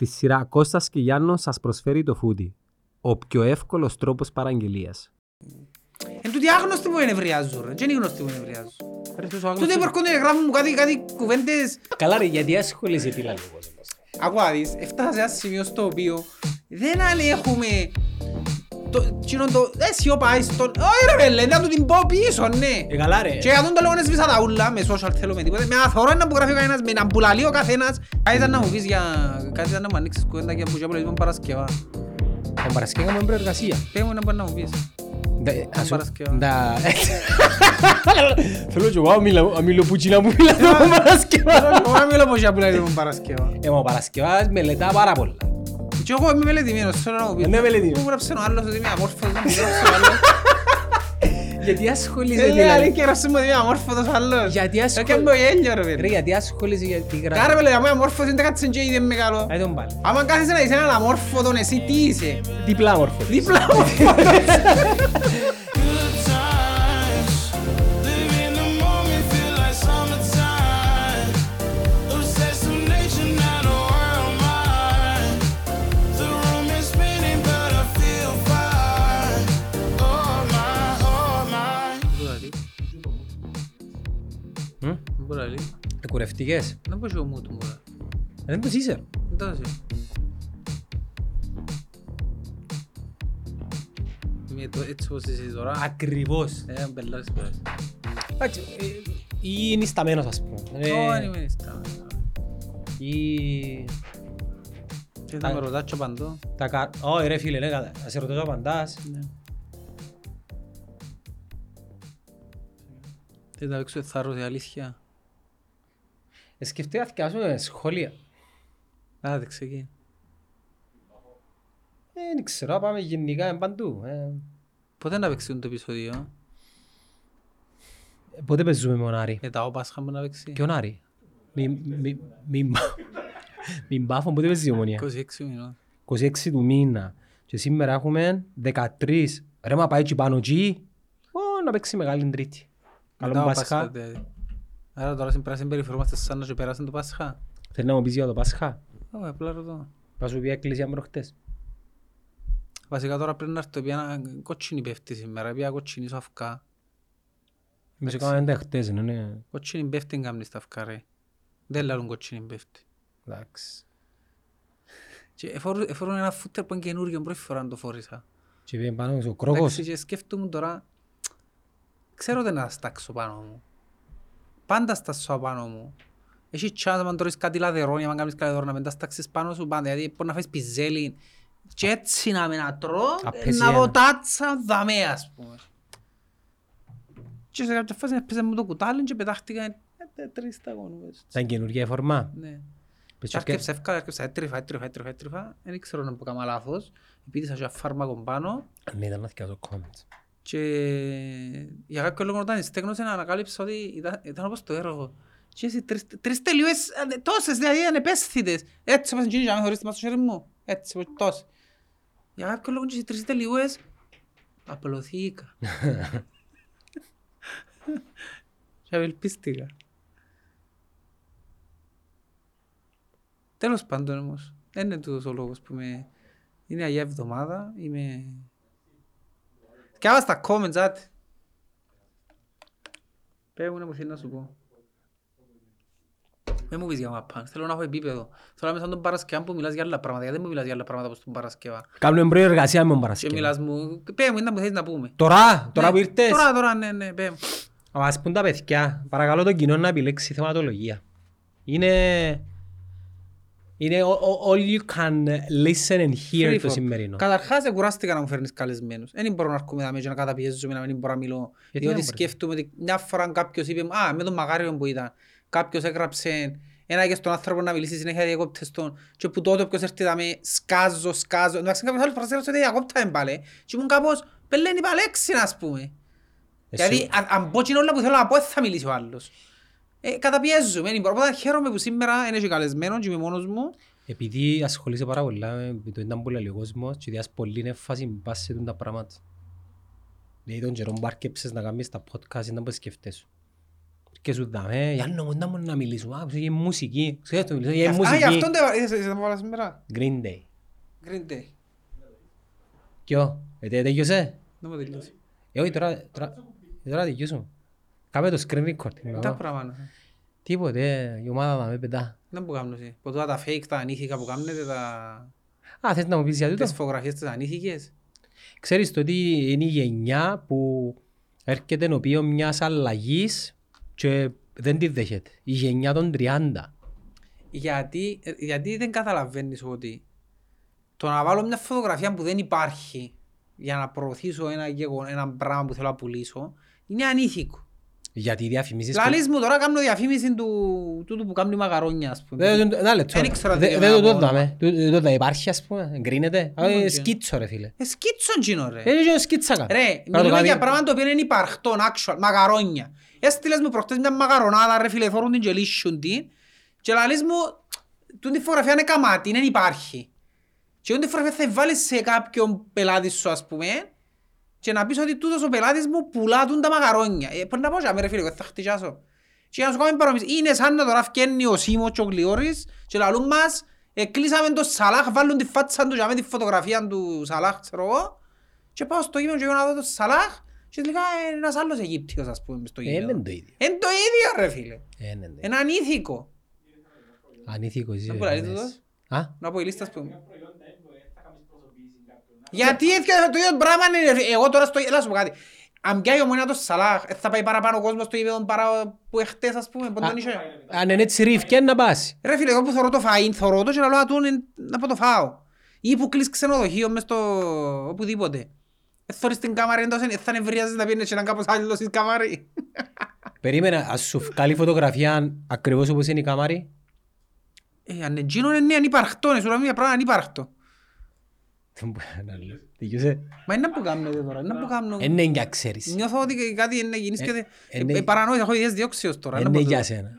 Στη σειρά Κώστας και Γιάννος σας προσφέρει το φούτι. Ο πιο εύκολος τρόπος παραγγελίας. Εν τούτοι άγνωστοι που ενευριάζουν ρε. Και είναι γνωστοί που ενευριάζουν. Ρε, τους ο Τούτοι άγνωστος- υπερκόνται γράφουν μου κάτι, κάτι κουβέντες. Καλά ρε, γιατί ασχολείσαι τι λέει ο κόσμος. Ακούω δεις, έφτασα σε ένα σημείο στο οποίο δεν ανέχουμε το, κοινό το, ε, σιωπάει στον, όχι ρε πέλε, να του την πω πίσω, ναι. Ε, καλά ρε. Και για τον το λόγο έσβησα τα ούλα, με social θέλω με τίποτε, με αθωρό να που γράφει ο καθένας, με να μπουλαλεί ο καθένας. Κάτι ήταν να μου πεις για, κάτι ήταν να μου ανοίξεις κουβέντα για που και από Παρασκευά. Τον Παρασκευή έκαμε προεργασία. Πες μου να μπορεί να μου πεις. Ντα- ας σου- Παρασκευά. ντα- Θέλω και εγώ να μιλάω- να μιλώ που τσίνα που μιλάω τον Παρασκευά. Εγώ να μιλώ πως για που λέει τον Παρασκευά. Ε, μα ο Παρασκευάς μελετά πάρα πολλά. Και εγώ είμαι μελετημένος, θέλω να μου πεις. Είναι μελετημένος. Πού γράψε ο άλλος ότι είμαι αμόρφωτος, να μου γράψε ο άλλος. Γιατί ασχολείσαι Ε, τι λέει, λέει. αλήθεια, γράψε μου ότι είμαι αμόρφωτος άλλος. Γιατί Ε, ασχολ- και μου γέλιο ρε Ρε, παιδί. γιατί ασχολείσαι γιατί γράφει. Κάρα με λέει, άμα είμαι αμόρφωτος, δεν κάτσε και ήδη μεγάλο. Άι τον πάλι. Άμα κάθεσαι να είσαι έναν αμόρφωτον, εσύ τι είσαι. Διπλά μόρφο. Δίπλα αμόρφωτος. Μμ. Μπορεί να λέει. Ε, Κουρευτικές. Δεν μπορεί ο μου του μου. Ε, Δεν τους είσαι. Εντάξει. Με το έτσι όπως είσαι τώρα. Ακριβώς. Ε, μπελάρεις πέρας. Εντάξει, ε, ή είναι ισταμένος ας πούμε. Ε, Όχι, μην είσαι. Ή... Και θα με ρωτάς και παντού; Τα κα... Όχι ρε φίλε, ναι, καλά. να σε ρωτήσω απαντάς. Ναι. Δεν θα παίξω θάρρος η αλήθεια. Ε, Σκεφτείτε να θυκιάσουμε σχόλια. Άντε ξεκίνη. Ε, δεν ξέρω, πάμε γενικά ε, παντού. Ε, Πότε να παίξει το επεισόδιο; ε, πότε παίζουμε με τον Άρη; Μετά ο Πάσχα μου να παίξει. Και ο Άρη; Μην μη, μη, μπα- μην μπάφω, πότε παίζει η ομονία; 26 μηνών. 26 του μήνα. Και σήμερα έχουμε 13. Ρε μα πάει και πάνω εκεί. Ω, να παίξει μεγάλη τρίτη. Καλό Μετά ο Πάσχα. Δηλαδή. Άρα τώρα στην πράσινη περιφερόμαστε σαν να σου πέρασαν το Πάσχα. Θέλει να μου πεις για το Πάσχα; Όχι, απλά ρωτώ. Θα σου πει εκκλησία προχτές. Βασικά τώρα πρέπει να έρθω πια κότσινη πέφτει σήμερα, πια κότσινη σου αυκά. Εμείς έκαναμε τα χτες, ναι, ναι. Κότσινη πέφτει είναι κάμνη στα αυκά ρε. Δεν λαλούν κότσινη πέφτει. Εντάξει. Και εφόρου- εφόρουν ένα φούτερ που είναι καινούργιο, πρώτη φορά να το φόρησα. Και πήγαινε πάνω ο κρόκος. Εντάξει, και σκέφτομαι τώρα, ξέρω δεν να στάξω πάνω μου. Πάντα στάσω πάνω μου. Έχει chance αν τρώεις κάτι λαδερόνι, αν κάνεις κάτι λαδερόνι, να μην τα στάξεις πάνω σου πάντα, γιατί μπορεί να φάεις πιζέλι. Και έτσι να με να τρώω, Απέσια. να βοτάτσα δαμέ, ας πούμε. Και σε κάποια φάση έπαιζε μου το κουτάλι και πετάχτηκα ε, ε, τρεις σταγόνους. Σαν καινούργια φορμά. Ναι. Πες Και και άρκεψα εύκολα, άρκεψα έτριφα, έτριφα, έτριφα, έτριφα. Δεν ξέρω να πω κάμα λάθος. Επίτησα και ένα φάρμακο πάνω Ναι, ήταν να θυκιάσω comments. Και για κάποιο λόγο όταν στέγνωσε να ανακάλυψα ότι ήταν, ήταν όπως το έργο. Και έτσι τρεις, τρεις τελείωες, ε, τόσες δηλαδή ανεπαίσθητες. Έτσι όπως γίνει για να χωρίς τη μας στο χέρι μου. Έτσι όπως τόσες. Για κάποιο λόγο και οι τρεις τελείωες απλωθήκα. και απελπίστηκα. Τέλος πάντων όμως, δεν είναι τούτος ο λόγος που είμαι... Είναι Αγία Εβδομάδα, είμαι... Και άμα στα comments, άτε. Πες μου να μου θέλεις να σου πω. Δεν μου πεις για μαπάν, θέλω να έχω επίπεδο. Θέλω να είμαι σαν τον Παρασκευά που μιλάς για άλλα πράγματα, γιατί δεν μου μιλάς για άλλα πράγματα όπως τον Παρασκευά; Κάνουμε προεργασία με τον Και Παρασκευή. μιλάς μου, πες μου, ήταν που θέλεις να πούμε. Τώρα, τώρα Ναι, που ήρθες. Τώρα, τώρα, ναι, ναι, πες μου. Να μας πούν τα παιδιά, παρακαλώ τον κοινό να επιλέξει θεματολογία. Είναι... Είναι ο- ο- all you can listen and hear Free το for- σημερινό. Καταρχάς, ε, κουράστηκα να μου φέρνεις καλεσμένους. Δεν μπορώ να έρχομαι εδώ και να καταπιέζομαι, να μην μπορώ να μιλώ. Γιατί Διότι δεν μπορείς; σκέφτομαι ότι μια φορά κάποιος είπε, α, με τον Μαγάριο που ήταν, κάποιος έγραψε ένα και στον άνθρωπο να μιλήσει συνέχεια διακόπτες τον και που τότε όποιος έρθει να με σκάζω, σκάζω. Εντάξει, κάποιος άλλος παρασύρωσε ότι διακόπτα με πάλι. Και ήμουν κάπως, πελέν είπα λέξη, ας πούμε. Εσύ- Δηλαδή, αν- αν πω κοινό όλα που θέλω να πω, δεν θα μιλήσει ο άλλος. Ε, καταπιέζομαι, δεν μπορώ. Οπότε χαίρομαι που σήμερα είναι και καλεσμένος και είμαι μόνος μου. Επειδή ασχολείσαι πάρα πολλά με το ήταν που λέει ο κόσμος και διάς πολύ έμφαση πας σε τούτα πράγματα. Δηλαδή τον καιρό που άρκεψες να κάνεις τα podcast ήταν που σκεφτέσαι. Και σου δάμε, Γιάννο μου, να μου να μιλήσουμε, α, για μουσική. Ξέρεις το μιλήσω, για Α, γι' μουσική. αυτόν δεν είδες, είδες, δεν βάλα σήμερα. Green Day. Green Day. Ποιο, ε, τε- τελειώσε. Δεν μου τελειώσει. Ε, όχι, τώρα, τώρα, τώρα τελειώσουμε. Κάμε το screen recording. Τα εγώ. πράγματα. Τίποτε, η ομάδα να με πετά. Δεν που κάνουν εσύ. Που τώρα τα fake, τα ανήθικα που κάνετε, τα... Α, θες να μου πεις για τούτο; τις φωτογραφίες τις ανήθικες. Ξέρεις το ότι είναι η γενιά που έρχεται ενώπιον μιας αλλαγής και δεν τη δέχεται. Η γενιά των 30. Γιατί, ε, γιατί δεν καταλαβαίνεις ότι το να βάλω μια φωτογραφία που δεν υπάρχει για να προωθήσω ένα, γεγον, ένα πράγμα που θέλω να πουλήσω είναι ανήθικο. Γιατί οι διαφημίσεις... Λαλείς μου τώρα κάνω διαφήμιση του τούτου που κάνει μαγαρόνια ας πούμε. Δεν ένα λεπτό. Δεν ήξερα τι Δεν έκανα δεν το μόνο. δάμε. Το- το- το υπάρχει ας πούμε. Εγκρίνεται. Α, Δεν ε, το Σκίτσο ρε φίλε. Ε, σκίτσον τζίνο ρε. Ε, και σκίτσα κάνω. Ρε, Να το μιλούμε κάνει- για πράγματα το οποίο είναι υπαρχτόν, actual, μαγαρόνια. Έστειλες μου προχτές μια μαγαρονάδα ρε φίλε, θόρουν την και λύσουν την και λαλείς μου, τούτη φωτογραφία είναι καμάτι, δεν υπάρχει. Και τούτη φωτογραφία θα βάλεις σε κάποιον πελάτη σου ας πούμε και να πεις ότι τούτος ο πελάτης μου πουλά τούν τα μαγαρόνια. Ε, πρέπει να πω για ρε φίλε, εγώ θα χτυπιάσω. Και να σου κάνουμε παρομοίηση. Είναι σαν να τώρα φκένει ο Σίμος και ο Γλιόρης και λαλούν μας, εκλείσαμε το Σαλάχ, βάλουν τη φάτσα του και με τη φωτογραφία του Σαλάχ, ξέρω εγώ. Και πάω στο γήπεδο και εγώ να δω το Σαλάχ και τελικά είναι ένας άλλος Αιγύπτιος ας πούμε μες στο Ε, γήπεδο. είναι το ίδιο. Είναι το ίδιο ρε φίλε. Ε, είναι το ίδιο. Είναι ανήθικο. Ανήθικο εσύ. Να ρε, πουλάει λες. τούτος. Α, Να πω η λίστα ας πούμε. Γιατί έτσι το ίδιο πράγμα είναι ρε. Εγώ τώρα στο... Έλα σου πω κάτι. Αν πιάει ομονία το Σαλάχ, ε, θα πάει παραπάνω ο κόσμος στο γήπεδο παρά που εχτες ας πούμε. Πότε τον είχε. αν είναι έτσι ρίφκια να πας. Ρε φίλε, εγώ που θωρώ το φαΐν, θωρώ το και λαλώ ατούν να πω το φάω. Ή που κλείς ξενοδοχείο μες στο οπουδήποτε. Ε, θωρείς την κάμαρη εντός, ε, θα νευρίαζες να πιένεις και να κάπως άλλος στην κάμαρη. Περίμενα, ας σου βγάλει φωτογραφία ακριβώς όπως είναι η κάμαρη. Ε, αν εκείνο είναι ανύπαρκτο, είναι σου λέω μια πράγμα ανύπαρκτο. Δεν μπορεί να λέω. Τελειώσε. Μα είναι που κάνετε τώρα, είναι που κάνω. Ε, Είναι για ξέρεις. Νιώθω ότι κάτι είναι να γίνεις και... Ε, ε, ναι. ε, Παρανόησα, έχω ιδέες διώξεως τώρα. Είναι να πω για το- σένα.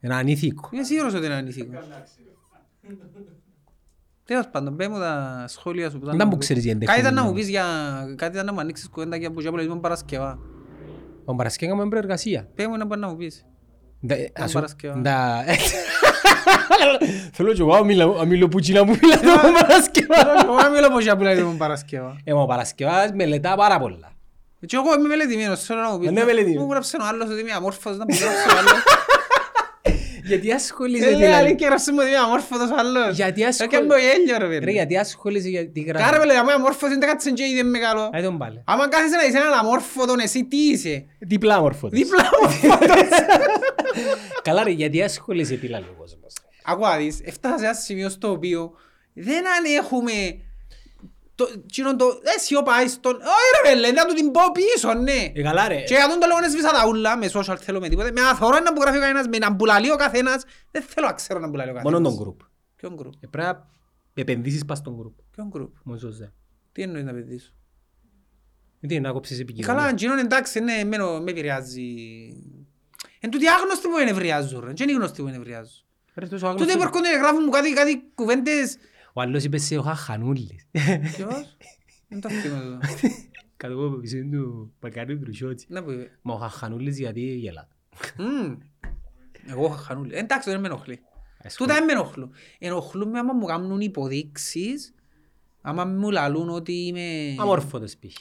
Είναι ανήθικο. Είμαι σίγουρος ότι είναι ανήθικο. Τέλος πάντων, πέ μου τα σχόλια σου. που ήταν Δεν να μου μου ξέρεις πεις. γιατί Κάτι ήταν να έχουμε μου πεις για... Κάτι ήταν να μου ανοίξεις κουβέντα για που για πολιτισμό Παρασκευά. Ο Παρασκεύα με προεργασία. Πέ μου ένα μπορεί να μου πεις. Ντα- Τον ας σου- Παρασκευά. ντα- Θέλω και εγώ να μιλώ που τσίλα μου μιλά τον Παρασκευά. Εγώ δεν μιλώ πως για πολιτισμό Παρασκευά. Ε, ο Παρασκευάς μελετά πάρα πολλά. Και εγώ είμαι μελετημένος, θέλω να μου πεις. Είναι μελετημένος. Μου γράψε ο άλλος ότι είμαι αμόρφωτος, να μου γράψε ο άλλος. Γιατί ασχολείσαι Ε, λέει, δηλαδή. αλήθεια, γράψε μου ότι είμαι αμόρφωτος ο άλλος. Γιατί Ε, ασχολ- και μου γέλιο, ρε Ρε, παιδί. γιατί ασχολείσαι για τη γραμμή. Κάρε με λέει, άμα είμαι αμόρφωτος, είναι κάτσε και ήδη μεγάλο. Ε, τον πάλι. Άμα κάθεσαι να είσαι έναν αμόρφωτον, εσύ τι είσαι; Διπλά μορφότες. Δίπλα αμόρφωτος. Καλά ρε, γιατί ασχολείσαι τι λέει ο κόσμος. Ακούω να δεις, έφτασα σε ένα σημείο στο οποίο δεν ανέχουμε το, εκείνον το, ε, σιωπάει στον, όχι ρε βέλε, να του την πω πίσω, ναι. Ε, καλά ρε. Και για τον το λόγο έσβησα τα ούλα, με social θέλω με τίποτε, με αθωρώ να που γράφει ο κανένας, με να μπουλαλεί ο καθένας, δεν θέλω να ξέρω να μπουλαλεί ο καθένας. Μόνο τον γκρουπ. Ποιον γκρουπ, Ε, Πρέπει να επενδύσεις πας στον γκρουπ. ποιον γκρουπ, Μόνος σωστά. τι εννοείς να παιδίσω. Γιατί είναι να κόψεις επικοινωνία. Καλά, εκείνον εντάξει, ναι, εμένα με επηρεάζει. Εν τούτοι άγνωστοι που με νευριάζουν, ρε, και είναι γνωστοί που με νευριάζουν. Ρε, τόσο Τούτοι άγνωστος. που έρχονται και γράφουν μου κάτι, κάτι κουβέντες. Ο άλλος είπε σε ο Χαχανούλης. Ποιος; Δεν το θυμώ τούτο. Κάτω από πίσω του Πακαρίου Τρουσιώτη. Ναι που είπε. Μα ο Χαχανούλης γιατί γελά. Μμμ. Εγώ είχα χανούλη. Εντάξει, δεν με ενοχλεί. Ασχολ- Τούτα δεν με ενοχλούν. Ενοχλούν με άμα μου κάνουν υποδείξεις, άμα μου λαλούν ότι είμαι... Αμόρφωτος π.χ.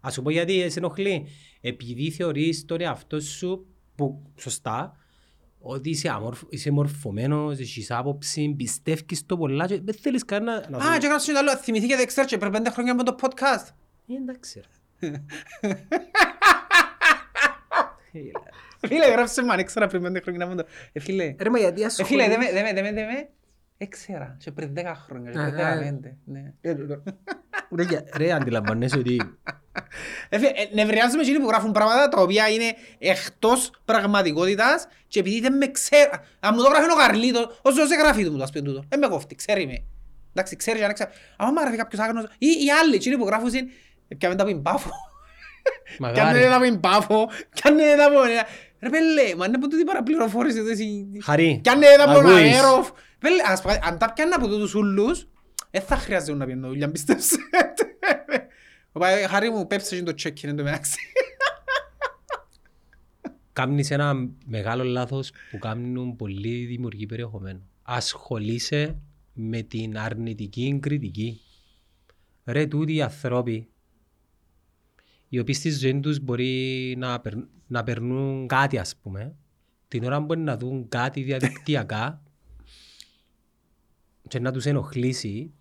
Ας σου πω γιατί σε ενοχλεί. Επειδή θεωρείς τον εαυτό σου, που σωστά, ότι είσαι, αμορφ, είσαι μορφωμένος, έχεις άποψη, πιστεύεις το πολλά και δεν θέλεις κανένα να Α, και έγραψε το άλλο, θυμηθήκε Dexter και πριν πέντε χρόνια με το podcast. Ε, Εντάξει ρε. Φίλε, έγραψε με ανέξερα πριν πέντε χρόνια με το... Ε, φίλε, Ρε μα γιατί ε, ασχολεί... φίλε, δεν με, δεν με, δεν με, δεν με, έξερα. Και πριν δέκα χρόνια, και πριν Α, δέκα α. πέντε. Ναι. Ρε, για- Ρε αντιλαμβάνεσαι ότι... Ε, φίλε, ε, Νευριάζομαι εκείνοι που γράφουν πράγματα τα οποία είναι εκτός πραγματικότητας και επειδή δεν με ξέρει. Αν μου το γράφει ο Καρλίτος, όσο σε γράφει του μου το ας πούμε τούτο. Δεν με κόφτει, ξέρει με. Εντάξει, ξέρει και αν ξέρει. Αν μου γράφει κάποιος άγνωστος, ή οι άλλοι εκείνοι που γράφουν είναι, πιάμε τα που είναι πάφο. Πιάνε Μαγάρι. τα που είναι πάφο, πιάνε τα που είναι... Ρε πέλε, μα είναι από τούτη παραπληροφόρηση. τούτη εσύ- Χαρή, Πιάνε τα από τον ακούεις. αέροφ. Πέλε, ας πω, αν τα πιάνε από τούτους ούλους, δεν θα χρειάζεται να πιάνε δουλειά, πίστεψε. Οπα, ε, Χαρή μου, πέψε και το check-in εν τω μεταξύ. κάνεις ένα μεγάλο λάθος που κάνουν πολλοί δημιουργοί περιεχομένου. Ασχολείσαι με την αρνητική κριτική. Ρε τούτοι οι ανθρώποι οι οποίοι στη ζωή τους μπορεί να, περ, να περνούν κάτι ας πούμε την ώρα που μπορεί να δουν κάτι διαδικτυακά και να τους ενοχλήσει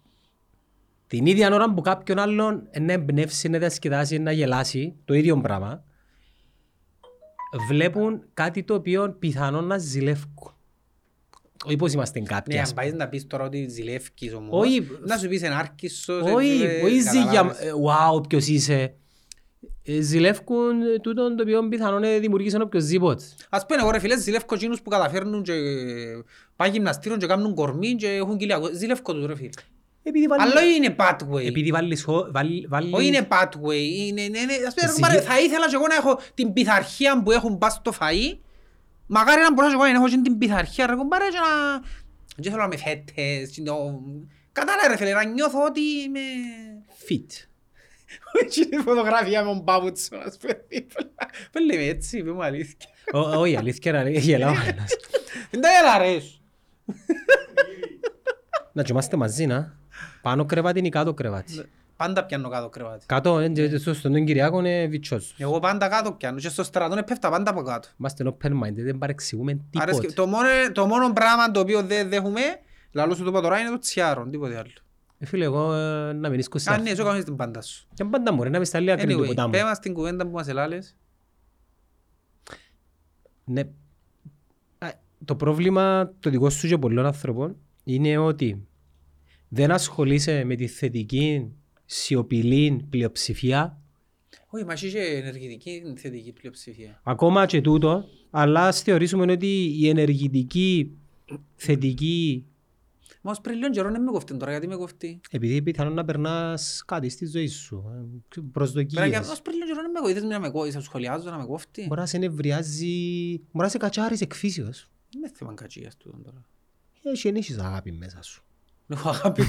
την ίδια ώρα που κάποιον άλλον να εμπνεύσει, να διασκεδάσει, να γελάσει το ίδιο πράγμα βλέπουν κάτι το οποίο πιθανόν να ζηλεύουν. Όχι πως είμαστε κάποιοι. Ναι, ας αν πάεις να πεις τώρα ότι ζηλεύκεις όμως, Όχι. να σου πεις ενάρκησος, Όχι, ε, όχι ζει για καταλάβες. ε, «Wow, ποιος είσαι». Ε, Ζηλεύκουν ε, τούτον το οποίο πιθανόν ε, δημιουργήσαν οποιοσδήποτε. Ας πούμε εγώ ρε φίλε ζηλεύκω εκείνους που καταφέρνουν και πάνε γυμναστήριο και κάνουν κορμί και έχουν κοιλιακό. Ζηλεύκω τους ρε φίλε. Επειδή βάλει- Αλλά είναι pathway. Επειδή βάλεις... χω- βάλει- βάλεις- Όχι είναι pathway. Είναι, είναι, είναι, ας πούμε, Εσύ- ρε, θα ήθελα και εγώ να έχω την πειθαρχία που έχουν πας στο φαΐ. Μακάρι να μπορούσα και εγώ να έχω και την πειθαρχία ρε κομπάρε και να... Δεν θέλω να είμαι φέτες. και το- Κατάλαβε ρε φίλε, να νιώθω ότι είμαι... Fit. Όχι η φωτογραφία με τον Πάπουτσο, ας πούμε. Δεν λέμε έτσι, είπε μου αλήθεια. Ω- Όχι, αλήθεια είναι, γελάω ένας. Δεν τα έλαρες. Να κοιμάστε μαζί, να. Πάνω κρεβάτι ή κάτω κρεβάτι. Πάντα πιάνω κάτω κρεβάτι. Κάτω, ε, και στο- στον Κυριακό είναι βιτσός. Εγώ πάντα κάτω πιάνω και στο στρατό πέφτα πάντα από κάτω. Είμαστε open minded, δεν παρεξηγούμε Άρεσκε- τίποτε. Το μόνο, το μόνο πράγμα το οποίο δεν δέχομαι, λαλό σου το πω τώρα, είναι το τσιάρο, τίποτε άλλο. Ε, Φίλε, εγώ ε, να μην ίσκω σε Α, αυτό. ναι, σου κάνεις την πάντα σου. Και πάντα μου, ρε, να μην στα λίγα κρίνει το Anyway, ποτάμι. πέ μας την κουβέντα που μας ελάλες. Ναι. Α, Το πρόβλημα το δικό σου και πολλών ανθρώπων είναι ότι δεν ασχολείσαι με τη θετική σιωπηλή πλειοψηφία; Όχι, μας έχει και ενεργητική θετική πλειοψηφία. ακόμα και τούτο αλλά ας θεωρήσουμε ότι η ενεργητική θετική Μα ως πριν λίγο καιρό δεν με κοφτεί τώρα, γιατί με κοφτεί; επειδή πιθανόν να περνάς κάτι στη ζωή σου ε, Πέρα και προσδοκίες ως πριν λίγο καιρό δεν με κοφτεί, να με κόβει, να σχολιάζω, να με κόφτει. μπορεί να σε νευριάζει μπορεί να σε κατσάρεις εκφύσεως Δεν με θέμα κατσίας του τώρα. έχεις ενίσεις αγάπη μέσα σου Έχω αγάπη.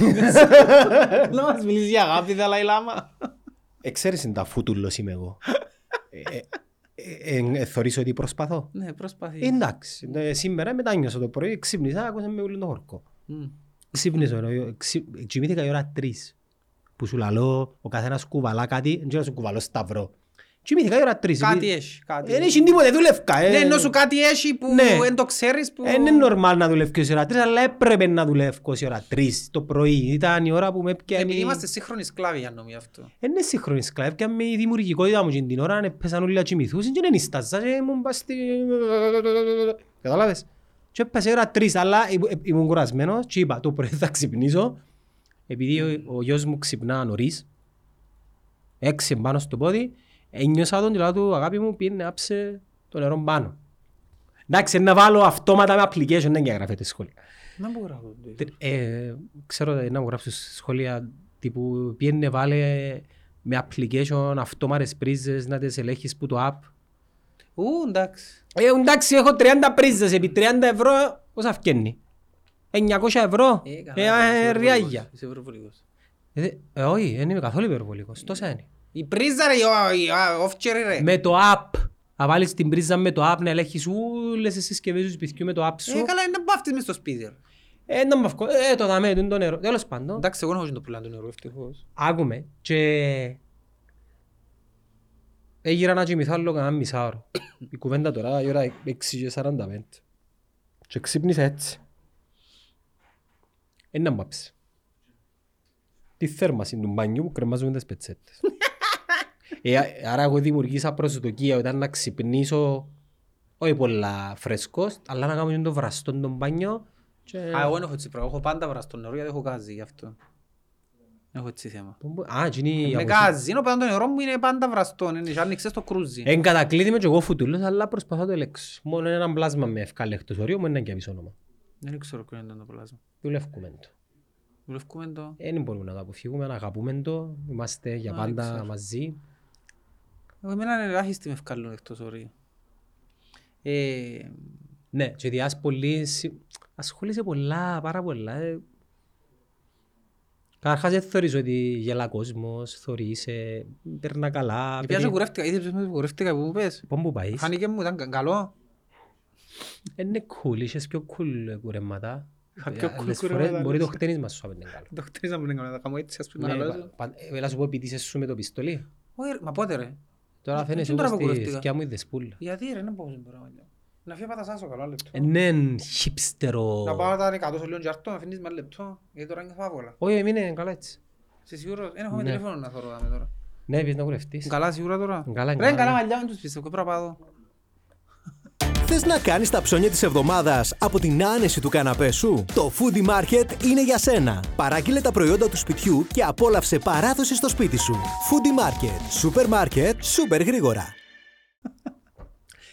Να μας μιλήσει για αγάπη, Δαλάη Λάμα. Εξαίρεσαι Ε, τα φούτουλος είμαι εγώ ε, ε, ε, ε, Θωρείς ότι προσπαθώ; Ναι, προσπαθείς. Εντάξει, ε, σήμερα μετάνιωσα το πρωί, ξύπνησα, άκουσα με όλο τον χορκό. Ξύπνησα, ε, ξύ- κοιμήθηκα η ώρα τρεις. Που σου λαλώ, ο καθένας κουβαλά κάτι, δεν ξέρω να σου κουβαλώ σταυρό. Κοιμήθηκα η ώρα τρεις. Κάτι επειδή- έχει, κάτι. Δεν έχει τίποτε, δούλευκα. ε. Ναι, ενώ σου κάτι έχει που Ναι. δεν το ξέρεις που... Ε, Είναι normal να δουλεύω η ώρα τρεις, αλλά έπρεπε να δουλεύω η ώρα τρεις το πρωί. Ήταν η ώρα που με Επειδή έπιανε... είμαστε σύγχρονοι σκλάβοι για νομίζω αυτό. Είναι σύγχρονη σκλάβη και με η δημιουργικότητα μου την ώρα έπεσαν όλοι να κοιμηθούσαν και δεν ιστάζα και ήμουν πας στη... Κατάλαβες; Και έπεσε η ώρα τρεις, αλλά ήμουν- ήμουν κουρασμένος και είπα το πρωί θα ξυπνήσω επειδή ο, ο γιος μου ξυπνά νωρίς έξι πάνω στο πόδι ένιωσα τον και λέω του αγάπη μου πήγαινε άψε το νερό πάνω. Εντάξει, να βάλω αυτόματα με application, δεν γράφεται σχόλια. Δεν μπορώ να το δω. Ε, ξέρω ε, να μου γράψω σχόλια τύπου πιένε βάλε με application αυτόμαρες πρίζες να τις ελέγχεις που το app. Ου, εντάξει. Ε, εντάξει, έχω 30 πρίζες επί 30 ευρώ, πόσα φκένει. 900 ευρώ, Ε, ε, καλά, ε, είσαι ριάγια. υπερβολικός, είσαι υπερβολικός. Ε, ε, όχι, δεν είμαι καθόλου υπερβολικός, τόσα είναι. Η πρίζα ρε, η- η- α, off-cherry ρε. Με το app, να βάλεις την πρίζα με το app να ελέγχεις όλες τις συσκευές του σπιτιού με το app Ε, σου. καλά, είναι να μπάφτεις μες στο σπίτι ρε. Ε, να μ' αυκό, ε, το δαμέ, το είναι το νερό. Τέλος πάντων, Εντάξει, εγώ δεν έχω και το πουλάν του νερού, ευτυχώς. άκουμε και έγιρα να κοιμηθώ άλλο κανένα μισάωρο. Η κουβέντα τώρα η ώρα 6 και 45. Και ξύπνησα έτσι. Ένα μπάψε. Τη θέρμαση του μπανιού που κρεμάζουν τις πετσέτες. Ε, α- άρα εγώ δημιουργήσα προσδοκία όταν να ξυπνήσω όχι πολλά φρέσκος, αλλά να κάνω και το βραστό τον μπάνιο και... Α, εγώ δεν έχω έτσι πράγμα. Έχω πάντα βραστό νερό γιατί έχω γκάζι γι' αυτό. Έχω έτσι θέμα. Α, εκείνη η Με αποσύ- γκάζι, ενώ πάντα το νερό μου είναι πάντα βραστό. Είναι και άνοιξες το κρούζι. Εν κατακλείδη και εγώ φουτούλος, αλλά προσπαθώ να το ελέγξω. Μόνο ένα πλάσμα με ευκάλεκτος όριο μου είναι και πίσω όνομα. Δεν ξέρω ποιο είναι το πλάσμα. Δουλεύκουμε το. Βλέπουμε το... Δεν μπορούμε να το αποφύγουμε, να αγαπούμε το. Είμαστε για Α, πάντα ξέρω. μαζί. Εγώ εμένα είναι ελάχιστη με ευκάλλουν εκτός ορίου. Ε, Ναι, και διάς πολύ... συ- Ασχολείσαι πολλά, πάρα πολλά. ε. Καταρχάς δεν θεωρείς ότι γελά κόσμος, θεωρείς, ε, περνά καλά. Πιάσε παιδί. κουρεύτηκα, είδες πως κουρεύτηκα που μου πες. Πού μου πάεις. Φάνηκε μου, ήταν κα- καλό. Είναι cool, είχες πιο cool κουρέματα. Είχα πιο Ε, cool άλλες κουρέματα, φορές Μπορεί λες. το χτένισμα σου να είναι καλό. Το χτίζα μου είναι καλό, θα κάνω έτσι, ας πούμε, Ναι, να πα- λέω. πα- ε, Έλα σου πω επειδή είσαι σου με το πιστολί. Όχι, ρε, Μα πότε ρε. Τώρα Ε, φαίνεσαι τώρα όπως που τη κουρεύτηκα. σκιά μου είδες πουλα. Γιατί ρε, δεν μπορώ να μπορώ. Να φύγω πάτα σάσο καλό, ένα λεπτό. Είναι χιπστερο. Να πάω τα ρεκατό σε λίγο και άρτω, να αφήνεις με ένα λεπτό. Γιατί τώρα νιώθω άβολα. Όχι, είναι καλά έτσι. Είσαι σίγουρος, δεν έχω με Ναι. τηλέφωνο να θωρώ δάμε τώρα. Ναι, πεις να κουρευτείς. Καλά σίγουρα τώρα. Καλά, Ρε, καλά. καλά μαλλιά με τους πιστεύω, πρέπει να πάω εδώ. Θες να κάνεις τα ψώνια της εβδομάδας από την άνεση του καναπέ σου; Το Foodie Market είναι για σένα. Παράγγειλε τα προϊόντα του σπιτιού και απόλαυσε παράδοση στο σπίτι σου. Foodie Market. Σούπερ μάρκετ, σούπερ γρήγορα.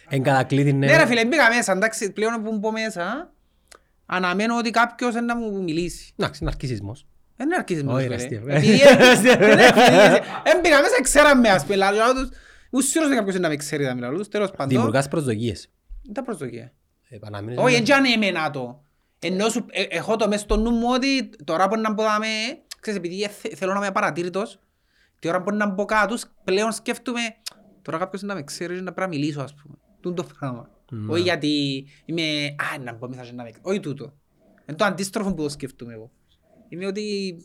Εν κατακλείδη, ναι. Ναι ρε φίλε, μπήκα μέσα, εντάξει, πλέον που μπω μέσα, αναμένω ότι κάποιος είναι να μου μιλήσει. Εντάξει, είναι αρκισισμός. Δεν είναι αρκισμός, Όχι, φίλε. ρε, αστείο. Επειδή δεν- δεν είναι- Δεν μπήκα μέσα, ξέραμε, ας πούμε, λαλό τους. Ήμουν σίγουρος ότι κάποιος είναι να με ξέρει να μιλάω τους, τέλος πάντων. Δημιουργάς προσδοκίες. Δεν τα προσδοκία. Ε, παραμείνεις Όχι, ένα- έτσι αν εμένα το. Ενώ σου, ε, έχω το μες στο νου μου ότι τώρα που να μπω δάμε, ξέρεις, επειδή ε, θε- θέλω να είμαι παρατήρητος, τη ώρα που να μπω κάτω, πλέον σκέφτομαι, τώρα κάποιος να με ξέρει να πρέπει να μιλήσω, ας πούμε. Τούν το πράγμα. Ναι. Όχι γιατί είμαι, α, να μπω μέσα και να με Όχι τούτο. Είναι το αντίστροφο που το σκέφτομαι εγώ. Είμαι ότι,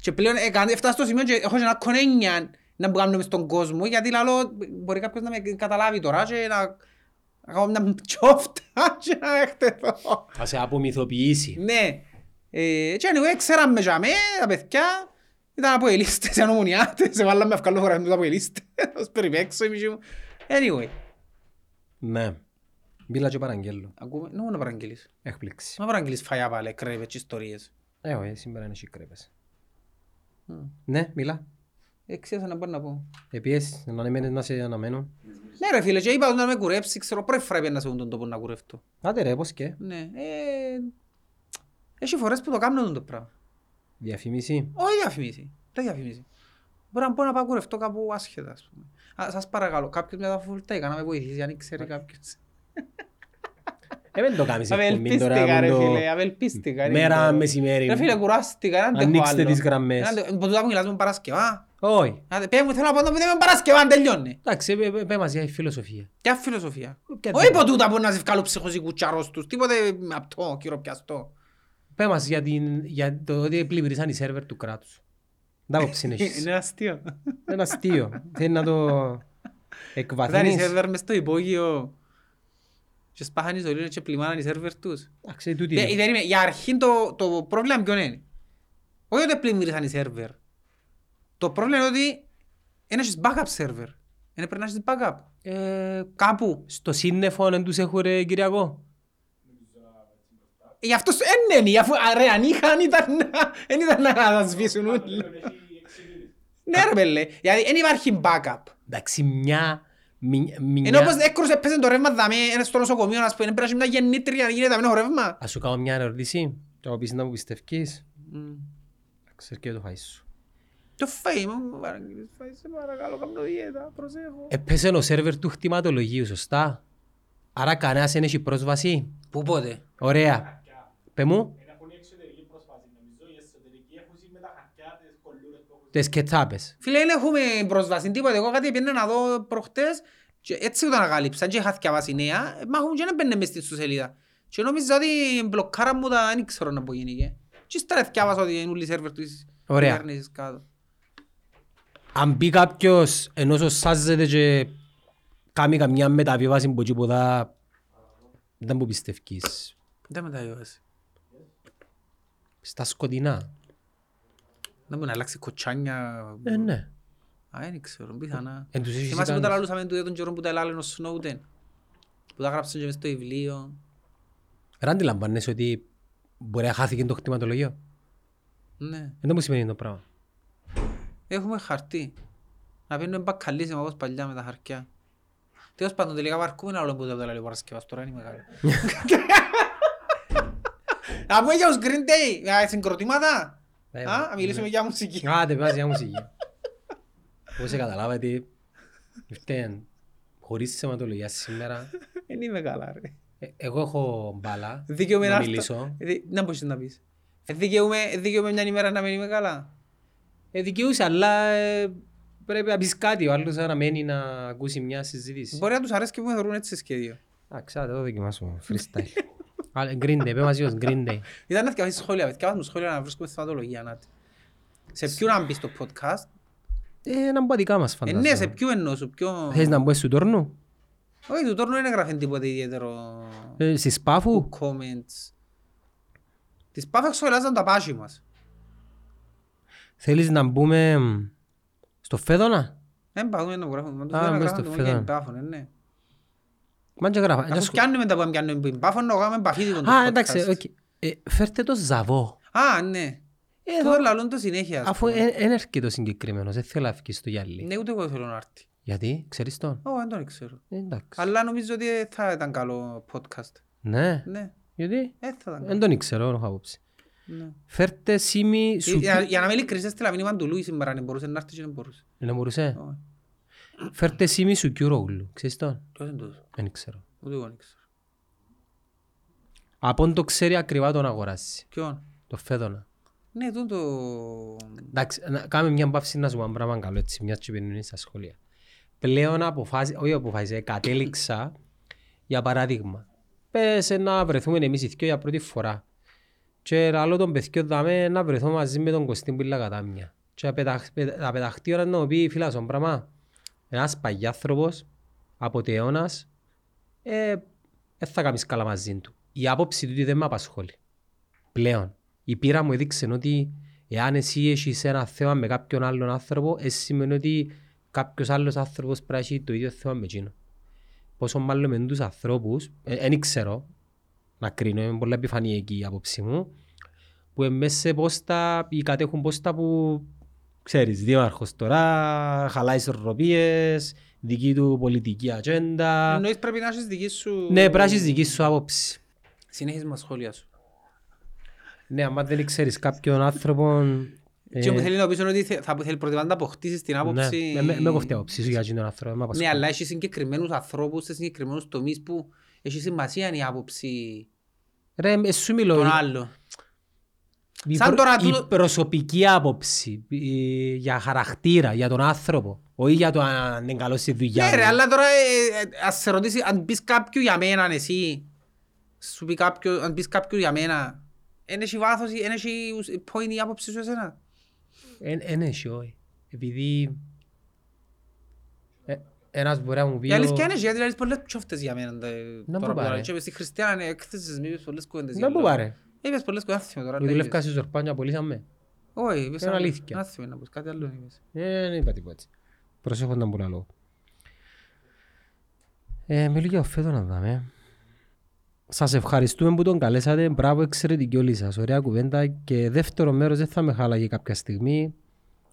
και πλέον ε, κάνει- έφτασα στο σημείο και έχω και ένα κονένια να μπω κάνω μες στον κόσμο, γιατί λαλό, μπορεί κάποιος να με καταλάβει τώρα και να να κάνω μια τσόφτα και να εκτεθώ. Θα σε απομυθοποιήσει. Ναι. Ε, και anyway, ξέραμε για με, τα παιδιά, ήταν από ελίστες, ήταν ομονιάτες, σε βάλαμε αυκαλό φορά τους από ελίστες, ως περιπέξω εμείς μου. Anyway, Ναι. Μίλα και παραγγέλω. ακούμε, νόμο να παραγγείλεις. Έκπληξη. Μα παραγγείλεις φαγιά πάλι, κρέβες και ιστορίες. Ε, όχι, σήμερα είναι σικρέπες. Μμ. Ναι, μίλα. Ε, ξέρεις να μπορώ να πω. Επίσης, να αναμένεις να σε αναμένω. Ναι ρε φίλε, και είπα του να με κουρέψεις, ξέρω, πρώτη φορά πήγαινα σε αυτόν τον τόπο να κουρεύτω. Άντε ρε, πώς και. Ναι, ε, έχει φορές που το κάνω αυτό το πράγμα. Διαφήμιση. Όχι διαφημίσει. Δεν διαφημίσει. Μπορεί να πω να πάω κουρευτώ κάπου άσχετα, ας πούμε. Α, σας παρακαλώ, κάποιος με τα φουλτέικα να με βοηθήσει, αν ξέρει κάποιος. Ε, δεν το κάνεις εκπομπή Απελπίστηκα τώρα ρε που φίλε, το... απελπίστηκα. Μέρα μεσημέρι. Ρε φίλε, κουράστηκα, δεν αντέχω Ανοίξτε άλλο. τις γραμμές. Δεν αντέχω. Που τούτα που μιλάς με Παρασκευά. Όχι. Άντε, Πέ μου, θέλω να πω να πούμε με Παρασκευά, αν τελειώνει. Εντάξει, πέ- πέ- πέ μας για η φιλοσοφία. Ποια φιλοσοφία; Ποια Όχι τέτοια. από τούτα που να σε βγάλω ψυχος ή κουτσάρος τους, τίποτε απτό, κυροπιαστό. Πέ μας για, την, για το ότι πλημμυρίσαν οι σερβερ του κράτους. Δεν άποψη έχεις. Είναι αστείο. Είναι αστείο. Θέλει να το Ήταν οι εκβαθύνεις. σερβερ μες στο υπόγειο και σπάχαν οι σωλήνες και πλημμάναν οι σερβερ τους. Εντάξει, τούτη Ναι, είναι. δεν είμαι- Για αρχήν το, το πρόβλημα ποιον είναι. Όχι ότι πλημμύρισαν οι σερβερ. Το πρόβλημα είναι ότι δεν έχεις backup server. Είναι πρέπει να έχεις backup. Ε, Κάπου. Στο σύννεφο δεν τους έχουν ρε Κυριακό. Ε, Γι' αυτό σου δεν είναι. Αφού α, ρε, αν είχαν ήταν να- δεν ήταν να τα σβήσουν όλοι. Ναι ρε πέλε. Γιατί δεν υπάρχει backup. Εντάξει, μια... μι- μια- Ενώ όπως έκρουσε έπαιζε το ρεύμα δαμέ, είναι στο νοσοκομείο, ας πούμε, πρέπει να έχει μια γεννήτρια να γίνεται δαμένο ρεύμα. Ας σου κάνω μια ερώτηση και να πεις να μου πιστεύεις. Μμ. Ξέρεις και το φάεις σου. Το φαΐ μου, παραγγείλεις, φαΐ, σε παρακαλώ, κάνω δίαιτα, προσέχω. Έπεσε ο σερβερ του χτιματολογίου, σωστά. Άρα κανένας δεν έχει πρόσβαση. Πού πότε; Ωραία. Πε μου. Τις κετσάπες. Φίλε, δεν έχουμε πρόσβαση, τίποτε. Εγώ κάτι πήγαινα να δω προχτές και έτσι το ανακάλυψα και είχα θυκιαβάσει νέα, μα έχουν και να μπαίνε μες στην ιστοσελίδα. Και νόμιζα ότι μπλοκάρα μου τα δεν ξέρω να πω γίνηκε. Και ύστερα θυκιάβασα ότι είναι όλοι οι σερβερ της Ωραία. κυβέρνησης κάτω. Αν μπει κάποιος ενώ σάζεται και κάνει καμιά μεταβίβαση από εκεί που δά, δεν μου πιστεύεις. Δεν μεταβιβάσει. Στα σκοτεινά. Δεν μπορεί να αλλάξει κοτσάνια. Ε, ναι. Α, δεν ξέρω, πιθανά. Εν τους έχεις Θυμάσαι που τα κανείς. λαλούσαμε του τον καιρό που τα έλαλε ο Σνόουτεν. Που τα γράψαν και μες στο βιβλίο. Ρε αντιλαμβάνεσαι ότι μπορεί να χάθηκε το χτιματολογίο. Ναι. Δεν μου σημαίνει το πράγμα. Έχουμε χαρτί. Να πίνουμε μπακαλίσιμα όπως παλιά με τα χαρτιά. Τέλος πάντων τελικά βαρκούμε άλλο που δεν το λέει ο Παρασκευάς τώρα είναι μεγάλο. Να πούμε για τους Green Day, για συγκροτήματα. Ε, Α, να μιλήσουμε για μουσική. Άντε, πας για μουσική. Πώς σε καταλάβατε, ήρθε χωρίς θεματολογία σήμερα. Δεν είμαι καλά ρε. Ε, Εγώ έχω μπάλα Δικαιούμαι να να έρθω. μιλήσω. Ε, δι- Να μπορείς να πεις. Ε, Δικαιούμαι δικαιούμαι μια ημέρα να μην είμαι καλά. Ε, δικαιούσε, αλλά ε, πρέπει να πεις κάτι. Ο άλλος να μένει να ακούσει μια συζήτηση. Μπορεί να τους αρέσει και που θεωρούν έτσι σχέδιο. Εντάξει, άντε, το δοκιμάσουμε. Freestyle. Άλλε, Green Day, πες μαζί ως Green Day. Ήταν να θυκαβάσεις σχόλια, θυκαβάσεις μου σχόλια να βρίσκουμε θεματολογία, Νάτι. Σε ποιον να μπεις στο podcast; Ε, να μπω δικά μας Ε, φαντάζομαι. ναι, σε ποιον εννοώ σου, ποιο... Θες να μπω σου τόρνου; Όχι, του τόρνου δεν έγραφε τίποτε ιδιαίτερο... Ε, Στη Σπάφου. comments. Τις πάφα σχολιάζαν τα πάσχη μας. Θέλεις να μπούμε μ, στο Φέδωνα; Δεν πάμε να γράφουμε. Α, μπες στο φεδόν. Ναι. Μαν και γράφα. Αφού πιάνουμε τα που πιάνουμε που πάφο, να κάνουμε επαφή δικό του Α, podcast. εντάξει, οκ. Ε, Φέρτε το Ζαβό. Α, ναι. Ε, Το εδώ- λαλούν το συνέχεια. ας Αφού πούμε. δεν έρχεται ο συγκεκριμένος, δεν θέλω να φύγει στο γυαλί. Ναι, ούτε εγώ θέλω να έρθει. Γιατί, ξέρεις τον; Ω, δεν τον ξέρω. Ε, Εντάξει. Αλλά νομίζω ότι θα ήταν καλό podcast. Ναι, Ναι, γιατί; ε, θα ήταν Δεν καλό. τον ήξερα, δεν έχω άποψη. Ναι. Φέρτε σήμη σου... Για- Για να με ειλικρινής, έστειλα μήνυμα του Λούις σήμερα, αν μπορούσε να έρθει και δεν μπορούσε. Δεν μπορούσε. Όχι. Φέρτε σήμη σου Κιουρόγλου. Ξέρεις τον; Ποιος είναι τούτος; Δεν ξέρω. Ούτε εγώ δεν ξέρω. Από το ξέρει ακριβά τον αγοράσει. Ποιον; Το Φέδωνα. Ναι, τούτο... Εντάξει, να κάνουμε μια μπαύση να σου πω ένα πράγμα καλό έτσι, μια και πίνουν στα σχολεία. Πλέον αποφάσι, όχι αποφάσισα, κατέληξα, για παράδειγμα, πες να βρεθούμε εμείς οι δυο για πρώτη φορά. Και άλλο τον παιδιό δάμε να βρεθώ μαζί με τον Κωστή Μπίλα Κατάμια. Και να πεταχ- πε- να πεταχτεί ώρα να μου πει φίλα στον πράγμα. Ένας παγιάνθρωπος, αποτεώνας, ε, δεν θα κάνεις καλά μαζί του. Η άποψη του δεν με απασχολεί. Πλέον. Η πείρα μου έδειξε ότι εάν εσύ έχεις ένα θέμα με κάποιον άλλον άνθρωπο, εσύ σημαίνει ότι κάποιος άλλος άνθρωπος πρέπει να έχει το ίδιο θέμα με εκείνο. Πόσο μάλλον με τους ανθρώπους, δεν ξέρω να κρίνω, είναι πολύ επιφανειακή η άποψη μου, που είναι μέσα σε πόστα ή κατέχουν πόστα που ξέρεις, δήμαρχος τώρα, χαλάεις ισορροπίες, δική του πολιτική ατζέντα. Εννοείς πρέπει να έχεις δική σου... Ναι, πρέπει να έχεις δική σου άποψη. Συνέχισμα σχόλια σου. Ναι, άμα δεν ξέρεις κάποιον άνθρωπο... Και μου ε, θέλει να πεις είναι ότι θε- θα θέλει πρώτα να αποκτήσεις την άποψη... Ναι, με- με κοφτεί η άποψη σου για εκείνον άνθρωπο. με Ναι, απασχολεί. αλλά έχεις συγκεκριμένους ανθρώπους σε συγκεκριμένους τομείς που έχει σημασία η άποψη Ρε, ε, σου μιλώ. των η- άλλων. Η σαν προ- τώρα Η τούτο- προσωπική άποψη ε, για χαρακτήρα, για τον άνθρωπο. Όχι για το αν είναι καλός στη δουλειά. Ναι του. ρε, αλλά τώρα ε, ε, ας σε ρωτήσει, αν πεις κάποιου για μένα εσύ, σου πει κάποιο, αν πεις κάποιου για μένα, εν έχει βάθος, εν έχει ουσ- point η άποψη σου εσένα; Εν- εν έχει, όχι. Επειδή ε, ένας μπορεί να μου πει... Η αλήθεια ο- είναι, γιατί λες πολλές τσόφτες για μένα. τα- Να τώρα μου που πάρε. τα- Και στη Χριστιανά έκθεσες μη είπες πολλές κουβέντες. Να για μου λόγο. πάρε. Είπες πολλές κουβέντες, άθιμε τώρα. Η να δουλεύκα είπες. στη Ζορπάνια απολύσαμε. Όχι, είπες Είναι άλλο. αλήθεια. Άθιμε να πεις, κάτι άλλο είπες. Ε, δεν είπα τίποτα έτσι. Προσέχονταν πολλά λόγω. Ε, μιλώ για ο Φέτο να δάμε. Σας ευχαριστούμε που τον καλέσατε. Μπράβο, εξαιρετική όλοι σας. Ωραία κουβέντα. Και δεύτερο μέρος δεν θα με χάλαγε κάποια στιγμή.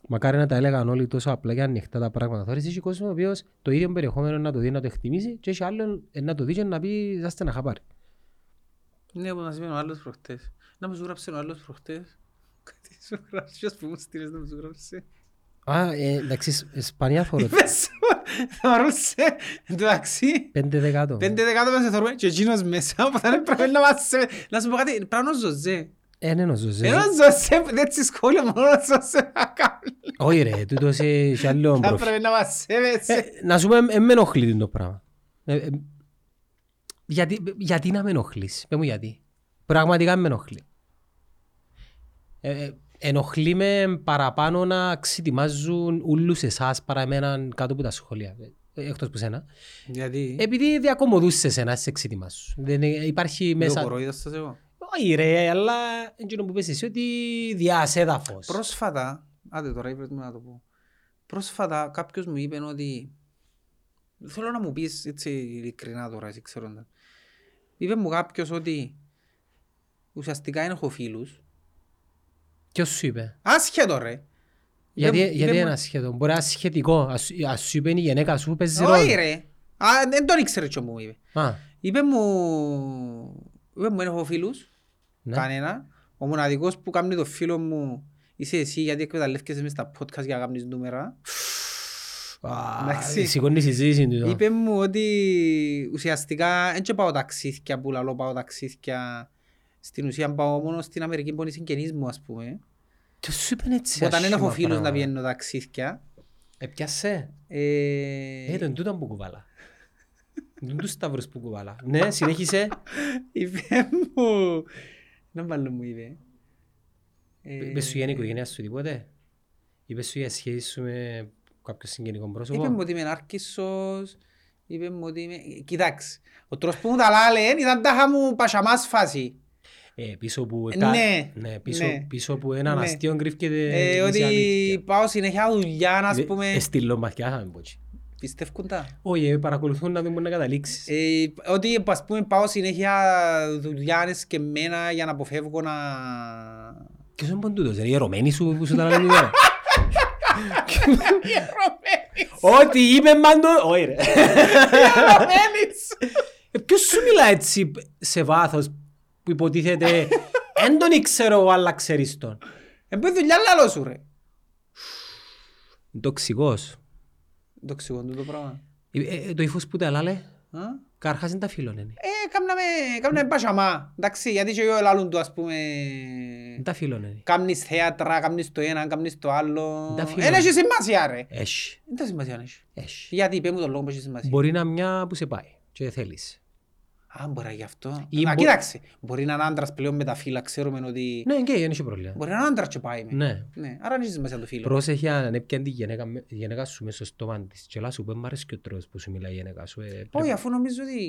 Μακάρι να τα έλεγαν όλοι τόσο απλά και ανοιχτά τα πράγματα. Τώρα έχει κόσμο ο οποίος το ίδιο περιεχόμενο να το δει, να το εκτιμήσει και έχει άλλον ε, να το δει και να πει «Ζάστε να χαπάρει». Ναι, που μας είπε ο άλλος προχτές. Να μου σου γράψε ο άλλος προχτές. Κάτι σου γράψε, ποιος που μου στείλες να μου σου γράψε. Α, ε, εντάξει, σ- σπανιά φορώ. Είπες, θεωρούσε, εντάξει, Πέντε δεκάτο. πέντε δεκάτο μας θεωρούμε και εκείνος μέσα, οπότε δεν πρέπει να μας... Να σου πω κάτι, πρέπει να είναι ο Ζωζέ. Ε, ναι, νομίζω. Είναι ο Ζωζέ, δεν έτσι σχόλια μόνο ο Ζωζέ να κάνει. Όχι ρε, τούτος έχει άλλο Θα προφίλ. πρέπει να μας σέβεσαι. Ε, να σου πω, ε, με ενοχλεί το πράγμα. Ε, ε, γιατί, γιατί να με ενοχλείς, πες μου γιατί. Πραγματικά με ενοχλεί. Ε, ε, ενοχλεί με παραπάνω να ξετοιμάζουν όλους εσάς παρά εμέναν κάτω από τα σχόλια. ε, Εκτός που σένα. Γιατί, Επειδή διακομωδούς εσένα σε ξετοιμάσου. Δεν ε, υπάρχει δεν μέσα... κοροϊδάς σας εγώ. Όχι ρε, αλλά εκείνο που πες εσύ ότι διασέδαφος. Πρόσφατα, άντε τώρα είπες μου να το πω. Πρόσφατα κάποιος μου είπε ότι θέλω να μου πεις έτσι ειλικρινά τώρα, εσύ ξέροντας. Είπε μου κάποιος ότι ουσιαστικά είναι έχω φίλους. Ποιος σου είπε; Άσχετο ρε. Γιατί, Είπε- γιατί είπε είναι μου- ασχετό. Μπορεί να είναι σχετικό. Ας, σου- ας σου είπε η γενέκα σου παίζει Όχι ρόλο. ρε. Α, δεν τον ήξερε τι μου είπε. Α, Είπε μου, είπε μου, δεν έχω φίλους, ναι. κανένα. Ο μοναδικός που κάνει το φίλο μου είσαι εσύ γιατί εκμεταλλεύκεσαι μες στα podcast για να κάνεις νούμερα. Α, Εντάξει. Σηκώνει η συζήτηση του. Είπε μου ότι ουσιαστικά δεν και πάω ταξίδια που λαλώ πάω ταξίδια. Στην ουσία πάω μόνο στην Αμερική που είναι συγγενείς μου ας πούμε. Τι σου είπαν έτσι Όταν δεν έχω άσχημα φίλους να πράγματα. πηγαίνω ταξίδια, Έπιασε. ε, Ε, τον τούταν που κουβάλα. Τον του σταύρους που κουβάλα. Ναι, συνέχισε. είπε μου, να βάλω μου είπε. Ε, Είπες σου για την οικογένεια σου τίποτε; Είπες σου για σχέση σου με κάποιο συγγενικό Είπε πρόσωπο. μου ότι είμαι άρκισσος, είπε μου ότι είμαι... Κοιτάξτε, ο τρόπος που μου τα λάλε ήταν τάχα μου πασαμάς φάση. Ε, πίσω που, Ε, κα- ναι, ναι, πίσω, ναι. πίσω που έναν Ναι. αστείο κρύφκεται Ε, η ότι αλήθεια. πάω συνέχεια δουλειά, ας Ε, πούμε. ε, στείλω μαθιά θα μην πω έτσι. Πιστεύουν τα; Όχι, ε, παρακολουθούν να δουν μπορεί να καταλήξεις. Ε, ότι ας πούμε πάω συνέχεια δουλειάνες και μένα για να αποφεύγω να... Ποιος είναι ποντούτος, είναι η ερωμένη σου που σου τα λέει τώρα. Ό,τι είπε μάντο, όχι ρε. Ε, Ποιος σου μιλά έτσι σε βάθος που υποτίθεται «Εν τον ήξερα εγώ, αλλά ξέρεις τον». Ε, μπορεί δουλειά λαλό σου ρε. Είναι τοξικός. Το εξηγώ το πράγμα. Ε, ε, Το ύφος που τα λάλε, Α; Καρχάς είναι τα φίλων είναι. Ε, κάμναμε, κάμναμε πασαμά. Εντάξει, γιατί και εγώ λαλούν του ας πούμε... Είναι τα φίλων είναι. Κάμνεις θέατρα, κάμνεις το ένα, κάμνεις το άλλο. Τα φίλα. Δεν έχει σημασία ρε. Έχει, Δεν τα σημασία αν έχει. έχει. Γιατί, είπε μου τον λόγο που έχει σημασία. Μπορεί να είναι μια που σε πάει και θέλεις. Α, μπορεί να γι' αυτό. Ή Να, μπο- κοίταξε. Μπορεί να είναι άντρας πλέον με τα φύλλα, ξέρουμε ότι... Ναι, και δεν έχει πρόβλημα. Μπορεί να είναι άντρας και πάει με. Ναι. Ναι, άρα δεν έχει σημασία το φύλλο. Πρόσεχε αν έπιαν τη γυναίκα, με- η γυναίκα σου μέσα στο στόμα της και λά σου πει μ' αρέσει και ο τρόπος που σου μιλάει η γυναίκα σου. ε, πρέπει- Όχι, αφού νομίζω ότι...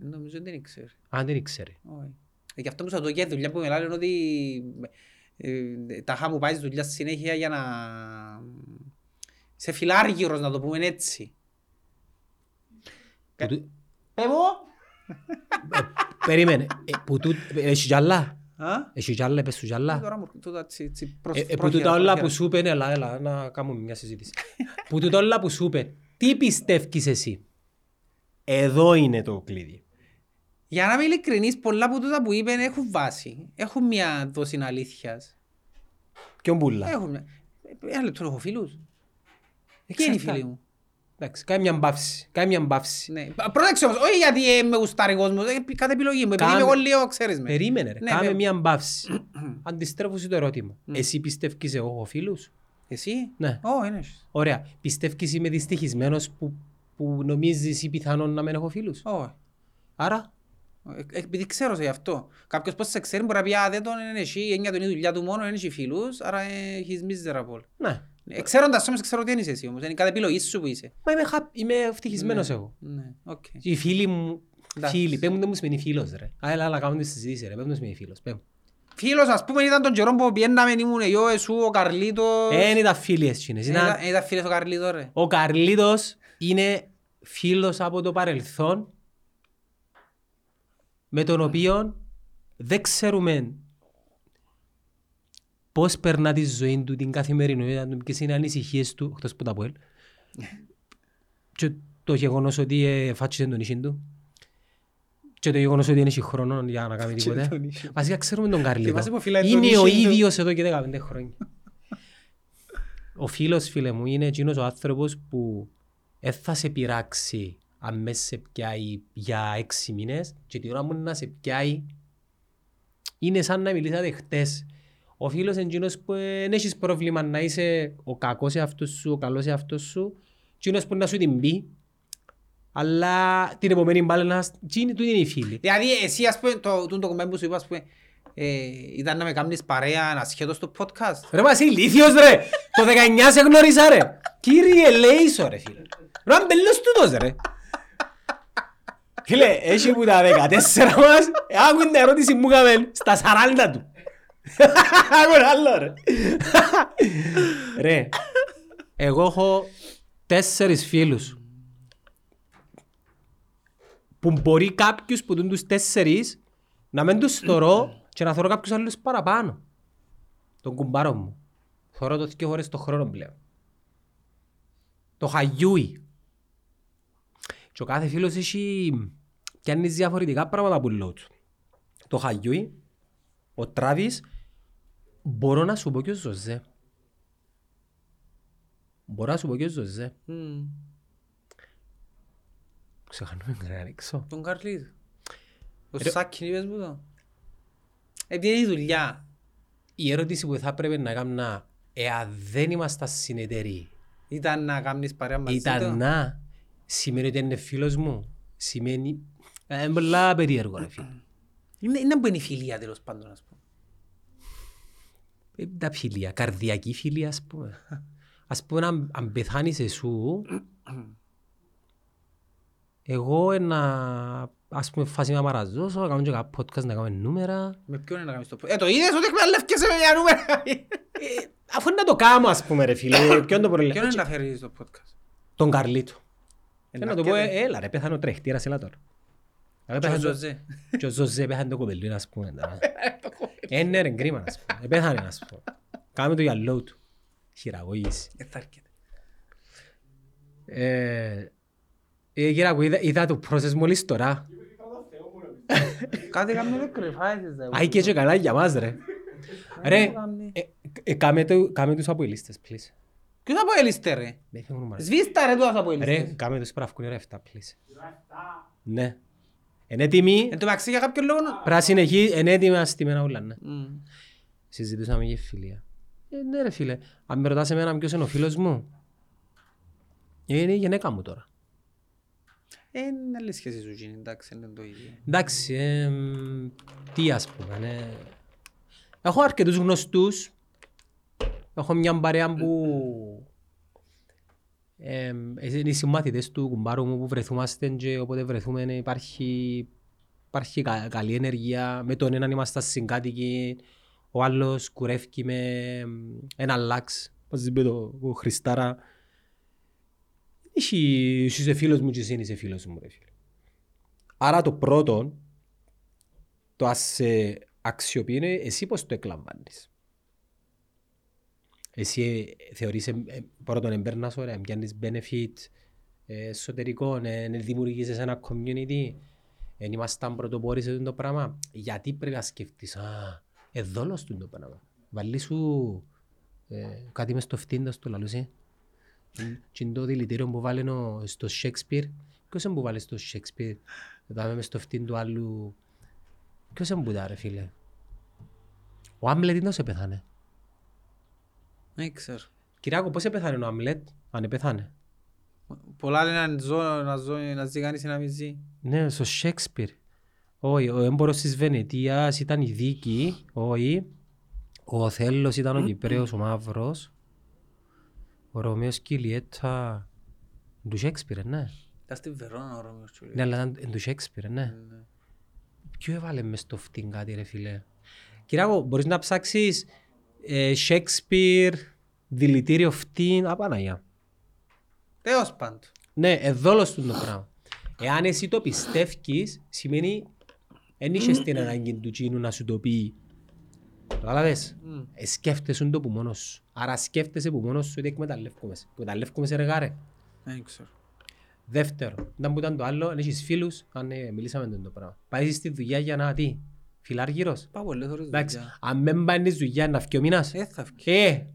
Νομίζω ότι δεν ήξερε. Αν δεν ήξερε. Όχι. Ε, Γι' αυτό που σου το και δουλειά που με λένε ότι ε, τα χά μου πάει στη δουλειά συνέχεια για να... Σε φιλάργυρος να το πούμε έτσι. Που του- Πε μου! Περίμενε. ε, Που του... Έχει κι άλλα. Α; Έχει κι άλλα, είπες σου κι Ε, άλλα. Τώρα μου τούτα τσι- τσι προς- Ε, ε, Που πρόχειρα, τούτα όλα πρόχειρα. που σου είπε, ναι, έλα, έλα, να κάνουμε μια συζήτηση. Που τούτα όλα που σου είπε, τι πιστεύεις εσύ; Εδώ είναι το κλειδί. Για να είμαι ειλικρινής, πολλά από τούτα που είπε έχουν βάση. Έχουν μια δόση αλήθειας. Ποιον πουλά. Έχουν μια... Ε, Ένα λεπτό, έχω φίλους. Ποιοι είναι οι φίλοι μου; Εντάξει, κάνει μια μπαύση. Κάνει μια μπαύση. Ναι. Πα- Πρόσεξε όμως, όχι γιατί ε, με γουστάρει ο κόσμος, ε, κάθε επιλογή μου. Επειδή Κάμε- είμαι εγώ λίγο, ξέρεις με. Περίμενε ρε, Ναι, κάμε με- μια μπαύση. Αντιστρέφω σου το ερώτημα. Εσύ πιστεύεις εγώ έχω φίλους; Εσύ; Ναι. Ω, είναι. Ωραία. Πιστεύεις είμαι δυστυχισμένος που, που νομίζεις ή πιθανόν να μην έχω φίλους; Ω, Άρα, ε, επειδή ξέρω σε γι' αυτό. Κάποιος πώς σε ξέρει μπορεί να πει «Α, δεν τον είναι εσύ, η έννοια του είναι η δουλειά του μόνο, δεν έχει φίλους, άρα ε, he's miserable». ναι. Ε, Ξέροντας όμως, ξέρω τι είναι εσύ όμως, είναι κάθε επιλογή σου που είσαι. Μα είμαι, happy, είμαι ευτυχισμένος εγώ. Ναι, οκ. Οι φίλοι μου, Εντάξει. φίλοι, πες μου δεν μου σημαίνει φίλος ρε. Α, έλα, έλα, κάνουμε τη συζήτηση ρε, πες μου δεν σημαίνει φίλος. πες μου. Φίλος, ας πούμε, ήταν τον καιρό που πιέναμε, ήμουν εγώ, εσύ, ο Καρλίτος. Δεν ήταν φίλοι εκείνες. Ε, Ήταν... Ήταν ήταν φίλος ο Καρλίτος, ρε. Ο Καρλίτος είναι φίλος από το παρελθόν με τον οποίο δεν ξέρουμε πώς περνά τη ζωή του, την καθημερινότητα του, ποιες είναι οι ανησυχίες του, εκτός που τα πω και το γεγονός ότι ε, φάτσισε τον ίσιν του και το γεγονός ότι δεν έχει χρόνο για να κάνει τίποτε. τον ίσιν. Βασικά ξέρουμε τον Καρλίτο. Θυμάσαι που φυλάει τον Είναι ο ίσιν του. ίδιος εδώ και 15 χρόνια. Ο φίλος φίλε μου είναι εκείνος ο άνθρωπος που δεν θα σε πειράξει αν μες σε πιάει για έξι μήνες και την ώρα μου να σε πιάει είναι σαν να μιλήσατε χτες. Ο φίλος είναι εκείνος που δεν έχεις πρόβλημα να είσαι ο κακός εαυτός σου, ο καλός εαυτός σου εκείνος που να σου την πει αλλά την επομένη μπάλα να... Τι του είναι οι φίλοι. Δηλαδή, εσύ, ας πούμε, το, το, το κομμάτι που σου είπα, ας πούμε, ε, ήταν να με κάνεις παρέα ασχέτως στο podcast. Ρε μας είσαι ηλίθιος ρε! Το 19 σε γνώρισα ρε! Κύριε Λέισο ρε φίλε! Ρε αν μπελός τούτος ρε! Φίλε, έχει που τα 14 μας, άκου την ερώτηση που έκαμε στα 40 του. Άκου ένα άλλο ρε! Ρε, εγώ έχω τέσσερις φίλους που μπορεί κάποιους που δουν τους τέσσερις να μην τους θωρώ και να θωρώ κάποιους άλλους παραπάνω. Τον κουμπάρο μου. Θωρώ το δύο φορές το χρόνο πλέον. Το χαγιούι. Και ο κάθε φίλος έχει πιάνεις διαφορετικά πράγματα που λέω του. Το χαγιούι, ο Τράβης, μπορώ να σου πω και ο Ζωζέ. Μπορώ να σου πω και ο Ζωζέ. Μμμ. Ξεχανούμε κανέναν έξω. Τον Καρλίτο. Ο Ρε- Σάκιν είπες μου το. Επειδή είναι η δουλειά. η ερώτηση που θα πρέπει να έκανα, εάν δεν ήμασταν συνεταιροί, Ήταν να κάνεις παρέα μαζί ήταν του. να, σημαίνει ότι είναι φίλος μου. Σημαίνει, ε, είναι πολλά περίεργο ρε φίλε. Είναι, είναι που είναι η φιλία τέλος πάντων, ας πούμε. Ε, Τα φιλία, καρδιακή φιλία ας πούμε. Ας πούμε αν, αν πεθάνεις εσού, εγώ ένα, ας πούμε φάση να μαραζώσω, να κάνω και κάποιο podcast να κάνουμε νούμερα. Με ποιον είναι να κάνεις το... Ε, το είδες ότι εκμεταλλεύκεσαι με μια νούμερα; Ε, αφού είναι να το κάνω ας πούμε ρε φίλε, ποιον το Ποιον είναι προβλήμα. να φέρεις το podcast; Τον Καρλίτο. Ε, Και να να το πω, αρκετά. ε, έλα ρε, πέθανε ο τρέχτηρας, έλα τώρα. Αλλά Και ο πέθανε το- Ζωζέ. Και ο Ζωζέ πέθανε το κοπελούι, ας πούμε. τώρα. Ε, ναι ρε, κρίμα, ας πούμε. Ε, Πέθανε, ας πούμε. Κάμε το γυαλό του. Χειραγωγήσει. Ε, θα έρχεται. Ε, ε, κύριε, που είδα, είδα το process μόλις τώρα. Κάτι κάνουμε δεν κρυφάσεις. δε. Άι και και καλάς για μας, ρε. Ρε, κάνει. ε, ε, κάμε το- κάμε τους από οι λίστες, please. Ποιος από ελίστε ρε; Δεν θυμούμαι, μάλλον. Σβήστα ρε τους από Ρε, ελίστε. κάμε τους πράφκουν ρε 7, please. Ναι. Είναι έτοιμοι, Εν τω μεταξύ για κάποιον λόγο... πράσινη εκεί, είναι έτοιμα στημένα όλα, ναι. Μμ. Συζητούσαμε για φιλία. Ε, ναι ρε φίλε, αν με ρωτάς εμένα ποιος είναι ο φίλος μου, ε, είναι η γυναίκα μου τώρα. Ε, Είναι άλλη σχέση σου γίνει, εντάξει, είναι το ίδιο. Εντάξει, εμ, τι ας πούμε, ναι. Έχω αρκετούς γνωστούς. Έχω μια παρέα που εμ, είναι οι συμμάθητες του κουμπάρου μου που βρεθούμαστε και όποτε βρεθούμε ναι, υπάρχει, υπάρχει κα- καλή ενεργεία. Με τον έναν είμαστε συγκάτοικοι, ο άλλος κουρεύει με εμ, ένα λάξ, πώς είπε το ο Χριστάρα. Εσύ εσύ είσαι φίλος μου και εσύ είσαι φίλος μου ρε φίλε. Άρα το πρώτο, το ας σε αξιοποιεί είναι εσύ πώς το εκλαμβάνεις. Εσύ ε, θεωρείς ε, ε, πρώτον εμπέρνας ωραία, πιάνεις benefit ε, εσωτερικό, ε, ε, δημιουργήσεις ένα community, εν ήμασταν πρωτοπόροι σε αυτό το πράγμα. Γιατί πρέπει να σκεφτείς, α, εδόλος του το πράγμα. Βάλει σου ε, κάτι μες στο φτύντο του λαλούσι. Και είναι το δηλητήριο που βάλει ο- στο Shakespeare. Ποιος είναι που βάλει στο Shakespeare. Εδώ μες στο φτύν του άλλου. Ποιος είναι που τα ρε φίλε. Ο Άμλετ είναι όσο πεθάνε. Δεν ξέρω. Κυριάκο πώς πεθάνε ο Άμλετ, αν πεθάνε. Πολλά λένε να ζω, να ζω, να ζει κανείς ή να μην ζει. Ναι, στο Shakespeare. Όχι, ο έμπορος της Βενετίας ήταν η δίκη, όχι. Ο Οθέλος ήταν ο Κυπρέος, ο Μαύρος. Ο Ρωμαίος και η Λιέτα... Του Shakespeare, ναι. Ήταν στη Βερόνα ο Ρώμιος Τσουλίου. Ναι, αλλά ήταν εν του Shakespeare, ναι. Ποιο έβαλε μες στο φτύν κάτι ρε φίλε; Κυράκο, μπορείς να ψάξεις ε, Shakespeare, δηλητήριο φτύν, απαναγιά. Τέλος πάντων. Ναι, εδόλος του το πράγμα. Εάν εσύ το πιστεύεις, σημαίνει δεν είχες την ανάγκη του τσίνου να σου το πει. Καταλάβες; Ε, σκέφτεσαι το που μόνος σου. Άρα σκέφτεσαι που μόνος σου ότι εκμεταλλεύκομαι. σε. Εκμεταλλεύκομαι σε ρεγάρε. Δεν ξέρω. Δεύτερο, ήταν που ήταν το άλλο, αν έχεις φίλους, αν ε, μιλήσαμε τον το πράγμα. Πάει στη δουλειά για να τι, φιλάργυρος. Πάω πολλές ώρες Εντάξει, δουλειά. αν δεν πάει στη δουλειά να φύγει ο μήνας. Ε, θα βγει. Ε,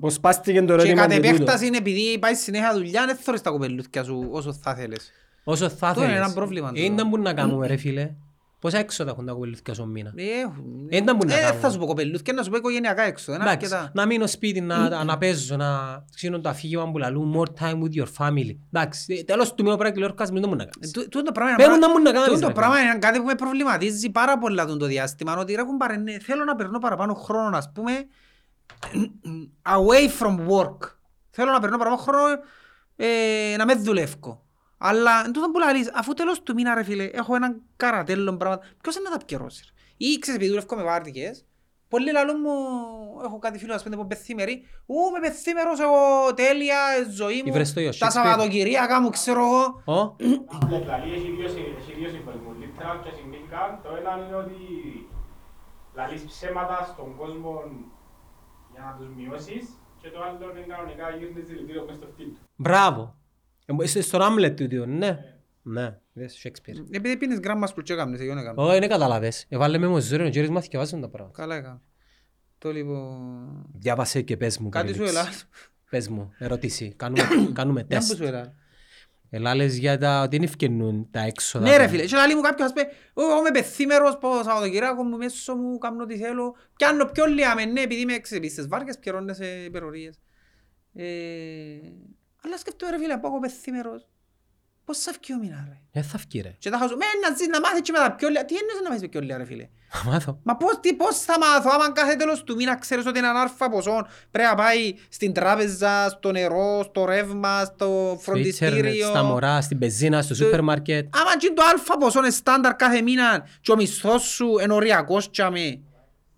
πως πάστηκε το Και ερώτημα κατ' του τούτο. επέκταση είναι επειδή πάει συνέχεια δουλειά, δεν θωρείς τα κοπελούθια σου όσο θα θέλεις. Όσο θα Αυτό είναι θέλεις. ένα πρόβλημα Ε, τώρα. ήταν που να κάνουμε ρε φίλε. Πόσα έξοδα έχουν τα κοπελούθια στον μήνα; Ε, έχουν. Ε, δεν μπορεί να Ε, κάνουν. θα σου πω κοπελούθια, να σου πω οικογενειακά έξω. Είναι Εντάξει, αρκετά. να μείνω σπίτι, να, να παίζω, να ξύνω το αφήγημα που λαλούν more time with your family. Εντάξει, ε, τέλος του μήνα πρέπει να κληρώσεις, μην το μου να Ε, κάνεις. τού- τούτο πράγμα είναι Παίρνουν πρα- να μου να κάνεις, τούτο ρε, πράγμα είναι κάτι που με προβληματίζει πάρα πολλά τον το διάστημα. Ότι ρε κουμπάρε, ναι, θέλω να περνώ παραπάνω χρόνο, ας πούμε, away from work. Θέλω να περνώ παραπάνω χρόνο ε, να με δουλεύω. Αλλά εν τούτο που λαλείς, αφού τέλος του μήνα ρε φίλε, έχω έναν καρατέλλο πράγματα, ποιος είναι να τα πιερώσει. ρε; Ή ξέρεις, επειδή δουλεύω με βάρδικες, πολλοί λαλούν μου, έχω κάτι φίλο, ας πούμε, που πεθήμερη, ου, με πεθήμερος εγώ τέλεια, ε, ζωή μου, Ήβρες το γιο, τα Shakespeare. Σαββατοκυριακά μου, ξέρω εγώ, Ω, Δηλαδή έχει δύο, συ- έχει δύο συμφωνισμούς, literal και significant. Το ένα είναι ότι λαλείς ψέματα στον κόσμο για να τους μειώσεις και το άλλο είναι κανονικά γύρνεις δηλητήριο μες στο φτύν του. Μπράβο. Ε, Είσαι στον Άμλετ του δύο, ναι. Ναι, δες Shakespeare. Επειδή πίνεις γράμμα που έκαμνες, εγώ έκαμνες. Ω, είναι καταλαβες. Εβάλε με μοζόριο, ο Τζέρις μάθει και βάζουν τα πράγματα. Καλά έκαμε. Το λοιπόν... Διάβασε και πες μου. Κάτι σου Felix. έλα. Πες μου, ερώτηση. Κάνουμε, κάνουμε Δεν που τεστ. σου έλα. Ελά λες για τα ότι δεν ευκαινούν τα έξοδα. Ναι ρε του. φίλε, και λέει μου κάποιος ας πει, «Ω, εγώ είμαι πεθήμερος, πω Σαββατοκυριακό μου μέσω μου, κάνω ό,τι θέλω. Πιάνω πιο λιάμε, ναι, επειδή είμαι ξέρεις, στις βάρκες πληρώνεσαι υπερορίες. Ε, αλλά σκέφτομαι ρε φίλε, πω εγώ πεθήμερος, πώς θα βγει ο μήνα ρε. Δεν θα βγει ρε. Και τα χάσω, με να ζεις να μάθεις και με τα πιο λιά, τι εννοείς να μάθεις με πιο λιά ρε φίλε; Θα μάθω. Μα πώς, τι, πώς θα μάθω, άμα κάθε τέλος του μήνα ξέρεις ότι έναν άρφα ποσό πρέπει να πάει στην τράπεζα, στο νερό, στο ρεύμα, στο Στο ίντερνετ, φροντιστήριο. στα μωρά, στην πεζίνα, στο Το- σούπερ μάρκετ. Άμα και το αλφα ποσό είναι στάνταρ κάθε μήνα και ο μισθός σου είναι οριακός τσάμε.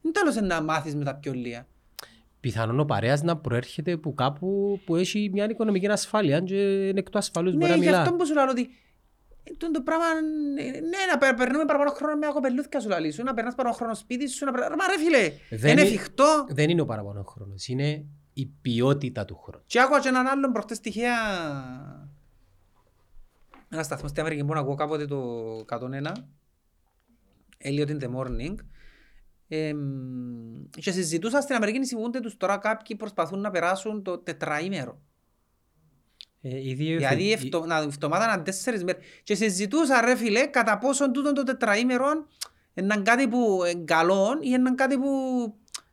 Δεν τέλος είναι να μάθεις με τα πιο λίγα. Πιθανόν ο παρέας να προέρχεται από κάπου που έχει μια οικονομική ασφάλεια και είναι εκτός ασφαλούς μπορεί Ναι, να γι' αυτό μιλά. που σου λέω ότι ε, τούτο το πράγμα, ε, ναι, να περ- περνούμε παραπάνω χρόνο με ακοπελούθηκια σου λαλή σου, να περνάς παραπάνω χρόνο σπίτι σου, να περνάς... Μα ρε φίλε, Δεν είναι είναι- εφικτό. Δεν είναι ο παραπάνω χρόνος, είναι η ποιότητα του χρόνου. Και άκουα και έναν άλλον προχτές τυχαία ένα σταθμός στην Αμερική που να ακούω κάποτε το 101 Elliot in the morning Εμ, και συζητούσα στην Αμερική συμβούνται τους τώρα κάποιοι προσπαθούν να περάσουν το τετραήμερο Ε, οι δύο Δηλαδή η οι- εβδο- να- η εβδομάδα είναι τέσσερις μέρες και συζητούσα ρε φίλε κατά πόσον τούτο το τετραήμερο είναι κάτι που είναι καλό ή είναι κάτι που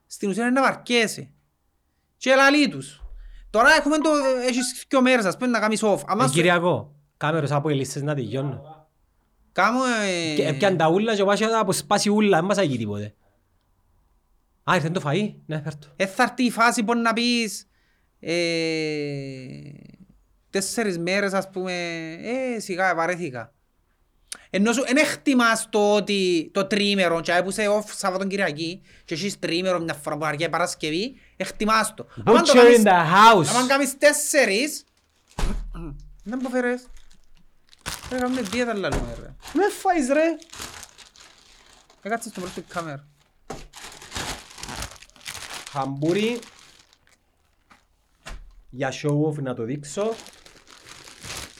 στην ουσία είναι να βαρκέσαι και λαλεί τους Τώρα έχουμε το, έχεις δυο μέρες ας πούμε να κάνεις off. Άμα Ε, σου- Κυριακό, κάμερος από οι λίστες να τελειώνουν. Κάμω... ε, Και έπιαν τα ούλα και πάσει να αποσπάσει ούλα, δεν μας αγεί τίποτε. Α, ήρθε το φαΐ, ναι, φέρ' το. Ε, θα έρθει η φάση που να πεις ε, τέσσερις μέρες ας πούμε ε, σιγά βαρέθηκα. Ενώ σου εν εκτιμάς το ότι το τρίμερο και που είσαι off Σάββατον Κυριακή και έχεις τρίμερο μια φορά που αργεί Παρασκευή εκτιμάς το. Άμα το Butcher κάνεις- in the house. άμα κάνεις τέσσερις δεν μου φέρες. Ρε κάνουμε δίαιτα λαλούμε ρε. Με φάεις ρε. Έκατσε στο πρώτο κάμερα. Χαμπούρι. Για show off να το δείξω.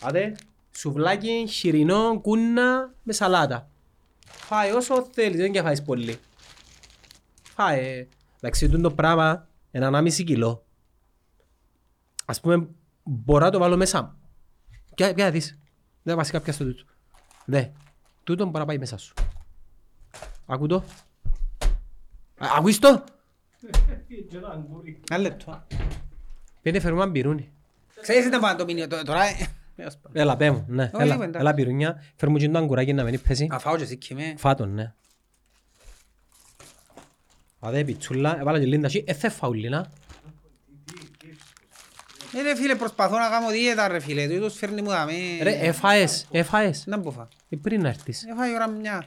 Άντε. Σουβλάκι, χοιρινό, κούνα με σαλάτα. Φάε όσο θέλεις, δεν και φάεις πολύ. Φάε. Εντάξει, τούτο το πράγμα είναι 1,5 κιλό. Ας πούμε, μπορώ να το βάλω μέσα. Ποια, ποια δεις. Δεν βασικά πια στο τούτο. Δε. Τούτο μπορεί να πάει μέσα σου. Ακού το. Α, Ακούεις το; Ένα λεπτό. Πέντε φέρουμε μπυρούνι. Ξέρεις τι να το μείνει τώρα. ε, έως πάνω. Έλα πέμω, ναι. Όχι, Έλα, εντάξει. έλα πυρούνια. Φέρουμε και το αγκουράκι να μην πέσει. Να φάω και εσύ και με. Φάτον, ναι. Αδέ πιτσούλα, έβαλα και λίντα εκεί. Ε, θε φαουλίνα. Ε, ρε φίλε, προσπαθώ να κάνω δίαιτα ρε φίλε. Τούτος φέρνει μου δαμέ. Ρε, έφαες, έφαες. Δεν μπορώ. Ε, πριν να έρθεις. Έφαγε η ώρα μια.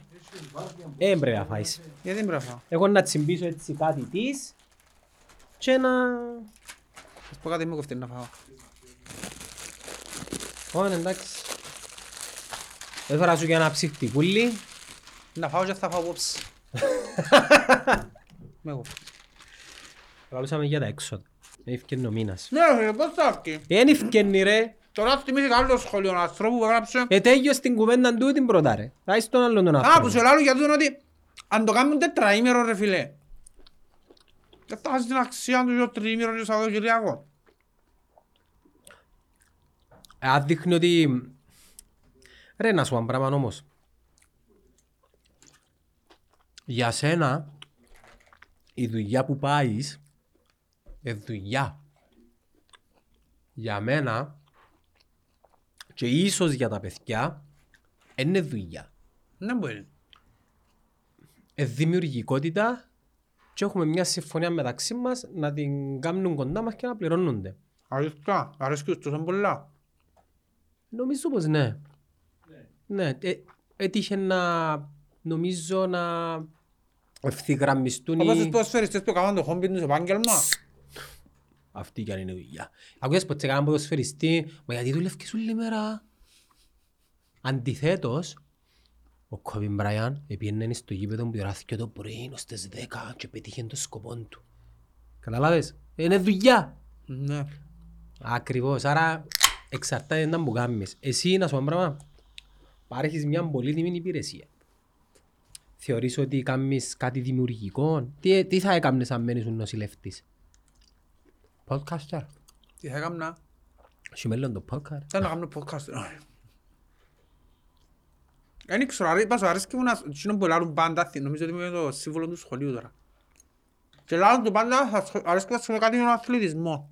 Ε, πρέπει να φάεις. Γιατί δεν πρέπει να φάω. Εγώ να τσιμπήσω έτσι κάτι της και να... Ας πω κάτι μου κοφτεί να φάω. Ω, εντάξει. Έφερα σου και ένα ψυχτικούλι. Να φάω και θα φάω απόψε. Με εγώ. Καλούσαμε για τα έξοδα. Δεν ευκαιρνεί ο μήνας. Ναι ρε φίλε, πώς θα έρθει; Δεν ευκαιρνεί ρε. Τώρα θυμήθηκα άλλο σχολείο ανθρώπου που έγραψε. Ε, τέλειος την κουβέντα του την πρώτα ρε. Θα είσαι τον άλλον τον Α, που άνθρωπο. σε λάλλω γιατί είναι ότι αν το κάνουν τετραήμερο ρε φίλε. Δεν θα χάσει την αξία του για τριήμερο και Σαββατοκυριακός. Ε, Αν δείχνει ότι... Ρε να σου πω ένα πράγμα όμως. Για σένα, η δουλειά που πάεις, είναι δουλειά. Για μένα, και ίσως για τα παιδιά, είναι δουλειά. Δεν μπορεί. Ε, δημιουργικότητα και έχουμε μια συμφωνία μεταξύ μας να την κάνουν κοντά μας και να πληρώνονται. Αλήθεια, αρέσκει τους τόσο πολλά. Νομίζω πως ναι. Ναι, ε, έτυχε να νομίζω να ευθυγραμμιστούν Όπως οι... τους ποδοσφαιριστές που κάνουν το χόμπι τους επάγγελμα. Αυτή κι αν είναι δουλειά. Ακούγες ποτέ κανέναν ποδοσφαιριστή, μα γιατί δουλεύκες όλη μέρα; Αντιθέτως, ο Κόβιν Μπραϊάν επίεννε στο γήπεδο που ηράθηκε το πρωί ως τις 10 και πετύχε το σκοπό του. Καταλάβες, είναι δουλειά. Ναι. Ακριβώς, άρα εξαρτάται να που κάνεις. Εσύ να σου πω ένα πράγμα, παρέχεις μια πολύτιμη υπηρεσία. Θεωρείς ότι κάνεις κάτι δημιουργικό. Τι, τι θα έκαμνες αν μένεις νοσηλευτής; Podcaster. Τι θα έκανα. Έχει μέλλον το podcast. Θέλω να κάνω podcast. Δεν ξέρω, αρέ- πας, αρέσκει μου να... εκείνο που λάρουν πάντα, νομίζω ότι είμαι το σύμβολο του σχολείου τώρα. Και λάρουν του πάντα, θα σχολ- αρέσκει να σχολείο κάτι για τον αθλητισμό.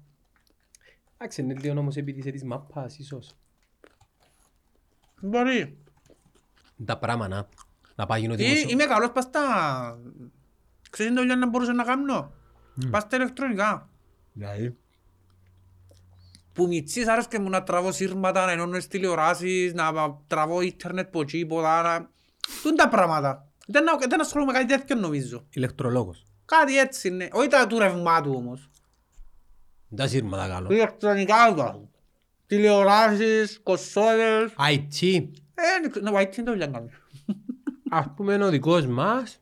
Εντάξει, είναι λίγο όμως επειδή είσαι της μάπας ίσως. Μπορεί. Τα πράγματα να, να πάει γίνω Ή δημοσιο... είμαι καλός πας στα... Ξέρεις τι δουλειά να μπορούσα να κάνω. Πας στα ηλεκτρονικά. Δηλαδή. Που μητσής άρεσκε μου να τραβώ σύρματα, να ενώνω τις τηλεοράσεις, να τραβώ ίντερνετ από εκεί, από δά, να... Τούν τα πράγματα. Δεν, να- δεν ασχολούμαι με κάτι τέτοιο νομίζω. Ηλεκτρολόγος. Κάτι έτσι είναι. Όχι τα του ρευμάτου όμως. Τα σύρματα καλό. Ηλεκτρονικά τώρα. Τηλεοράσεις, κοσόδες. IT. Ε, να πάει τι είναι το δουλειά να κάνει. Ας πούμε ο δικός μας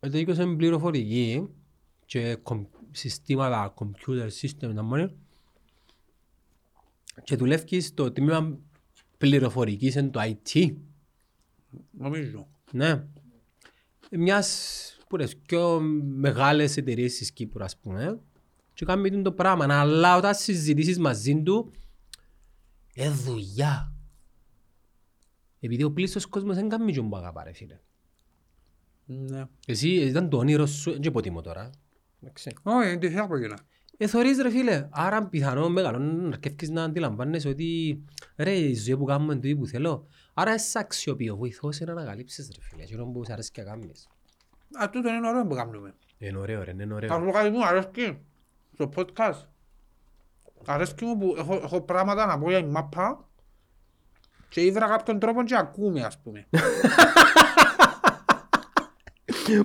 τελείωσε πληροφορική και κομ- συστήματα, computer system να μόνοι και δουλεύει στο τμήμα πληροφορικής εν το IT. Νομίζω. Ναι. Μιας που είναι πιο μεγάλες εταιρείες της Κύπρου ας πούμε και κάνει το πράγμα. Αλλά όταν συζητήσεις μαζί του ε δουλειά. Επειδή ο πλήστος κόσμος δεν κάνει και που αγαπά ρε φίλε. Ναι. Εσύ ήταν το όνειρο σου, δεν υποτιμώ τώρα. Εντάξει. Όχι, είναι τυχαία που έγινα. Ε, θωρείς ρε φίλε, άρα πιθανό μεγάλο να αρκεύκεις να αντιλαμβάνεσαι ότι ρε η ζωή που κάνουμε είναι το που θέλω. Άρα είσαι αξιοποιώ, βοηθός είναι να ανακαλύψεις ρε φίλε, εκείνο που σ' αρέσει και κάνεις. Α, τούτο είναι ωραίο που κάνουμε. Είναι ωραίο ρε, είναι Θα ωραίο. σου πω κάτι που μου αρέσκει. Στο podcast. Αρέσκει μου που έχω, έχω πράγματα να πω για η μάπα και ήβρα κάποιον τρόπο και ακούμε ας πούμε.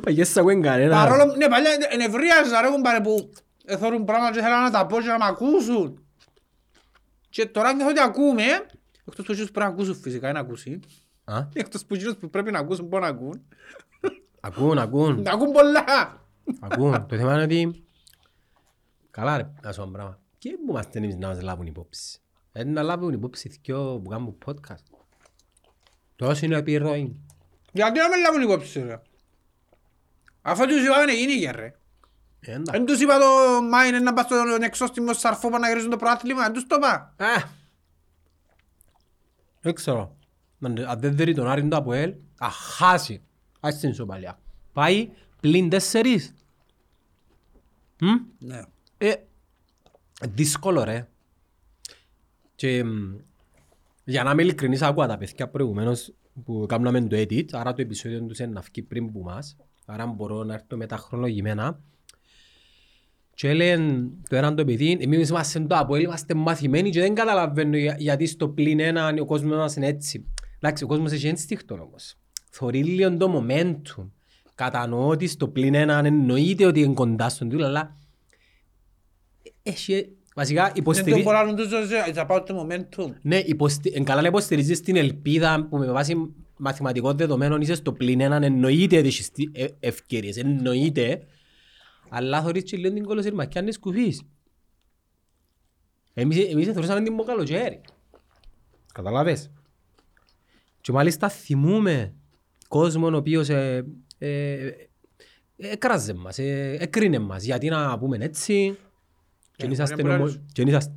Παγιές σ' ακούει κανένα. Παρόλο, ναι, παλιά ενευρίαζα ρε κουμπάρε που εθώρουν πράγματα και θέλαν να τα πω και να μ' ακούσουν. Και τώρα νιώθω ότι ακούμε, εκτός που εκείνους πρέπει να ακούσουν φυσικά, είναι ακούσει. Α, Εκτός που εκείνους που πρέπει να ακούσουν μπορούν να ακούν. Ακούν, ακούν, Να ακούν πολλά. ακούν. Το θέμα είναι ότι... Καλά ρε, να σου πω ένα πράγμα. Και που είμαστε εμείς να μας λάβουν υπόψη. Ε, να λάβουν υπόψη δυο που κάνουν podcast. Τόσο είναι επιρροή. Γιατί να με λάβουν υπόψη ρε. Αφού τους είπαμε γίνει και ρε. Ε, εντάξει. Δεν τους είπα το Μάιν να πας στον εξώστημο σαρφόπα να γυρίζουν το προάθλημα, δεν τους το είπα. Α, Δεν ξέρω. Αν αν δεν δει τον Άρη του Αποέλ, θα χάσει. Ας την ισοπαλία. Πάει πλην τέσσερις. Μμ, Ναι. Ε, δύσκολο ρε. Και μ, για να είμαι ειλικρινής άκουα τα παιδιά προηγουμένως που κάναμε το edit, άρα το επεισόδιο τους είναι να βγει πριν που μας, άρα μπορώ να έρθω μετά χρονολογημένα. Και έλεγαν το έναν το παιδί, εμείς είμαστε το Αποέλ, είμαστε μαθημένοι και δεν καταλαβαίνω για- γιατί στο πλήν ένα ο κόσμος μας είναι έτσι. Εντάξει, ο κόσμος έχει ένστιχτο όμως. Θωρεί λίγο το momentum. Κατανοώ ότι στο πλήν ένα εννοείται ότι είναι κοντά στον τούτο, αλλά έχει, βασικά Δεν το υποστηρίζει, μπορώ να τους δώσω, θα πάω το momentum. ναι, υποστη... εν καλά να υποστηρίζεις την ελπίδα που με βάση μαθηματικών δεδομένων είσαι στο πλήν έναν, εννοείται ότι έχεις τι- ε- ευκαιρίες, εννοείται, αλλά θωρείς και λίγο την κολοσυρμακιά είναι σκουφής. Εμείς, εμείς θεωρούσαμε την καλοκαίρι. Καταλάβες. Και μάλιστα θυμούμε κόσμο ο οποίος ε, ε, έκραζε μας, ε, έκρινε μας, γιατί να πούμε έτσι, και Ε, εν είσαστε μπορεί να ομο- λες. και εν είσαστε-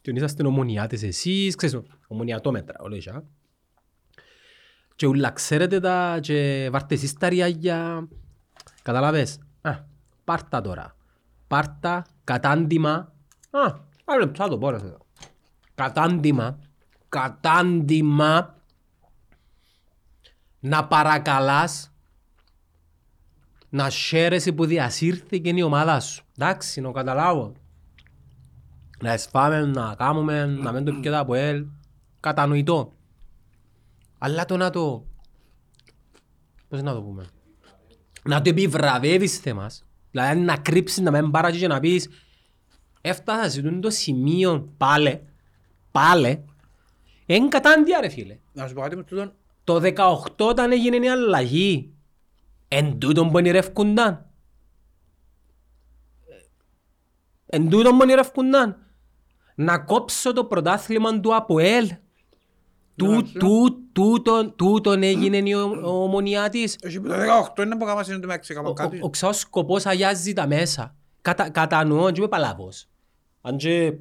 και εν είσαστε ομονιάτες εσείς, ξέρεις, ομονιατόμετρα, όλα αυτά. Και ούλα ξέρετε τα και βάρτε εσείς τα ριάγια. Καταλάβες; Α, πάρτα τώρα. Πάρτα, κατάντημα. Α, άλλο λεπτό θα το πω ρε εδώ. Κατάντημα. Κατάντημα. Να παρακαλάς να χαίρεσαι που διασύρθηκε η ομάδα σου. Εντάξει, να καταλάβω. Να εσφάμε, να κάνουμε, να μην το πιέτα από ελ. Κατανοητό. Αλλά το να το... Πώς να το πούμε; Να το επιβραβεύεις θέμας. Δηλαδή να κρύψεις, να μην πάρεις και να πεις έφτασα σε τούτο το σημείο πάλε, πάλε. Εν κατάντια ρε φίλε. Να σου πω κάτι μες τούτον. Το 18 όταν έγινε η αλλαγή, εν τούτον που ονειρεύκουνταν. Εν τούτον που ονειρεύκουνταν. Να κόψω το πρωτάθλημα του ΑΠΟΕΛ. Του, Εντάξει. του, τούτον, τούτον έγινε η ο- ομονιά της. Έχει που το 18 είναι που κάμα είναι το μεταξύ, Ο, κάμα ο, κάτι. ο ξάος σκοπός αγιάζει τα μέσα. Κατα, κατανοώ, και είμαι παλαβός. Αν και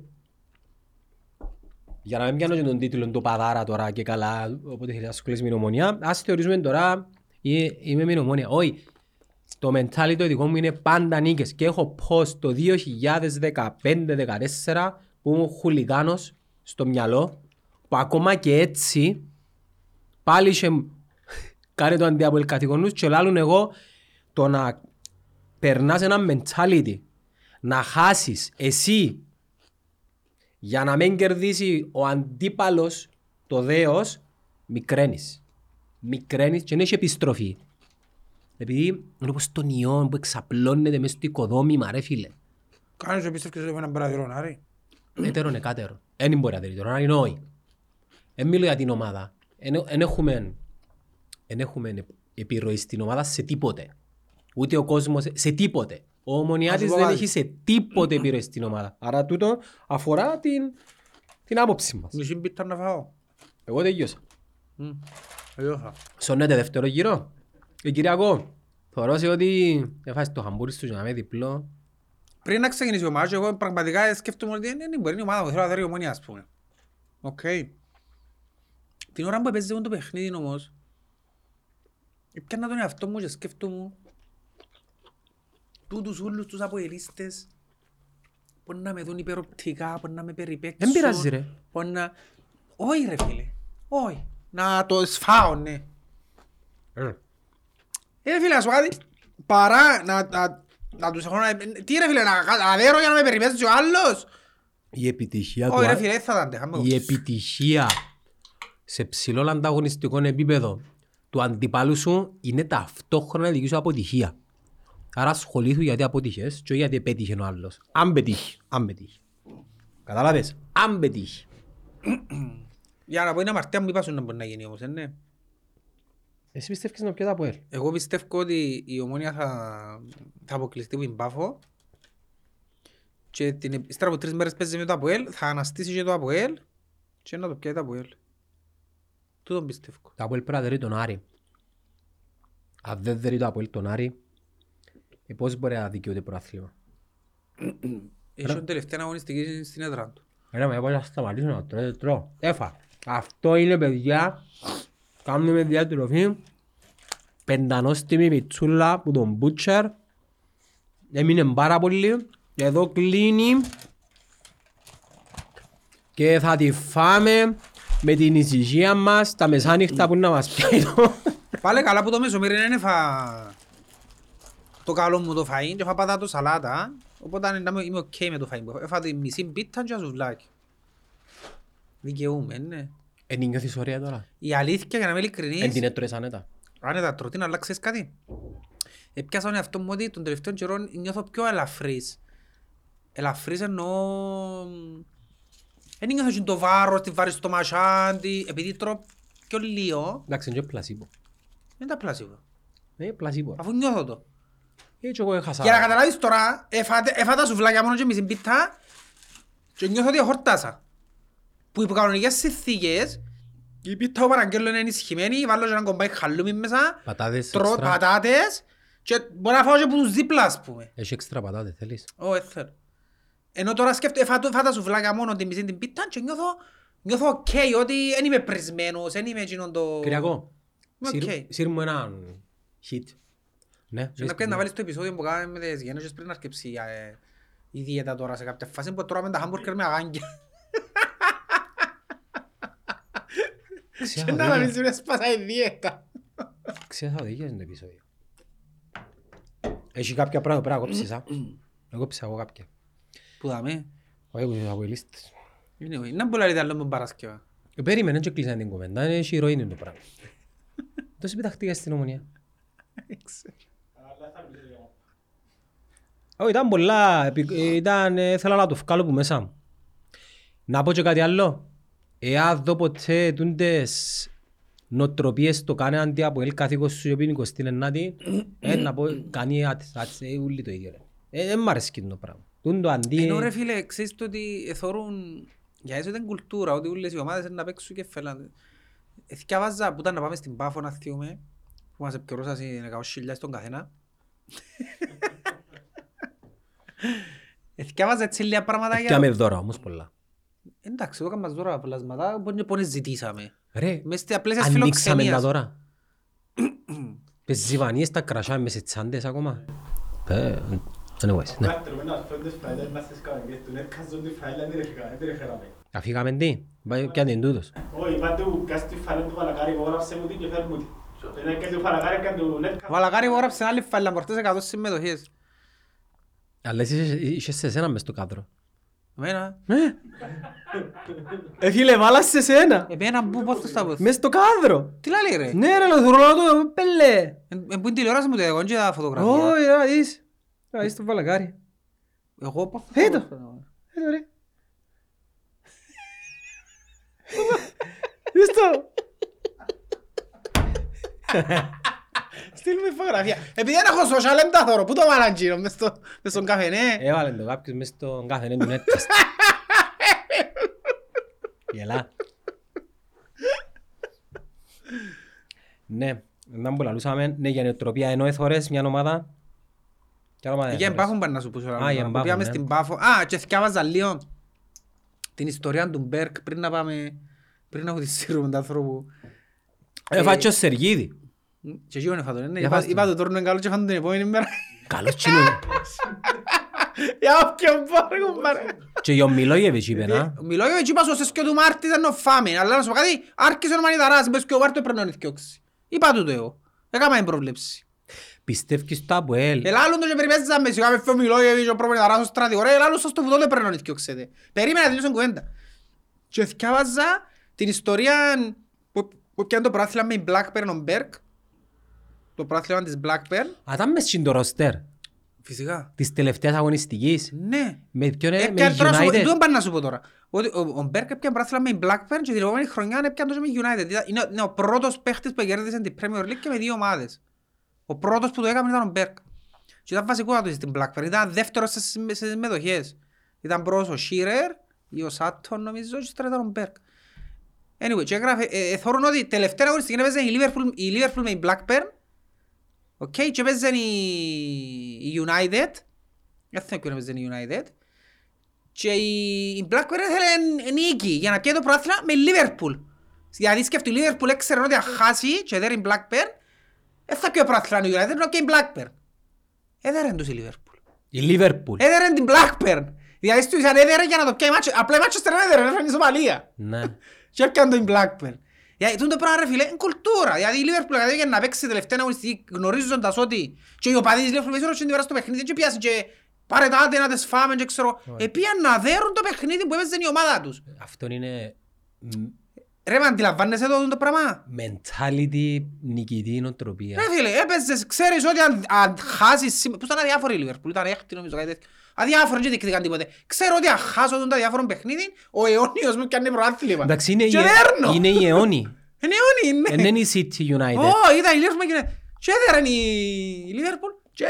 Για να μην πιάνω και τον τίτλο του Παδάρα τώρα και καλά, οπότε θέλει να ασχολείς με την ομονία, ας θεωρήσουμε τώρα ε, είμαι με την ομονία. Όχι, το mentality το δικό μου είναι πάντα νίκες και έχω πως το 2015-2014 που ήμουν χουλιγάνος στο μυαλό που ακόμα και έτσι πάλι είχε κάνει το αντιαπολ καθηγονούς και λάλλουν εγώ το να περνάς ένα mentality να χάσεις εσύ για να μην κερδίσει ο αντίπαλος το δέος μικραίνεις. Μικραίνεις και δεν έχει επιστροφή. Επειδή είναι όπως τον ιόν που εξαπλώνεται μέσα στο οικοδόμημα ρε φίλε. Κάνεις και πιστεύεις ότι είναι μπραδερόν, άρη. Έτερον εκάτερον. Δεν μπορεί να δει τώρα, είναι όχι. Δεν μιλώ για την ομάδα. Δεν έχουμε, εν έχουμε επιρροή στην ομάδα σε τίποτε. Ούτε ο κόσμος σε τίποτε. Ο Ομονιάτης Ας πω δεν κάτι. έχει σε τίποτε επιρροή στην ομάδα. Άρα τούτο αφορά την, την άποψη μας. Μισή πίτα να φάω. Εγώ τελειώσα. Μμ. Εγώ θα. Σωνέτε δεύτερο γύρο. Ε, Κυριακό, θεωρώ σε ότι έφασες το χαμπούρι σου για να με διπλό. Πριν να ξεκινήσει ο μάτς, εγώ πραγματικά σκέφτομαι ότι δεν μπορεί είναι η ομάδα που θέλω να δέρει η ομόνια, ας πούμε. Οκ. Την ώρα που έπαιζε το παιχνίδι όμως, έπιανα τον εαυτό μου και σκέφτομαι τούτους όλους τους αποελίστες μπορεί να με δουν υπεροπτικά, μπορεί να με περιπαίξουν. Δεν πειράζει, ρε. Μπορεί να... Όχι ρε φίλε, όχι. Να το σφάω, ναι. Ε, ρε φίλε, να σου πω κάτι, παρά να, να, να τους έχω να... Τι ρε φίλε, να, να δέρω για να με περιπαίξει ο άλλος; Η επιτυχία του Όχι ρε Άρη- φίλε, δεν θα τα αντέχαμε. η επιτυχία σε ψηλό ανταγωνιστικό επίπεδο του αντιπάλου σου είναι ταυτόχρονα η δική σου αποτυχία. Άρα ασχολήθου γιατί αποτύχες και όχι γιατί πέτυχε ο άλλος. Αν πετύχει, αν πετύχει. Κατάλαβες, αν πετύχει. Για να πω είναι αμαρτία μου είπα σου να μπορεί να γίνει όμως, ε, ναι. Εσύ πιστεύεις να πιέτα από ελ. Εγώ πιστεύω ότι η ομόνια θα, θα αποκλειστεί από την Πάφο και την, ύστερα από τρεις μέρες παίζει με το ΑΠΟΕΛ, θα αναστήσει και το ΑΠΟΕΛ και να το πιάει το ΑΠΟΕΛ. Τούτον πιστεύω. Το Αποέλ πρέπει να δερεί τον Άρη. Αν δεν δερεί το Αποέλ τον Άρη, ε, πώς μπορεί να δικαιούται προάθλημα. Έχει τον τελευταία αγωνιστική στην έδρα του. Ρε, με να σταματήσω να τρώω, δεν τρώω. Έφα. Αυτό είναι παιδιά. Κάνουμε διατροφή. Πεντανόστιμη πιτσούλα που τον Butcher. Έμεινε πάρα πολύ. Εδώ κλείνει. Και θα τη φάμε με την ησυχία μας τα μεσάνυχτα που να μας πιάει το. Πάλε καλά που το μεσομέρι δεν έφα το καλό μου το φαΐν και έφα πατάτο σαλάτα. Οπότε αν είμαι- είμαι οκ με το φαΐν που έφα. Έφα τη μισή πίτα και ένα σουβλάκι. Δικαιούμαι, ναι. Εν την νιώθεις ωραία τώρα; Η αλήθεια για να είμαι Εν την ειλικρινής, έτρωες άνετα. αν τα τρώτη να αλλάξεις κάτι. Έπιασα τον εαυτό μου ότι τον τελευταίο καιρό νιώθω πιο ελαφρύς. Ελαφρύς εννοώ... Δεν νιώθω και το βάρος, τη βάρη στο μασάντι, επειδή τρώω πιο λίγο, Εντάξει, είναι και πλασίμπο. δεν τα πλάσιβα. Είναι πλασίμπο. Αφού νιώθω το. Έτσι εγώ έχασα. Για να καταλάβεις τώρα, έφατε- έφα τα σουβλάκια μόνος και μισή πίτα και νιώθω ότι χορτάσα. Που υπό κανονικές συνθήκες, η πίτα που παραγγέλνω είναι ενισχυμένη, βάλω και έναν κομμάτι χαλούμι μέσα, Πατάτες τρώω έξτρα. πατάτες και μπορώ να φάω και από τους δίπλα, ας πούμε. Έχει έξτρα πατάτες, θέλεις; Ω, δεν θέλω. Ενώ τώρα σκέφτομαι, έφα το- έφα τα σουβλάκια μόνο τη μισή την πίτα και νιώθω, νιώθω οκ, ότι δεν είμαι πρισμένος, δεν είμαι εκείνον το... Κυριακό, Οκ. σύρ- σύρ μου έναν hit. Ναι, Και να πιάνει να βάλεις το επεισόδιο που κάναμε με τις γεννήσεις πριν να αρκεψεί ε, η δίαιτα τώρα σε κάποια φάση που τρώμε τα χάμπουργκερ με αγάγγια. Και να νομίζουν ότι σπάσα η δίαιτα. Ξέρεις θα οδηγείς το επεισόδιο. Έχει κάποια πράγματα που πρέπει να κόψεις, α; Εγώ κόψα εγώ κάποια. Που δάμε. Όχι που είσαι από οι λίστες. Είναι είναι να μπορεί να άλλο με Παρασκευά. Ε, Περίμενε και κλείσαν την κουβέντα, είναι έχει ηρωίνη το πράγμα. Τόσο επιταχτήκα στην ομονία. Όχι, ήταν πολλά, επι- ε, ήταν, ε, ήθελα να το βγάλω που μέσα μου. Να πω και κάτι άλλο. Εάν δω ποτέ τούντες νοτροπίες το κάνει αντί από ελ καθήκος σου και είναι 29η, ε, να πω κάνει άτσε, ούλοι το ίδιο. ρε. Ε, δεν μ' αρέσει το πράγμα. Τούν το αντί... Ενώ ρε φίλε, ξέρεις το ότι εθώρουν για έσω την κουλτούρα, ότι όλες οι ομάδες είναι να παίξουν και φέλαν. Εθιάβαζα που ήταν να πάμε στην Πάφο να θύουμε, που μας επικαιρώσαν οι 100.000 τον καθένα. Εθιάβαζα έτσι λίγα πράγματα Και για... με δώρα όμως πολλά. Εντάξει, εδώ κάνουμε τώρα πλασματά που πόνοι ζητήσαμε. Ρε, Μες στα πλαίσια της ανοίξαμε τα φιλοξενίας. τώρα. Πεζιβανίες τα κρασιά μες σε τσάντες ακόμα. Ε, anyways, ναι. Δεύτερο, ένας πέντες φράιλες μας στις καναγκές του, net κάζουν τη φράιλα, δεν είχα- δεν είχαμε. Αφήγαμε τι, πάει και αν είναι τούτος. Όχι, είπα του, κάς τη φράιλα του Βαλακάρη, υπογράψε μου την και φέρ μου την. Δεν έκανε του Βαλακάρη, έκανε του net Ο Βαλακάρη υπόγραψε άλλη φάιλα μορτές 100 συμμετοχές. Αλλά εσύ είσαι- είσαι σε σένα μες στο κάδρο. Εμένα, Ε, φίλε, βάλα σε σένα. εμένα που πώς θα πω. Μες στο κάδρο. Τι λέει ρε; Ναι ρε, λοθουρώ το πέλε. Εν εν που είναι τηλεόραση μου το εγώ και τα φωτογραφία. Όχι, να δεις. Να δεις το βαλακάρι. Εγώ πώς θα Έτω. πω. Εδώ ρε. Δεις το. Στείλουμε φωτογραφία. Επειδή δεν έχω social, δεν τα θωρώ. Πού το βάλαν γύρω, μες στο- μες στον καφενέ. Έβαλε το κάποιος μες στον κάθε νέο του Netflix. Γελά. Ναι, να που λαλούσαμε, ναι, για νεοτροπία ενώ εθώρες μια ομάδα. Ποια ομάδα Για εθώρες; εμπάχουν πάνε να σου πω. Α, για εμπάχουν, Πήγαμε ναι. στην Πάφο. Α, και θυκάβαζα λίγο την ιστορία του Μπέρκ πριν να πάμε, πριν να χωτιστήρουμε τον άνθρωπο. Ε, φάτσο Σεργίδη. Και εκεί είναι φάτον, ναι. Για Είπα- φάστε. Είπα το τόρνο είναι καλό και φάτον την επόμενη μέρα. Καλός τσινού. Για όποιον πάρει, πάρε. Και για ο Μιλόγεβιτς είπε, να. Μιλώ για εκεί είπα στο και του Μάρτη δεν το φάμε. Αλλά να σου πω κάτι, άρχισε ο Μανιδαράς, είπες και ο Μάρτιο πρέπει να θκιώξει. Είπα του το εγώ. Έκανα την προβλέψη. Πιστεύεις το ΑΠΟΕΛ. Ελάλλον το και περιπέζαμε, σιγά με φέω Μιλόγεβιτς, ο προμεταράς, ο στρατηγό, ρε, ελάλλον σας το που τότε πρέπει να θκιώξετε. Περίμενα να τελειώσω την κουβέντα. Και θκιάβαζα την ιστορία που, που πιάνε το πρωτάθλημα με η Blackburn ο Μπεργκ. Το πρωτάθλημα της Blackburn. Α, ήταν μες στην το ροστέρ Φυσικά. της τελευταίας αγωνιστικής. Ναι. Με ποιον είναι, με Έπιαν τώρα σου- United. τούτο πάνε να σου πω τώρα. Ότι ο, ο Μπεργκ έπιαν πρωτάθλημα με η Blackburn και την επόμενη χρονιά έπιαν το με η United. Ήταν- Είναι, ο- είναι ο πρώτος παίχτης που κέρδισε την Premier League και με δύο ομάδες. Ο πρώτος που το έκαμε ήταν ο Μπεργκ. Και ήταν βασικό να το στην Blackburn. Ήταν δεύτερος σε, συμμε- σε συμμετοχές. Ήταν πρώτος ο Shearer ή ο Σάτον νομίζω και τώρα ήταν ο Μπεργκ. Anyway, και έγραφε, ε, ε, θεωρούν ότι τελευταία αγωνιστική έπαιζε η Liverpool, η Liverpool με η Blackburn. OK, και έπαιζε η, η United. Δεν θυμάμαι ποιον έπαιζε η United. Και η, η Blackburn ήθελε νίκη για να πιέει το πρωτάθλημα με Liverpool. Δηλαδή σκέφτει η Liverpool έξερε ότι αν χάσει και έδερε η Blackburn, δεν θα πιέει το πρωτάθλημα η United, να πιέει η Blackburn. Έδερε τους η Liverpool. Η Λίβερπουλ. Έδερε την Blackburn. Δηλαδή στους αν έδερε για να το πιέει μάτσο. Απλά η Manchester δεν έδερε, έφερε η Σομαλία. Ναι. Και έπιαν την Blackburn. Γιατί τούτο πράγμα ρε φίλε είναι κουλτούρα. Δηλαδή η Liverpool κατέβηκε να παίξει τελευταία αγωνιστική γνωρίζοντας ότι και οι οπαδοί της Liverpool μέσα την ώρα στο παιχνίδι και πιάσει και πάρε τα άντε να τις φάμε και ξέρω. Επίαν να δέρουν το παιχνίδι που έπαιζε η ομάδα τους. Αυτό είναι μ, Ρε με αντιλαμβάνεσαι το, το πράγμα; mentality νικητή νοοτροπία. Ρε φίλε, έπαιζες, ξέρεις ότι αν, αν χάσεις σήμερα, πώς ήταν αδιάφοροι η Liverpool, ήταν έκτη νομίζω κάτι τέτοιο. Αδιάφοροι και διεκδικαν τίποτε. Ξέρω ότι αν χάσω τον τα διάφορων παιχνίδι, ο αιώνιος μου πιάνει προάθλημα. Εντάξει, είναι, η, Και δέρνω. είναι η αιώνη. Είναι αιώνιοι, ναι. Δεν είναι η City United. Ω, ήταν η Liverpool και και έδεραν η Liverpool και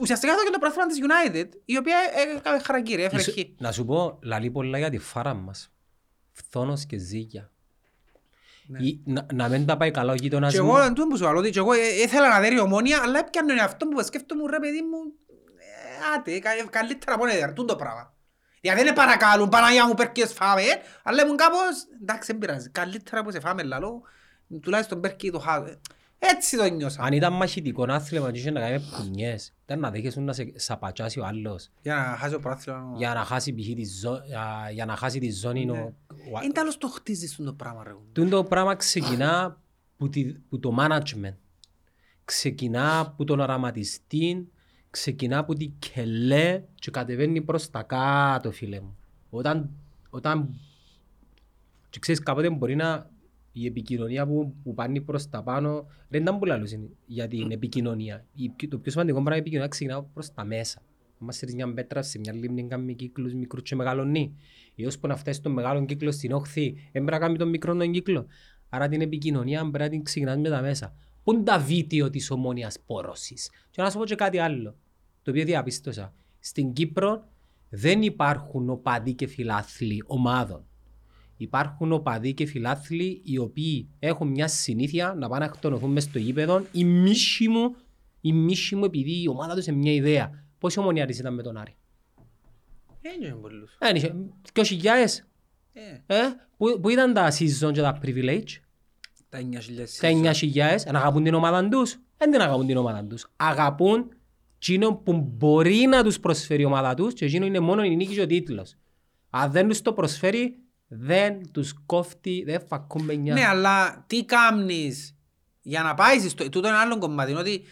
ουσιαστικά αυτό και το πρόθυμα της United, η οποία έκανε χαρακτήρι, έφερε Ίσο- χ. Να σου πω, λαλεί πολλά για τη φάρα μας. Φθόνος και ζύγια. Ή, να, να μην τα πάει καλά ο γείτονας Και μου. εγώ, δεν του σου άλλο, ότι και εγώ ε, ήθελα να δέρει ομόνια, αλλά έπιανε αυτό που σκέφτομαι, ρε παιδί μου, ε, άτε, κα- καλύτερα από έδερ, τούτο πράγμα. Γιατί δεν παρακαλούν, Παναγιά μου πέρκες φάμε, αλλά ήμουν κάπως, εντάξει, δεν πειράζει, καλύτερα που σε φάμε, λαλό, τουλάχιστον πέρκει το χάδε. Έτσι το νιώσα. Αν ήταν μαχητικό άθλημα και είχε να κάνει πουνιές, ήταν να δέχεσαι να σε σαπατσάσει ο άλλος. Για να χάσει ο πρόθυλο. Για να χάσει π.χ. τη ζω- για- για να χάσει τη ζώνη. ο- ο- Είναι τέλος το χτίζεις το πράγμα, ρε. Τούν το πράγμα ξεκινά που, τη, που το management. Ξεκινά που τον οραματιστή, ξεκινά που την κελέ και κατεβαίνει προς τα κάτω, φίλε μου. Όταν, όταν και ξέρεις κάποτε μπορεί να η επικοινωνία που, που πάνε προς τα πάνω δεν ήταν πολλά λούσιν για την επικοινωνία. Η, το πιο σημαντικό πράγμα είναι η επικοινωνία ξεκινά προς τα μέσα. Αν σε μια πέτρα σε μια λίμνη κάνει κύκλους μικρούς και μεγαλώνει. Έως που να φτάσεις στον μεγάλο κύκλο στην όχθη, δεν πρέπει να κάνει τον μικρό τον κύκλο. Άρα την επικοινωνία πρέπει να την ξεκινάς με τα μέσα. Πού είναι τα βίντεο της ομόνιας πόρωσης; Και να σου πω και κάτι άλλο, το οποίο διαπίστωσα. Στην Κύπρο δεν υπάρχουν οπαδοί και φιλάθλοι ομάδων. Υπάρχουν οπαδοί και φιλάθλοι οι οποίοι έχουν μια συνήθεια να πάνε να εκτονωθούν μες στο γήπεδο ή μίσοι μου, ή μίσοι μου επειδή η ομάδα τους είναι μια ιδέα. Πόσοι ομονιάρης ήταν με τον Άρη; Δεν είναι πολλούς. Δεν είχε, 2.000. Ε, Ε, πού, πού ήταν τα season και τα privilege, Τα 9.000 τα 9.000, αν αγαπούν την ομάδα τους, δεν την αγαπούν την ομάδα τους. Αγαπούν εκείνο που μπορεί να τους προσφέρει η ομάδα τους και εκείνο είναι μόνο η νίκη και ο τίτλος. Αν δεν τους το προσφέρει, δεν τους κόφτει, δεν φακούν με νιά. Ναι, αλλά τι κάμνεις για να πάεις στο... Τούτο είναι άλλο κομμάτι, είναι ότι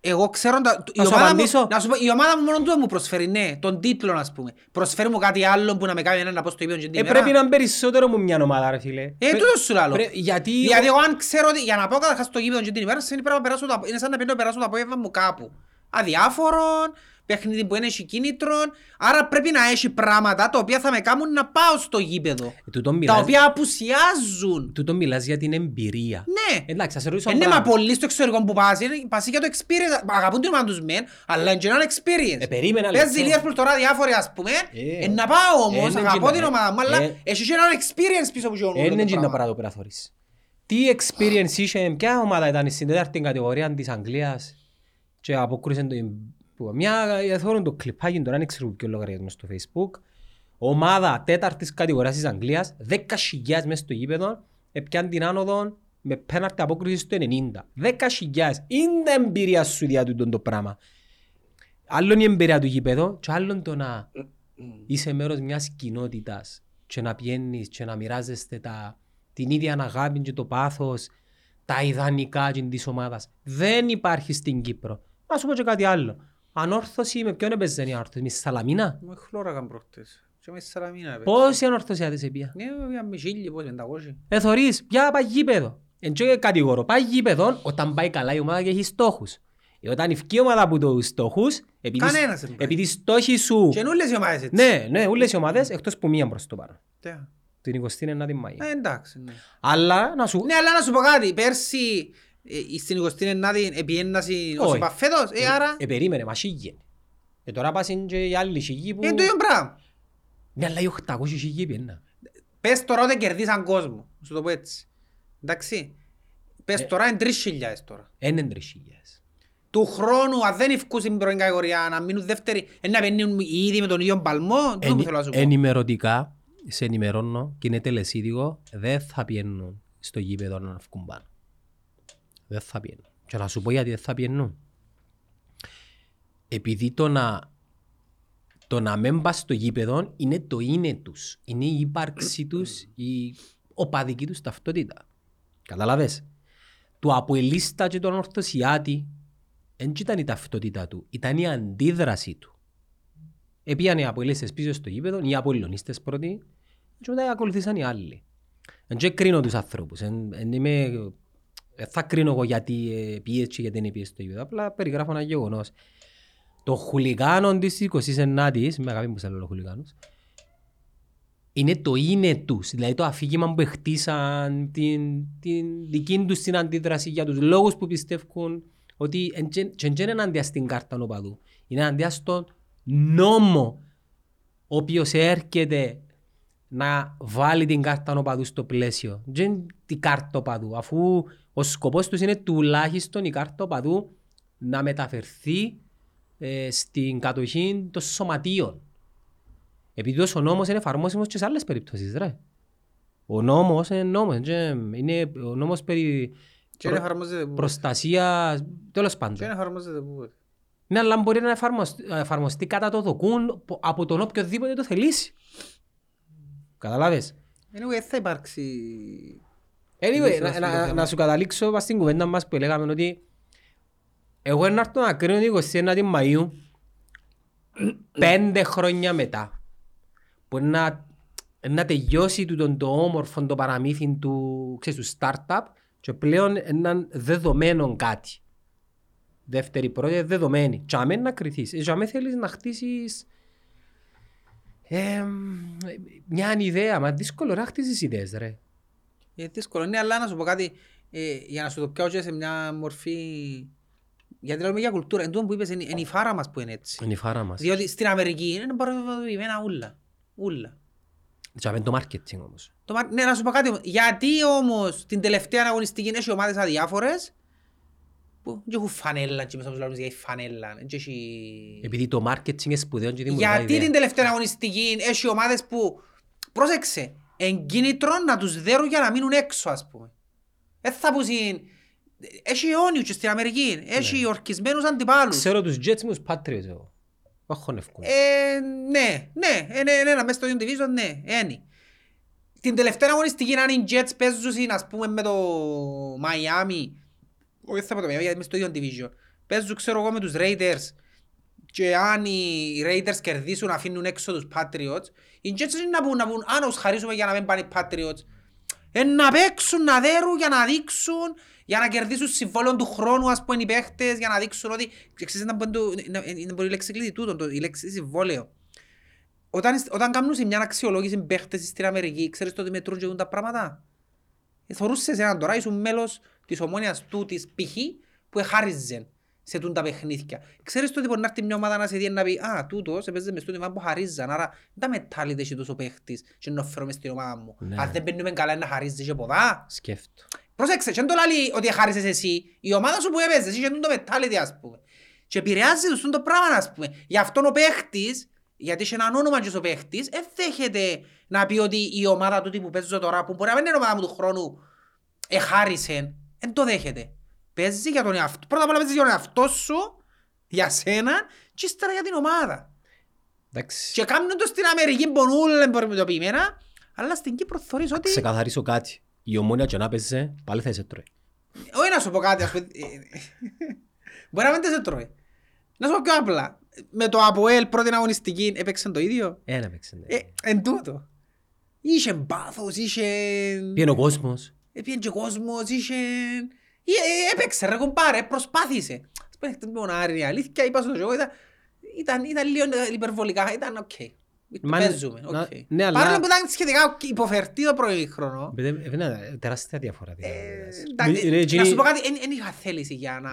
εγώ ξέρω... Τα... η Να σου ομάδα μου- απαντήσω. να σου πω, η ομάδα μου μόνο του μου προσφέρει, ναι, τον τίτλο, ας πούμε. Προσφέρει μου κάτι άλλο που να με κάνει να πω στο ίδιο και την Ε, ημέρα. πρέπει να είναι περισσότερο μου μια ομάδα, ρε φίλε. Ε, Πρέ- τούτος σου λάλλω. πρέ- Γιατί... Γιατί εγώ αν ξέρω ότι για να πάω καταρχάς στο γήπεδο και την ημέρα σημαίνει πρέπει να περάσω το, απο- είναι σαν να πρέπει να περάσω το απόγευμα μου κάπου. Αδιάφορον, παιχνίδι που δεν έχει κίνητρον, άρα πρέπει να έχει πράγματα τα οποία θα με κάνουν να πάω στο γήπεδο. Ε, τούτο Τα μιλάς- οποία απουσιάζουν. Τούτο μιλάς για την εμπειρία. Ναι. Εντάξει, θα σε ρωτήσω Είναι ένα μα πράγμα. πολύ στο εξωτερικό που πας, είναι πας για το experience, αγαπούν την ομάδα τους μεν, αλλά είναι και ένα experience. Ε, περίμενα Παίζει λεπτό. Liverpool τώρα διάφοροι ας πούμε, Ε, ε, να πάω όμως, ε, είναι αγαπώ τζίνα, την ε. ομάδα μου, αλλά Ε. έχεις και ένα experience πίσω από το Ε, Είναι εκείνο το πράγμα που να θωρείς. Τι experience είχε, ποια ομάδα ήταν στην τέταρτη κατηγορία της Αγγλίας και αποκρούσαν το... που Μια, θέλουν το κλιπάκι τώρα, δεν ξέρω ποιο λογαριασμό στο facebook. Ομάδα τέταρτης κατηγορίας της Αγγλίας, 10.000 μέσα στο γήπεδο, έπιαν την άνοδο με πέναρτη απόκριση στο 90. 10.000. Είναι εμπειρία σου δια τούτο το πράγμα. Άλλο είναι η εμπειρία του γήπεδου και άλλο το να είσαι μέρος μιας κοινότητας και να πιένεις και να μοιράζεστε τα, την ίδια αγάπη και το πάθος, τα ιδανικά και της ομάδας. Δεν υπάρχει στην Κύπρο. Να σου πω και κάτι άλλο. Ανόρθωση με ποιον έπαιζε η ανόρθωση, με τη Σαλαμίνα; Μου χλώραγαν προχτές. Και με σαραμίνα. έπαιξε. Πόσοι ανορθωσιάτες επία. Ναι, βέβαια, με χίλιοι, πώς, πεντακόσιοι. Ε, θωρείς, πια πάει γήπεδο. Εν και κατηγορώ, πάει γήπεδο όταν πάει καλά η ομάδα και έχει στόχους. Ε, όταν ευκεί η ομάδα από τους στόχους, επειδή, Κανένας δεν πάει. επειδή οι στόχοι σου... Και νουλες οι ομάδες έτσι. Ναι, ναι, όλες οι ομάδες εκτός που μία προς το πάνω. Τε. Την 29η Μαΐου. Ε, εντάξει, ναι. Αλλά να σου... Ναι, αλλά να σου πω κάτι, πέρσι ε, στην 29η επιέναση ως Όχι. είπα φέτος, ε, άρα Ε, περίμενε, μα σίγγεν. Ε, τώρα πάσουν και οι άλλοι σίγγοι που... είναι το ίδιο πράγμα. Ναι, αλλά οι 800 σίγγοι πιένα. Πες τώρα ότι κερδίσαν κόσμο, σου το πω έτσι. Εντάξει. Πες τώρα είναι 3.000 τώρα. Έναν τρεις χιλιάδες. Του χρόνου, αν δεν ευκούν στην πρώτη κατηγορία, να μείνουν δεύτεροι, ε, να παινούν ήδη με τον ίδιο παλμό, το που θέλω να σου πω. Ενημερωτικά, σε ενημερώνω και είναι τελεσίδικο, δεν θα πιένουν στο γήπεδο να βγουν πάνω. Δεν θα πιένουν. Και να σου πω γιατί δεν θα πιένουν. Επειδή το να, το να μην πας στο γήπεδο είναι το είναι τους. Είναι η ύπαρξη τους, η οπαδική τους ταυτότητα. Καταλαβες; Το Αποελίστα και τον Ορθωσιάτη δεν ήταν η ταυτότητα του, ήταν η αντίδραση του. Επίαν οι Αποελίστες πίσω στο γήπεδο, οι Αποελωνίστες πρώτοι και μετά ακολουθήσαν οι άλλοι. Δεν και κρίνω τους ανθρώπους. εν- εν είμαι- Δεν θα κρίνω εγώ γιατί ε, πήγες και γιατί δεν πήγες στο γήπεδο. Απλά περιγράφω ένα γεγονός. Το χουλιγάνο της 29ης, με αγάπη μου σε λέω χουλιγάνους, είναι το είναι τους. Δηλαδή το αφήγημα που χτίσαν, την, την δική τους την αντίδραση για τους λόγους που πιστεύουν ότι εν τζεν- και δεν είναι εναντία στην κάρτα νοπαδού. Είναι εναντία στον νόμο ο οποίος έρχεται να βάλει την κάρτα νοπαδού στο πλαίσιο. Δεν είναι την κάρτα οπαδού, αφού ο σκοπός τους είναι τουλάχιστον η κάρτα οπαδού να μεταφερθεί ε, στην κατοχή των σωματείων. Επειδή ο νόμος είναι εφαρμόσιμος και σε άλλες περιπτώσεις, ρε. Ο νόμος είναι νόμος, είναι, είναι ο νόμος περί Και δεν εφαρμόζεται που. προστασίας, τέλος Και πάντων. δεν εφαρμόζεται που. Ναι, αλλά μπορεί να εφαρμοστεί, να εφαρμοστεί κατά το δοκούν από τον οποιοδήποτε το θελήσει. Καταλάβες; Anyway, θα υπάρξει... Anyway, Λύση να, αυτό το να, θέμα. να σου καταλήξω πας στην κουβέντα μας που λέγαμε ότι εγώ να έρθω να κρίνω την 29η Μαΐου πέντε χρόνια μετά που να, να τελειώσει τούτο το όμορφο το παραμύθι του, ξέρεις, του startup και πλέον έναν δεδομένο κάτι. Δεύτερη πρώτη δεδομένη. Και αμέ να κρυθείς. Και αμέ θέλεις να χτίσεις ε, μια ιδέα. Μα δύσκολο να χτίσεις ιδέες ρε. Είναι δύσκολο, ναι, αλλά να σου πω κάτι, ε, για να σου το πιάω και σε μια μορφή... Γιατί λέμε για κουλτούρα, εν τούτο που είπες είναι είναι η φάρα μας που είναι έτσι. Είναι η φάρα μας. Διότι στην Αμερική είναι παραδειγμένα ούλα. Ούλα. Και αμέ το marketing όμως. Το, μα- ναι, να σου πω κάτι όμως. Γιατί όμως την τελευταία αγωνιστική έχει ομάδες αδιάφορες που δεν έχουν φανέλα και μέσα από τους λαούς για φανέλα. δεν έχει- Επειδή το marketing είναι σπουδαίο και δημιουργά Γιατί ιδέα. την τελευταία αγωνιστική έχει ομάδες που... Πρόσεξε, εγκίνητρο να τους δέρουν για να μείνουν έξω ας πούμε. Δεν θα πούσουν... Έχει αιώνιους και στην Αμερική. Έχει ορκισμένους αντιπάλους. Ξέρω τους Jets μου τους Patriots εγώ. Όχι χωνευκούν. Ε, ναι, ναι, είναι ένα, ένα, μέσα στο ίδιο division, ναι, είναι. Την τελευταία αγωνιστική αν οι Jets παίζουν, ας πούμε, με το Miami, όχι θα πω το Miami, γιατί είμαι στο ίδιο division, παίζουν, ξέρω εγώ, με τους Raiders και αν οι Raiders κερδίσουν, αφήνουν έξω τους Patriots, οι Jets είναι να πούν, να πούν, αν τους χαρίσουμε για να μην πάνε οι Patriots, ε, να παίξουν, να δέρουν, για να δείξουν, για να κερδίσουν συμβόλαιο του χρόνου, ας πούμε, οι παίχτες, για να δείξουν ότι... Ξέρεις, να μπορεί το- να- είναι πολύ η λέξη κλειδί τούτο, το- η λέξη συμβόλαιο. Όταν, όταν κάνουν σε μια αξιολόγηση παίχτες στην Αμερική, ξέρεις το ότι μετρούν και τα πράγματα. Ε, Θωρούσες έναν τώρα, ήσουν μέλος της ομόνιας του της π.χ. που εχάριζε σε τούν τα παιχνίδια. Ξέρεις το ότι μπορεί να έρθει μια ομάδα να σε δει να πει «Α, τούτος έπαιζε μες τούτη ομάδα που χαρίζαν, άρα δεν τα μετάλλητε και τόσο παίχτης και να φέρω μες στην ομάδα μου. Ναι. Αν δεν παίρνουμε καλά είναι να χαρίζεις και ποδά». Σκέφτο. Πρόσεξε, και δεν το λέει ότι χάρισες εσύ. Η ομάδα σου που έπαιζες, είχε το μετάλλητη ας πούμε. Και επηρεάζει τους το πράγμα ας πούμε. Γι' αυτόν ο παίχτης, γιατί έχει έναν όνομα και ο παίχτης, δεν δέχεται να πει ότι η ομάδα του που παίζω τώρα, που μπορεί να μην είναι η ομάδα μου του χρόνου, εχάρισε. Δεν το δέχεται. Παίζει για τον εαυτό. Πρώτα απ' όλα παίζει για τον εαυτό σου, για σένα, και ύστερα για την ομάδα. Εντάξει. Και κάνουν το στην Αμερική πονούλα εμπορμητοποιημένα, αλλά στην Κύπρο θωρείς ότι... Ξεκαθαρίσω κάτι. Η ομόνια και να παίζε, πάλι θα σε τρώει. Όχι να σου πω κάτι, ας πούμε. ε, Μπορεί να μην σε τρώει. Να σου πω πιο απλά. Με το ΑΠΟΕΛ πρώτη αγωνιστική έπαιξαν το ίδιο; Ένα παίξε. ναι. Ε, εν τούτο. Είχε πάθος, είχε... Πήγαινε ο κόσμος. Έπιεν και κόσμος, είχε... Ε, ε, Έπαιξε ρε κομπάρε, προσπάθησε. Ας πούμε, χτες με τον Άρη, η αλήθεια, είπα στο εγώ, ήταν, ήταν, ήταν λίγο υπερβολικά, ήταν οκ. Μα, Παίζουμε, να- οκ. ναι, αλλά- Παρόλο που ήταν σχετικά υποφερτή το πρώτο ημίχρονο, Παιδί, ε, Είναι τεράστια διαφορά. δηλαδή. εντάξει, Ρε, να εκείνη- σου πω κάτι, δεν είχα θέληση για να...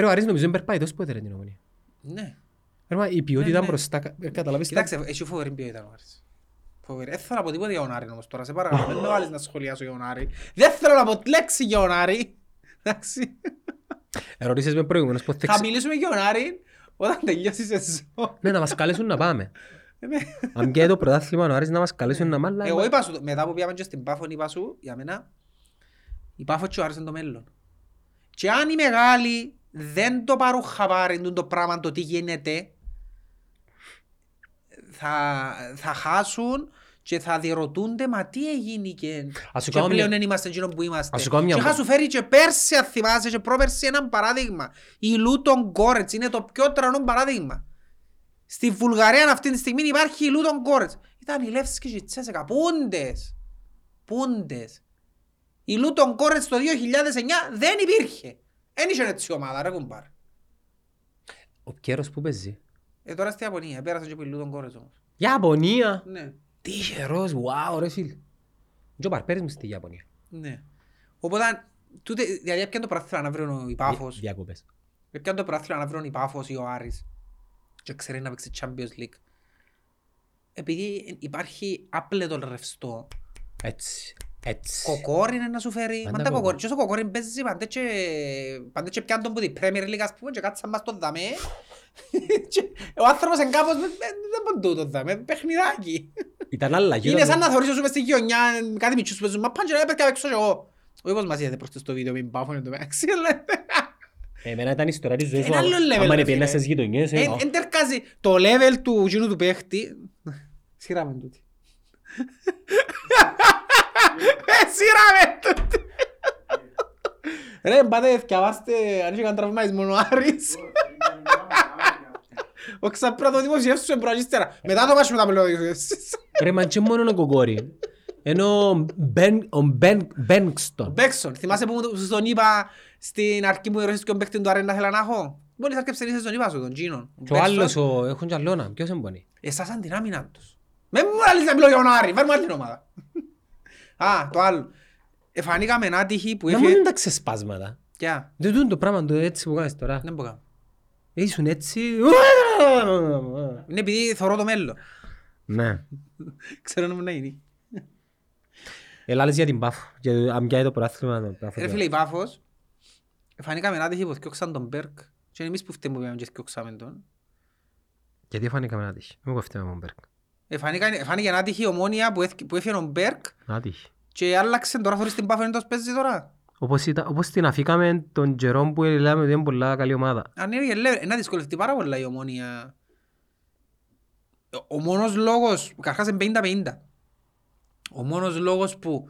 Ρε, ο Άρης νομίζω είναι περπάει τόσο πότε ρε την ομόνια. Ναι. Ρε, μα η ποιότητα Ναι, ναι. μπροστά, κα- ε, καταλαβες τα- Κοιτάξτε, έχει φοβερή ποιότητα ο Άρης. Φοβερή. Δεν θέλω να πω τίποτα για τον Άρη όμως τώρα, σε παρακαλώ. Δεν με βάλεις να σχολιάσω για τον Άρη. Δεν θέλω να πω λέξη για τον Άρη. Εντάξει. Ερωτήσεις με προηγούμενος που Θα θέξε. μιλήσουμε για τον Άρη όταν τελειώσει η σεζόν. Ναι, να μας καλέσουν να πάμε. Ναι. Αν και το πρωτάθλημα ο Άρης να μας καλέσουν να μάλλα. Εγώ είπα σου, μετά που πήγαμε και στην Πάφο, είπα σου, για μένα, η Πάφο και ο Άρης είναι το μέλλον. Και αν οι μεγάλοι δεν το πάρουν χαβάρι τούτο το πράγμα, το τι γίνεται, θα, θα χάσουν και θα διερωτούνται μα τι έγινε και, Ας σου και κάνω πλέον μια- δεν είμαστε εκείνο που είμαστε. Ας σου κάνω μια- Και είχα σου φέρει και πέρσι αν θυμάσαι και πρόπερσι ένα παράδειγμα. Η Λούτον Γκόρετς είναι το πιο τρανό παράδειγμα. Στη Βουλγαρία αυτή τη στιγμή υπάρχει η Λούτον Γκόρετς. Ήταν η Λεύσκη και η Τσέσεκα. Πούντες. Πούντες. Η Λούτον Γκόρετς το 2009 δεν υπήρχε. Δεν είχε έτσι ομάδα ρε κουμπάρ. Ο Κέρος που παίζει. Ε, τώρα στη Ιαπωνία. Πέρασε και από η Λούτον Γκόρετς όμως. Ιαπωνία; Ναι. Τυχερός, wow ρε φίλ. Και ο Παρπέρης μου στη Ιαπωνία. Ναι. Οπότε, τούτε, δηλαδή έπιαν το πράθυλο να βρουν η Πάφος. Διακοπές. Έπιαν το πράθυλο να βρουν η Πάφος ή ο Άρης. Και ξέρει να παίξει Champions League. Επειδή υπάρχει άπλετο ρευστό, Έτσι. Έτσι. κοκόρι είναι να σου φέρει. Πάντα Πάντα κοκόρι. κοκόρι. Και όσο κοκόρι παίζει πάντε και, πάντε και πιάνε τον που την Premier League ας πούμε και κάτσαν μας το δαμέ. Και ο άνθρωπος είναι κάπως, «Με- με- δεν μπορεί τούτο δαμέ, παιχνιδάκι. Ήταν άλλα γύρω. Είναι σαν να θεωρείς σου μες στη γειτονιά κάτι μητσούς που παίζουν, μα πάνε και να έπαιξα έξω και εγώ. Όχι πως μας είδατε προς το βίντεο, μην πάφωνε το μεταξύ, αλλά... Εμένα ήταν η ιστορία της ζωής Είναι άλλο level, Άμα ρε είναι πιένα φίλε. στις γειτονιές. ε, Εν- α. εν τερκάζει το level του γίνου του παίχτη. Σειράμε τούτη. Ε, Σειράμε τούτη. Ρε, πάτε, θυκευάστε, αν είχε καν τραυματισμό ο Άρης. Ο ξαπρά το δημοσιεύσου εμπρό ύστερα. Μετά το βάζουμε τα πλώδια. Ρε, μα και μόνο ο κοκόρι. Ενώ ο Μπεν- ο Μπεν- Ο Μπένκστον. Μπέξον, θυμάσαι που μου- στον είπα στην αρχή που ρωτήσεις ποιον παίχτη του Άρη να θέλω να έχω; Μόλις άρκεψε η στον είπα σου, τον Τζίνον. Και ο άλλος, ο- έχουν κι άλλονα. Ποιος εμπονεί. Εσάσαν την άμυνα τους. Με μου λαλείς να μιλώ για τον Άρη, φέρ μου άλλη ομάδα. Α, το άλλο. Εφανήκαμε ένα άτυχη που Να μόνο έφυγε... είναι τα ξεσπάσματα. Κιά, Δεν τούτο το πράγμα το έτσι που κάνεις τώρα. δεν μπορώ. Ήσουν έτσι. Είναι επειδή θωρώ το μέλλον. Ναι. Ξέρω να μου να γίνει. Ελάλες για την Πάφο. Για- Αν πιάει το πρωτάθλημα. το Πάφο. Ρε φίλε, η Πάφος, εφανήκαμε ένα άτυχη που θυκιώξαν τον Μπέρκ. Και εμείς που φταίμε που πήγαμε και θυκιώξαμε τον. Γιατί φάνηκαμε να τύχει. Εγώ φταίμε με τον Μπέρκ. Εφάνηκε εφάνηκε ένα άτυχη ομόνια που έφ- που έφυγε ο Μπέρκ Άτυχη. και άλλαξε τώρα χωρίς την Πάφο εντός παίζεις τώρα. Όπως, ήταν, όπως την αφήκαμε τον καιρό που λέμε ότι είναι πολλά καλή ομάδα. Αν είναι γελέ, να δυσκολευτεί πάρα πολλά η ομόνια. Ο μόνος λόγος, καρχάς είναι 50-50. Ο μόνος λόγος που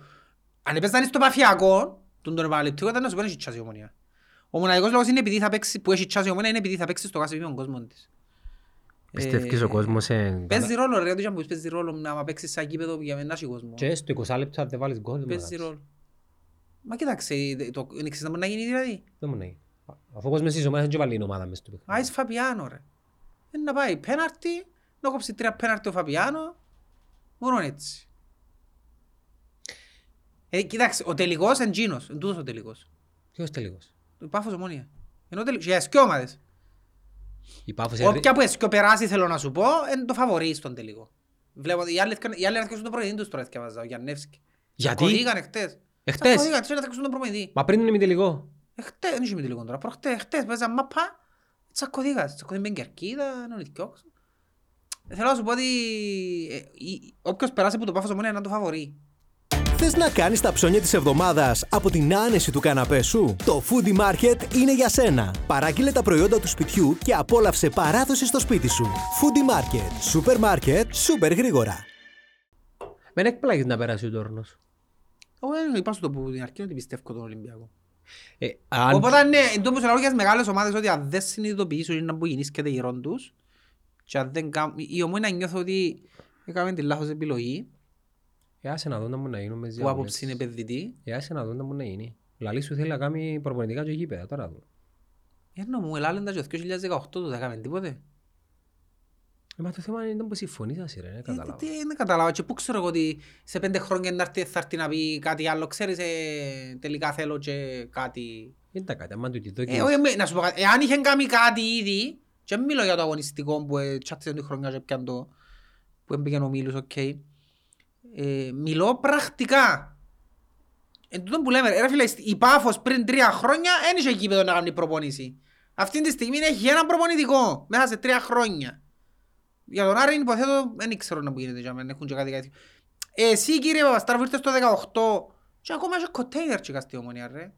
αν έπαιζαν στο παφιακό, τον τον επαναληπτικό ήταν να σου πει έχει τσάσει η ομόνια. Ο μοναδικός λόγος είναι επειδή θα παίξει, που έχει τσάσει η ομόνια είναι επειδή θα παίξει στο κάθε βήμα κόσμο της. Πιστεύεις Ε, ο κόσμος σε... Παίζει ρόλο ρε, δεν μου παίζει ρόλο να μα παίξεις σαν κήπεδο για μένα έχει κόσμος. Και στο 20 λεπτά δεν βάλεις γκολ. δεν Παίζει μ' αρέσει. ρόλο. Μα κοίταξε, το, είναι ξέρεις να μπορεί να γίνει δηλαδή. Δεν μου λέει. Αφού ο κόσμος της ομάδας δεν βάλει η ομάδα μες στο παιχνίδι. Άις Φαπιάνο ρε. Είναι να πάει πέναρτι, να κόψει τρία πέναρτι ο Φαπιάνο. Μόνο έτσι. Ε, κοιτάξτε, ο τελικός είναι τζίνος, είναι τούτος ο τελικός. Ποιος τελικός; Ο Πάφος ομόνια. Ενώ τελικός, για εσκιο ομάδες. Η Πάφος Όποια που εσκιο περάσει θέλω να σου πω, είναι το φαβορί στον τελικό. Βλέπω, οι άλλοι οι άλλοι έρχονται τον προπονητή τους τώρα θυκευάζα, ο Γιαννεύσκη. Γιατί; Τσακωθήκαν εχθές. Εχθές; Τσακωθήκαν, τους έρχονται τον προπονητή. Μα πριν είναι μη τελικό. Εχθές, δεν είχε με τελικό τώρα, προχτές, εχθές παίζαν μάπα, τσακωθήκαν, τσακωθήκαν με την κερκίδα, να είναι διώξουν. Θέλω να σου πω ότι ε, η- όποιος περάσει από το Πάφος Ομόνια είναι το φαβορί. Θες να κάνεις τα ψώνια της εβδομάδας από την άνεση του καναπέ σου; Το Foodie Market είναι για σένα. Παράγγειλε τα προϊόντα του σπιτιού και απόλαυσε παράδοση στο σπίτι σου. Foodie Market. Σούπερ μάρκετ, σούπερ γρήγορα. Δεν εκπλάγεις να περάσει ο τόρνος. Εγώ δεν είπα στο που την αρχή ότι πιστεύω τον Ολυμπιακό. Ε, αν- Οπότε ναι, εν τω που σε λέω για τις μεγάλες ομάδες ότι αν δεν συνειδητοποιήσουν είναι να που γεννήσκεται γύρω τους και αν δεν κάνουν, η ομόνια νιώθω ότι έκαμε τη λάθος επιλογή Ε, άσε να δουν να μπορεί να γίνουν μες που άποψη είναι επενδυτή; Ε, άσε να δουν να μπορεί να γίνει. Λαλή σου θέλει να κάνει προπονητικά και γήπεδα, τώρα δω. Ενώ μου ελάλεν τα και το 2018 δεν έκαμε τίποτε. Ε, μα το θέμα είναι πως συμφωνήσας ρε, δεν Ε, καταλάβω. Τι δεν καταλάβα και πού ξέρω εγώ ότι σε πέντε χρόνια να έρθει, θα έρθει να πει κάτι άλλο. Ξέρεις, ε, τελικά θέλω και κάτι. Δεν τα κάτι, άμα του τη Ε, δόκιμες. όχι, με- να σου πω κάτι. Εάν είχε κάνει κάτι ήδη, και δεν μιλώ για το αγωνιστικό που ε, τσάτισε τη χρονιά και πιάνε το, που έμπαιγε ο Μίλους, οκ. Ε, μιλώ πρακτικά. Εν τούτο που λέμε, ρε φίλε, η Πάφος πριν τρία χρόνια δεν είχε γήπεδο να κάνει προπονήσεις. Αυτή τη στιγμή έχει ένα προπονητικό μέσα σε τρία χρόνια. Για τον Άρη υποθέτω, δεν ξέρω να που γίνεται για μένα, έχουν και κάτι κάτι. Εσύ κύριε Παπασταύρου ήρθες το 18 και ακόμα έχει container και στη Ομόνοια ρε.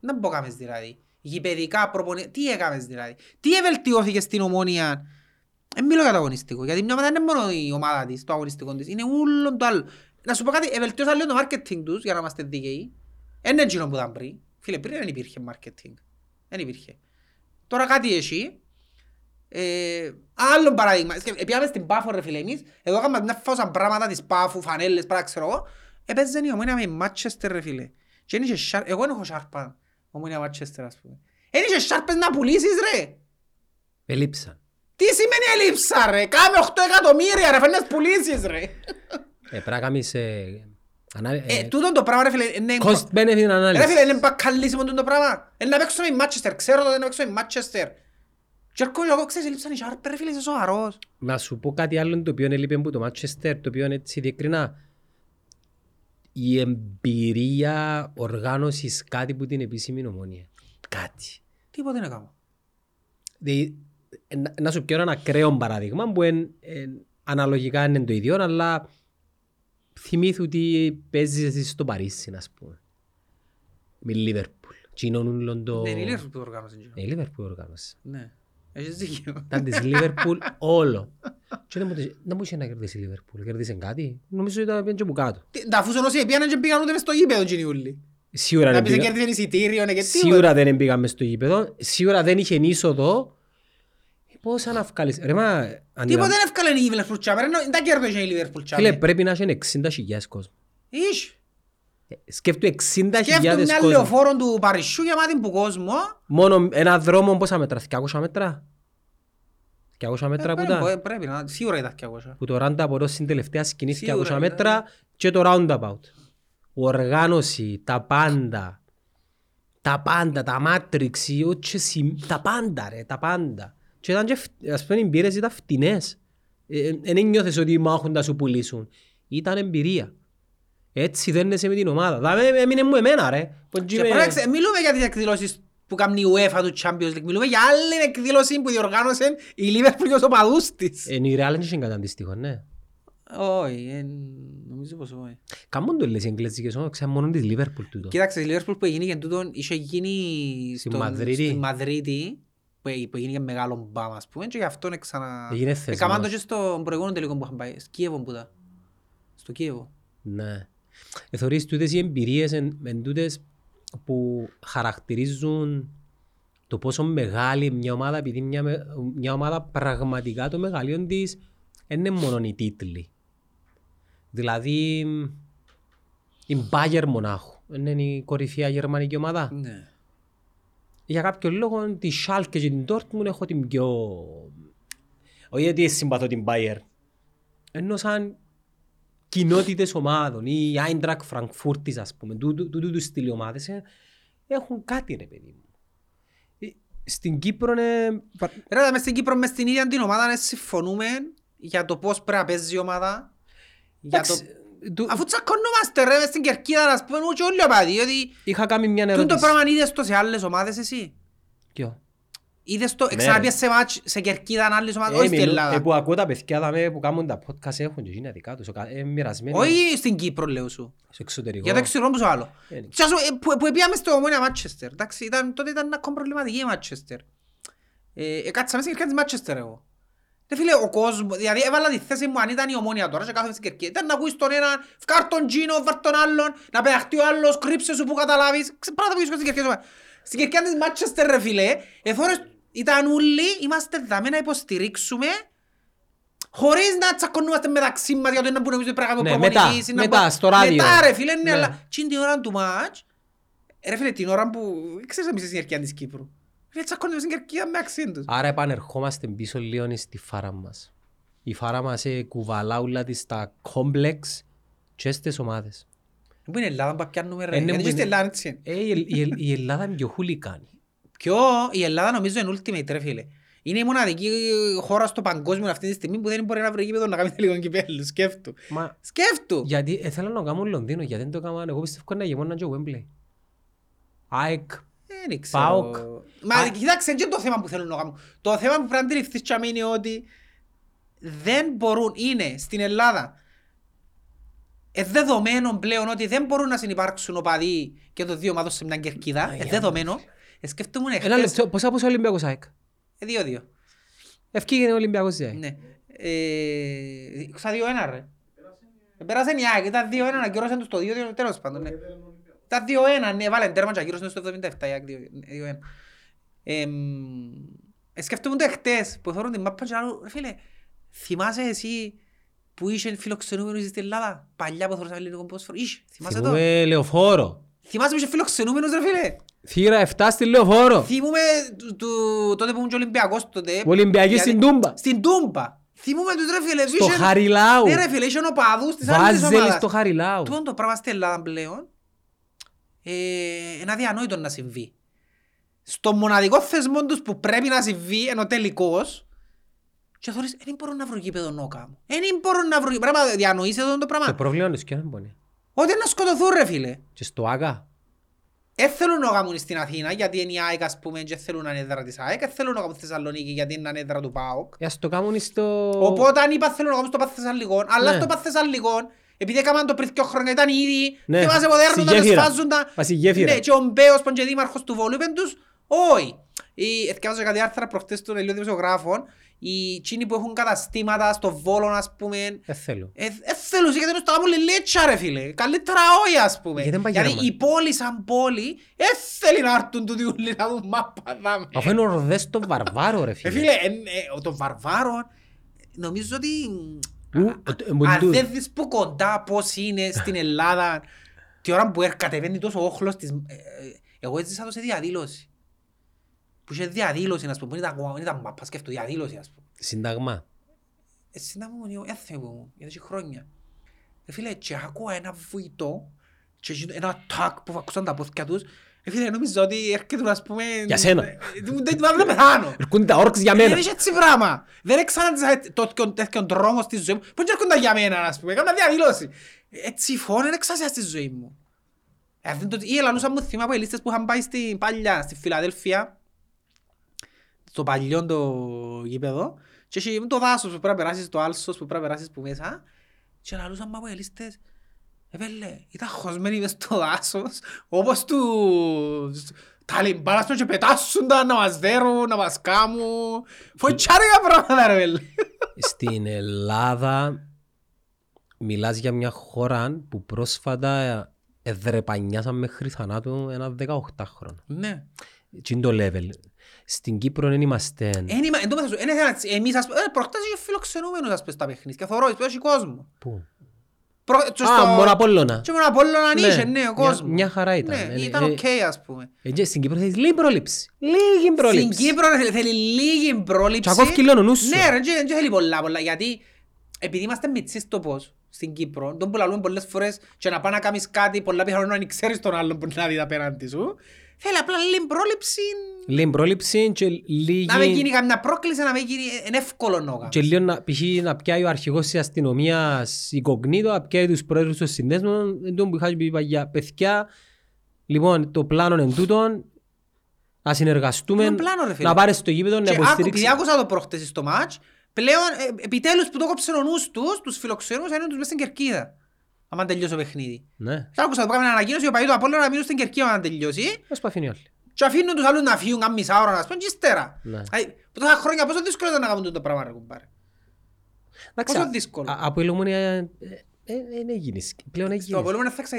Δεν πω κάμες δηλαδή. Γηπαιδικά προπονη... Τι έκαμες δηλαδή; Τι ευελτιώθηκες στην ομόνια. Δεν μιλώ για το αγωνιστικό. Γιατί μια ομάδα δεν είναι μόνο η ομάδα της, το αγωνιστικό της. Είναι όλο το άλλο. Να σου πω κάτι, ευελτιώσαν λίγο το marketing τους για να είμαστε δίκαιοι. Δεν είναι εκείνο που ήταν πριν. Φίλε, πριν δεν υπήρχε marketing. Δεν υπήρχε. Τώρα κάτι έχει. Ε, άλλο παράδειγμα. Σκε- Πήγαμε στην Πάφο ρε φίλε εμείς. Εδώ έκαμε μια φάουσα πράγματα της Πάφου, φανέλες, πράγματα ξέρω εγώ. Έπαιζε η ομόνια με Μάτσεστερ ρε φίλε. Και δεν είχε σάρ- Εγώ δεν έχω σάρπα. Ομόνια Μάτσεστερ ας πούμε. Δεν είχε σάρπες να πουλήσεις ρε. Ελείψαν. Τι σημαίνει ελείψα ρε; Κάμε 8 εκατομμύρια ρε. Φέρνες πουλήσεις ρε. Ε, πρέπει να κάνεις ε, ανά- Ε, ε, τούτο το πράγμα ρε φίλε. είναι- cost benefit Ρε analysis. φίλε, είναι μπακαλίσιμο τούτο το πράγμα. Είναι να παίξω με η Μάτσεστερ. Ξέρω ότι να παίξω με η Μάτσεστερ. Και έρχομαι εγώ, ξέρεις, ελείψαν οι σάρπες ρε φίλε, είσαι σοβαρός. Να σου πω κάτι άλλο το οποίο έλειπε από το Manchester, το οποίο έτσι διεκρινά. Η εμπειρία οργάνωσης κάτι που την επίσημη ομόνια. Κάτι. Τίποτε δεν έκανα. Δηλαδή, ε, να- να σου πιω ένα ακραίο παράδειγμα που εν, εν, αναλογικά είναι το ίδιο, αλλά θυμήθου ότι παίζεις εσύ στο Παρίσι, ας πούμε. Με Λίβερπουλ. Κοινώνουν το... Ναι, είναι η Liverpool που το οργάνωσε. εκείνο. Ε, η Λίβερπουλ οργάνωσε. Ναι. Έχεις δίκιο. Ήταν της Λίβερπουλ όλο. Και δεν μου το- δεν μου είχε να κερδίσει η Λίβερπουλ. Κερδίσε κάτι. Νομίζω ότι ήταν και που κάτω. Τι- Τα αφού όσοι πήγαν και πήγαν ούτε μες στο γήπεδο εκείνοι όλοι. Σίγουρα Να δεν πεις πήγα- κέρδισαν εισιτήριο, ναι, και τίποτα. Σίγουρα δεν πήγαμε μες στο γήπεδο. Σίγουρα δεν είχε είσοδο. Ε, Πώς να βγάλεις. Ρε μα... αντιλαμβα- Τίποτε δεν έφκαλε η Liverpool τσάμε. ρε, Δεν τα κέρδωσε η Liverpool τσάμε. Φίλε πρέπει να έχει 60.000 κόσμο. Ίσ. Ε, Σκέφτου 60.000 Σκέφτου μια κόσμο. λεωφόρο του Παρισιού γεμάτη που κόσμο. Μόνο ένα δρόμο πόσα μέτρα, 200 μέτρα; 200 μέτρα που Ε, πρέπει- ήταν. Πρέπει να, σίγουρα ήταν 200. Που το roundabout στην τελευταία σκηνή Σίγουρα 200 ήταν, μέτρα και το roundabout. Οργάνωση, τα πάντα. Τα πάντα, τα matrix, οι ό,τι συμ- τα πάντα ρε, τα πάντα. Και ήταν και, φ- ας πούμε, οι εμπειρίες ήταν φτηνές. Ε, ε, Δεν νιώθες ότι μάχουν να σου πουλήσουν. Ήταν εμπειρία. Έτσι δένεσαι με την ομάδα. Δηλαδή έμεινε μου εμένα ρε. Που Και είμαι- πρόεξε, μιλούμε για τις εκδηλώσεις που κάνει η UEFA του Champions League. Μιλούμε για άλλη εκδήλωση που διοργάνωσε η Liverpool και os οπαδούς της. Ε, η Real δεν είχε κάτι αντίστοιχο, ναι. Όχι, ε, νομίζω πως όχι. Κάμουν το λες οι εγγλέζικες όμως, ξέρω μόνο της Λίβερπουλ τούτο. Κοίταξε, η Liverpool που έγινε και τούτον, είχε γίνει Στη στον- Μαδρίτη. Στη Μαδρίτη, που ε- που έγινε και μεγάλο μπαμ, ας πούμε, και γι' αυτό είναι ξανα... Έγινε θεσμός. Έκαναν το και στον προηγούμενο τελικό που είχαν πάει, στο Κίεβο που ήταν. Στο Κίεβο. Ναι. Ε, θεωρείς τούτες οι εμπειρίες εν, εν τούτες που χαρακτηρίζουν το πόσο μεγάλη είναι μια ομάδα επειδή μια, με- μια ομάδα πραγματικά το μεγαλείο της δεν είναι μόνο οι τίτλοι. Δηλαδή η Bayern Μονάχου είναι η κορυφαία γερμανική ομάδα. Ναι. Για κάποιο λόγο τη Schalke και την Dortmund έχω την πιο... Όχι γιατί συμπαθώ την Bayern. Ενώ σαν κοινότητες ομάδων ή η Eintracht Frankfurt ας πούμε, του του- του- του στυλ ομάδες ε, έχουν κάτι ρε παιδί μου. Ε, Στην Κύπρο είναι... Ρε, μες στην Κύπρο, μες στην ίδια την ομάδα, να συμφωνούμε για το πώς πρέπει να παίζει η ομάδα. Για το... Εντάξει, του- Αφού τσακωνόμαστε ρε, μες στην Κερκίδα, ας πούμε, και όλοι οι οπαδοί, διότι Είχα κάνει μια τούτο το ερώτηση. πράγμα είδες το σε άλλες ομάδες εσύ; Ποιο; Είδες το, Ναι, ξαναπιες σε μάτς σε Κερκίδα άλλες ομάδες, Ε, όχι στην μιλώ- Ελλάδα. ε, που ακούω τα παιδιά δαμε που κάνουν τα podcast έχουν και εκείνα δικά τους, ο κα- ε, μοιρασμένοι Όχι στην Κύπρο, λέω σου. στο εξωτερικό. Για το εξωτερικό που σου άλλο. Ε, ναι. Και ας πούμε, ε, που, που πήγαμε στο Ομόνια Μάτσεστερ. Εντάξει, ήταν, τότε ήταν ακόμα προβληματική η Μάτσεστερ. Ε, ε, κάτσα μέσα στην κερκίδα της Μάτσεστερ εγώ. Ρε φίλε, ο κόσμος, δηλαδή έβαλα τη θέση μου αν ήταν η Ομόνια τώρα και κάθομαι στην κερκίδα. Ήταν να ακούεις τον έναν, φκάρ τον Τζίνο, βάρ τον άλλον, να πεταχτεί ο άλλος, κρύψε σου που καταλάβεις. Ξε- Πράγματα που γίνονται στην κερκίδα. σου. Στην κερκίδα της Μάτσεστερ ρε φίλε, εθώρες, ήταν όλοι, είμαστε δάμε να υποστηρίξουμε Χωρίς να τσακωνούμαστε μεταξύ μας για το ένα που νομίζω ότι πρέπει να Ναι, κάνουμε μετά, προπονητής ή να μετά, μπο- στο ράδιο. Μετά ρε φίλε, ναι, Ναι. αλλά τι είναι την ώρα του μάτς, ρε φίλε, την ώρα που, ξέρεις να μην είσαι στην κερκίδα της Κύπρου. Φίλε, τσακώνονται στην κερκίδα με αξίν τους. Άρα επανερχόμαστε πίσω λίγο στη φάρα μας. Η φάρα μας ε, κουβαλά όλα της στα κόμπλεξ και στις ομάδες. Πού είναι η Ελλάδα που πιάνουμε ρε, Ε, ναι, γιατί που και στην είναι- Ελλάδα έτσι είναι. Ε, η, η, η Ελλάδα είναι πιο χουλικάνη. Ποιο, η Ελλάδα νομίζω είναι ultimate ρε φίλε. Είναι η μοναδική χώρα στο παγκόσμιο αυτή τη στιγμή που δεν μπορεί να βρει γήπεδο να κάνει τελικό κυπέλλου. Σκέφτου. Μα Σκέφτου. γιατί ε, θέλω να το κάνουν Λονδίνο, γιατί δεν το κάνουν. Εγώ πιστεύω να γεμόνα και ο Wembley. ΑΕΚ. Δεν ξέρω. ΠΑΟΚ. Μα Α- κοιτάξτε, δεν είναι το θέμα που θέλουν να κάνουν. Το θέμα που πρέπει να αντιληφθείς τσάμι είναι ότι δεν μπορούν, είναι στην Ελλάδα ε, δεδομένο πλέον ότι δεν μπορούν να συνεπάρξουν οπαδοί και το δύο ομάδων σε μια κερκίδα. Ε, δεδομένο. Ε, σκέφτομαι Ένα χτες... λεπτό, πόσα πόσα Ολυμπιακός ΑΕΚ; Ε, δύο-δύο. Ευκήγαινε ο Ολυμπιακός ΑΕΚ. Ναι. Ε, Στα δύο-ένα ρε. Ε, Πέρασε η ΑΕΚ, ήταν δύο-ένα, ακυρώσαν τους το δύο, τέλος πάντων. Ναι. Ήταν δύο-ένα, ναι, βάλε τέρμα και ακυρώσαν στο 77 η ΑΕΚ δύο- δύο-ένα. Εμ, ε, σκέφτομαι το χτες που θεωρούν την μάπα και λέω, ρε φίλε, θυμάσαι εσύ που είσαι φιλοξενούμενος στην Ελλάδα, παλιά που θεωρούσαμε λίγο ποδόσφαιρο, είσαι, θυμάσαι το; Θυμούμε Λεωφόρο. Θυμάσαι που είσαι φιλοξενούμενος ρε φίλε; Θύρα 7 στη Λεωφόρο. Θυμούμε του- του- τότε που ήμουν και Ολυμπιακός τότε. Ο Ολυμπιακής γιατί- στην Τούμπα. Στην Τούμπα. Θυμούμε τους ρε φίλε. Στο είχε- Χαριλάου. Ναι ρε φίλε, είχε οπαδούς της άλλης Βάζελη ομάδας. στο Χαριλάου. Τούτο το πράγμα στην Ελλάδα πλέον ε, είναι αδιανόητο να συμβεί. Στο μοναδικό θεσμό τους που πρέπει να συμβεί, ενώ τελικός, και θωρείς, δεν μπορούν να βρουν γήπεδο νόκα μου. Δεν μπορούν να βρουν Πρέπει να διανοείς εδώ το Το πράγμα. πρόβλημα είναι ποιο είναι. Ότι να σκοτωθούν ρε φίλε. Και στο ΆΚΑ. Δεν θέλουν να κάνουν στην Αθήνα γιατί είναι η ΑΕΚ ας πούμε και θέλουν να είναι έδρα της ΑΕΚ. Δεν θέλουν να κάνουν στη Θεσσαλονίκη γιατί είναι έδρα του ΠΑΟΚ. Ε, ας το κάνουν στο... Οπότε αν είπα θέλουν να κάνουν στο Πάθ Θεσσαλικών, αλλά Ναι. στο Πάθ Θεσσαλικών, επειδή έκαναν το πριν δύο χρόνια ήταν ήδη, Ναι, θυμάσαι πότε στη έρχονταν και γέφυρα. σφάζουν τα... Μα στη γέφυρα. Ναι, και ο Μπέος που είναι και δήμαρχος του Βόλου είπεν τους, όχι. Ή, Εθιάζω κάτι άρθρα προχτές των Ελλήνων Δημοσιογράφων, οι τσίνοι που έχουν καταστήματα στο Βόλο, ας πούμε, Δεν θέλω. ε, ε, θέλουν γιατί είναι στο άμμο λίτσα ρε φίλε. Καλύτερα όχι ας πούμε. Γιατί δεν πάει Γιατί Γερμανία. η πόλη σαν πόλη ε, θέλει να έρθουν τούτοι ούλοι να δουν μάπα δάμε. Αφού είναι ο ροδές των βαρβάρων ρε Ε, φίλε. φίλε, ε, ε, των βαρβάρων νομίζω ότι Ου, ε, μου αν του- δεν δεις που κοντά πώς είναι στην Ελλάδα τη ώρα που κατεβαίνει τόσο όχλος της... ε, ε, Εγώ έζησα το σε διαδήλωση. Που είχε διαδήλωση, ας πούμε, που ήταν, δεν ήταν μάπα, σκέφτο διαδήλωση, ας πούμε. Συνταγμά. Εσύ να μου έθεμε μου, γιατί έχει χρόνια. Ε, φίλε, και άκουα ένα βουητό και εκείνο- ένα τάκ που ακούσαν τα πόθηκια τους. Ε, φίλε, νομίζω ότι έρχεται, ας πούμε... Για σένα. ε, ε, Δεν δεν να πεθάνω. Ερχούνται τα όρξ για Δεν μένα. έχει έτσι πράγμα. Δεν έξανα το τέτοιο δρόμο στη ζωή μου. Πώς έρχονταν για μένα, ας πούμε. Έκανα διαδήλωση. Έτσι φόνο δεν εξάσια στη ζωή μου. Ε, αυτό είναι το- Ή ελαλούσα μου θυμά από οι λίστες που είχαν πάει στην παλιά, στη Φιλαδέλφια, στο παλιό το γήπεδο, και έχει το δάσος που πρέπει να περάσεις, το άλσος που πρέπει να περάσεις που μέσα, Και λαλούσαν μα αποελίστες. Επέλε, ήταν χωσμένοι μες στο δάσος, όπως τους ταλιμπάνας τους και πετάσσονταν να μας δέρουν, να μας κάμουν. Φοητσάρικα πράγματα ρε πελλέ. Στην Ελλάδα μιλάς για μια χώρα που πρόσφατα εδρεπανιάσαν μέχρι θανάτου ένα 18χρονο. Ναι. Τι είναι το level; Στην Κύπρο δεν είμαστε... Εν είμα- εν τω μεταξύ, εν ήθελα να- εμείς ας πούμε, ε, προχτές είχε φιλοξενούμενους ας πούμε στα παιχνίδια. Θωρώ, εν έχει κόσμο. Πού; Προ- και Α, στο- μόνο Απόλλωνα. Και μόνο Απόλλωνα Ναι, είχε, ναι, ο μια- κόσμος. μια χαρά ήταν. Ναι, Ε, ήταν ε, οκ ας πούμε. Ε, και Στην Κύπρο θέλεις λίγη πρόληψη. Λίγη Στην πρόληψη. Κύπρο ρε, θέλει λίγη πρόληψη. Τσακώφκει λίγο ο νους σου. Ναι ρε, δεν θέλει πολλά πολλά, γιατί επειδή είμαστε μητσείς τοπός στην Κύπρο, τον που λαλούμε πολλές φορές και να πάει να κάνεις κάτι, πολλά πιθανόν να μην ξέρεις τον άλλον που να δει απέναντι σου. Θέλει απλά λίγη πρόληψη, Λίγη πρόληψη και να μην γίνει λίγη... καμιά πρόκληση, να μην γίνει, είναι εύκολο να κάνεις. Και λίγο να, π.χ. να πιάει ο αρχηγός της αστυνομίας εικογνήτο, να πιάει τους πρόεδρους των συνδέσμων, εν τω που είχα πει για παιδιά. Λοιπόν, το πλάνο είναι τούτο, να συνεργαστούμε, Είναι πλάνο, ρε φίλε; να πάρεις το γήπεδο, να Και άκου, επειδή υποστηρίξεις. άκουσα το προχτές στο μάτς, πλέον ε, επιτέλους που το κόψε ο νους τους, τους φιλοξενούς, είναι τους μες στην Κερκίδα. Άμα τελειώσει το παιχνίδι. Ναι, Και άκουσα που κάνουμε ανακοίνωση, ο παγίδου Απόλλωνα να μείνουν στην Κερκίδα να τελειώσει. ας παθήνει όλοι. Και αφήνουν τους άλλους να φύγουν κάμια μισά ώρα, να σπούν και ύστερα. Ναι. Δηλαδή, που τόσα χρόνια πόσο δύσκολο ήταν να κάνουν το πράγμα ρε κουμπάρε. Εντάξει, Πόσο α- δύσκολο. α- Από η Λομονία ε, ε, δεν έγινες. Πλέον Στο έγινες. Απόλλωνα θα ξα-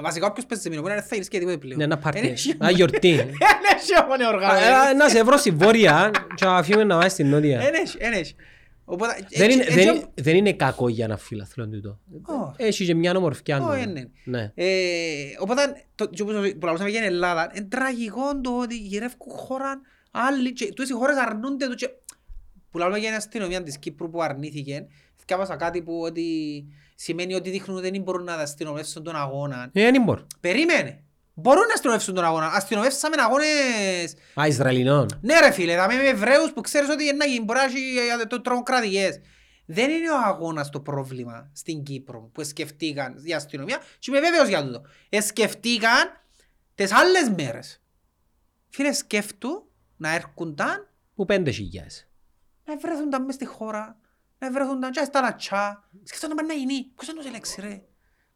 Βασικά όποιος παίζει σε μήνο, μπορεί να θα και τίποτε πλέον. Ναι, ένα πάρτι. Εν έχει- Ένα γιορτή. Εν έχει όμως οργάνωση. Ε, Να σε βρω στη βόρεια και να φύγουμε να πάμε στην νότια. Εν έχει, εν έχει. Οπότε, Δεν έτσι- είναι, έτσι δεν, όμως- είναι- δεν είναι κακό για να φιλαθλόν τούτο. Ω. Έχει και μια ομορφιά. Ω, του. είναι. Ναι. Ε, Οπότε, το- και όπως που λαλούσαμε για την Ελλάδα, είναι τραγικό το ότι γυρεύκουν χώρα άλλοι και τούτες οι χώρες αρνούνται του και που λαλούμε για την αστυνομία της Κύπρου που αρνήθηκε, θυκάβασα κάτι που ότι σημαίνει ότι δείχνουν ότι δεν μπορούν να αστυνομεύσουν τον αγώνα. Ε, δεν μπορώ. Περίμενε. Μπορούν να αστυνομεύσουν τον αγώνα. Αστυνομεύσαμε αγώνες... Α, Ισραηλινών. Ναι ρε φίλε, θα με Εβραίους που ξέρεις ότι είναι να γίνει, μπορεί να έχει ε, το- τρομοκρατικές. Δεν είναι ο αγώνας το πρόβλημα στην Κύπρο που σκεφτήκαν η αστυνομία και είμαι βέβαιος για τούτο. Σκεφτήκαν τις άλλες μέρες. Φίλε σκέφτου να έρχονταν Που πέντε χιλιάδες. να βρεθούνταν μες στη χώρα, να βρεθούνταν και στα λατσά. Σκέφτονταν να πάνε να γίνει. Ποιος εννοούσε λέξη ρε;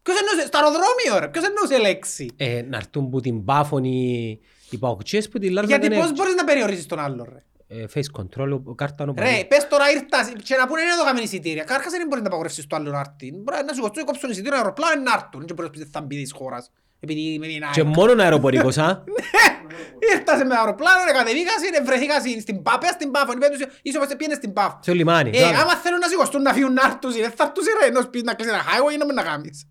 Ποιος εννοούσε, στο αεροδρόμιο ρε, ποιος εννοούσε λέξη; Ε, να έρθουν που την πάφων οι, οι παουξίες που την λάρουν Γιατί δεν πώς έχει. μπορείς να περιορίσεις τον άλλον ρε; Ε, face control, ο κάρτανο Ρε, πες τώρα ήρθα και να πούνε είναι εδώ κάμεν εισιτήρια. Κάρχας δεν μπορείς να απαγορεύσεις το άλλο να έρθει. Μπορεί να σου κοστούν κόψουν εισιτήριο αεροπλάνο να έρθουν. Και μπορείς να πεις θα μπει της χώρας. Επειδή με μια Και μόνο αεροπορικός, α. Ήρθασε με αεροπλάνο, κατεβήκασαι, βρεθήκασαι στην Πάπα, στην Πάφο. Είπαν τους, Είσαι όπως πήγαινε στην Πάφο. Στο λιμάνι. Ε, μπράβο. άμα θέλουν να σηκωστούν να φύγουν να έρθουν, δεν θα έρθουν ρε, ενώ σπίτι να κλείσει ένα highway να μην να κάνεις.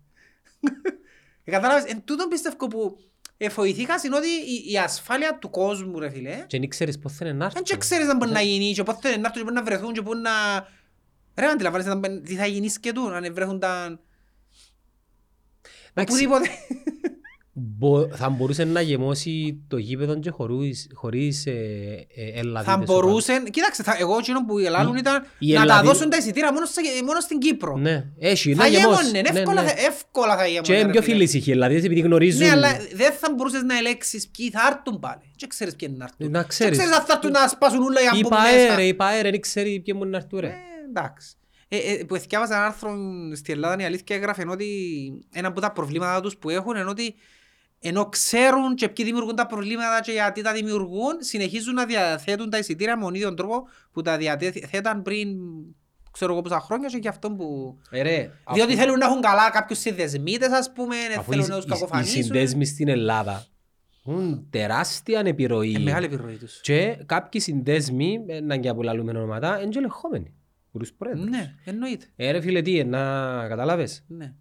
Ε, Κατάλαβες, εν τούτον πιστεύω που εφοηθήκας είναι ότι η- η ασφάλεια του κόσμου ρε φίλε, Και δεν ξέρεις πώς θέλει να έρθουν. δεν και ξέρεις να μπορεί να γίνει και πότε θέλουν να έρθουν και πού να βρεθούν και πού να... Ρε, αντιλαμβάνεσαι να μπαι- τι θα γίνει σκετού, αν βρεθούν τα... Εντάξει, Οπουδήποτε. Μπο- Θα μπορούσε να γεμώσει το γήπεδο και χωρίς, χωρίς ε, ε, Ελλαδίτες. Θα μπορούσαν... Κοίταξε, θα- εγώ εκείνο που ελάλουν Οι- ήταν οι να τα Ελλαδί- δώσουν τα εισιτήρια μόνο, σε- μόνο στην Κύπρο. Ναι, έχει, Θα να γεμώσει. γέμωνε, Ναι, εύκολα, ναι. θα- εύκολα θα γέμωνε. Και είναι ρε πιο φίλε. φίλοι οι Ελλαδίτες επειδή γνωρίζουν. Ναι, αλλά δεν θα μπορούσες να ελέγξεις ποιοι θα έρθουν πάλι. Και ξέρεις ποιοι είναι να έρθουν. Να Και ξέρεις. ξέρεις αν θα έρθουν να σπάσουν όλα για να Η μπουν ΠΑΕ, μέσα. ρε, η ΠΑΕ, ρε, δεν ξέρει ποιοι μου να έρθουν, ρε. Ε, εντάξει. Ε, ε, που εθιάβαζα ένα άρθρο στη Ελλάδα η αλήθεια έγραφε ότι ένα από τα προβλήματα τους που έχουν είναι ότι ενώ ξέρουν και ποιοι δημιουργούν τα προβλήματα και γιατί τα δημιουργούν, συνεχίζουν να διαθέτουν τα εισιτήρια με τον ίδιο τρόπο που τα διαθέταν πριν ξέρω εγώ πόσα χρόνια και γι' αυτό που... Ε, ρε, Διότι αφού- θέλουν να έχουν καλά κάποιους συνδεσμίτες ας πούμε, δεν αφού θέλουν οι- να τους οι- Οι κακοφανίσουν. συνδέσμοι στην Ελλάδα έχουν τεράστια επιρροή. Ε, μεγάλη επιρροή τους. Και κάποιοι συνδέσμοι, έναν και απολαλούμε ονόματα, είναι και ελεγχόμενοι. από τους πρόεδρους. Ναι, εννοείται. Ε, ρε φίλε, τι, να καταλάβες. Ναι.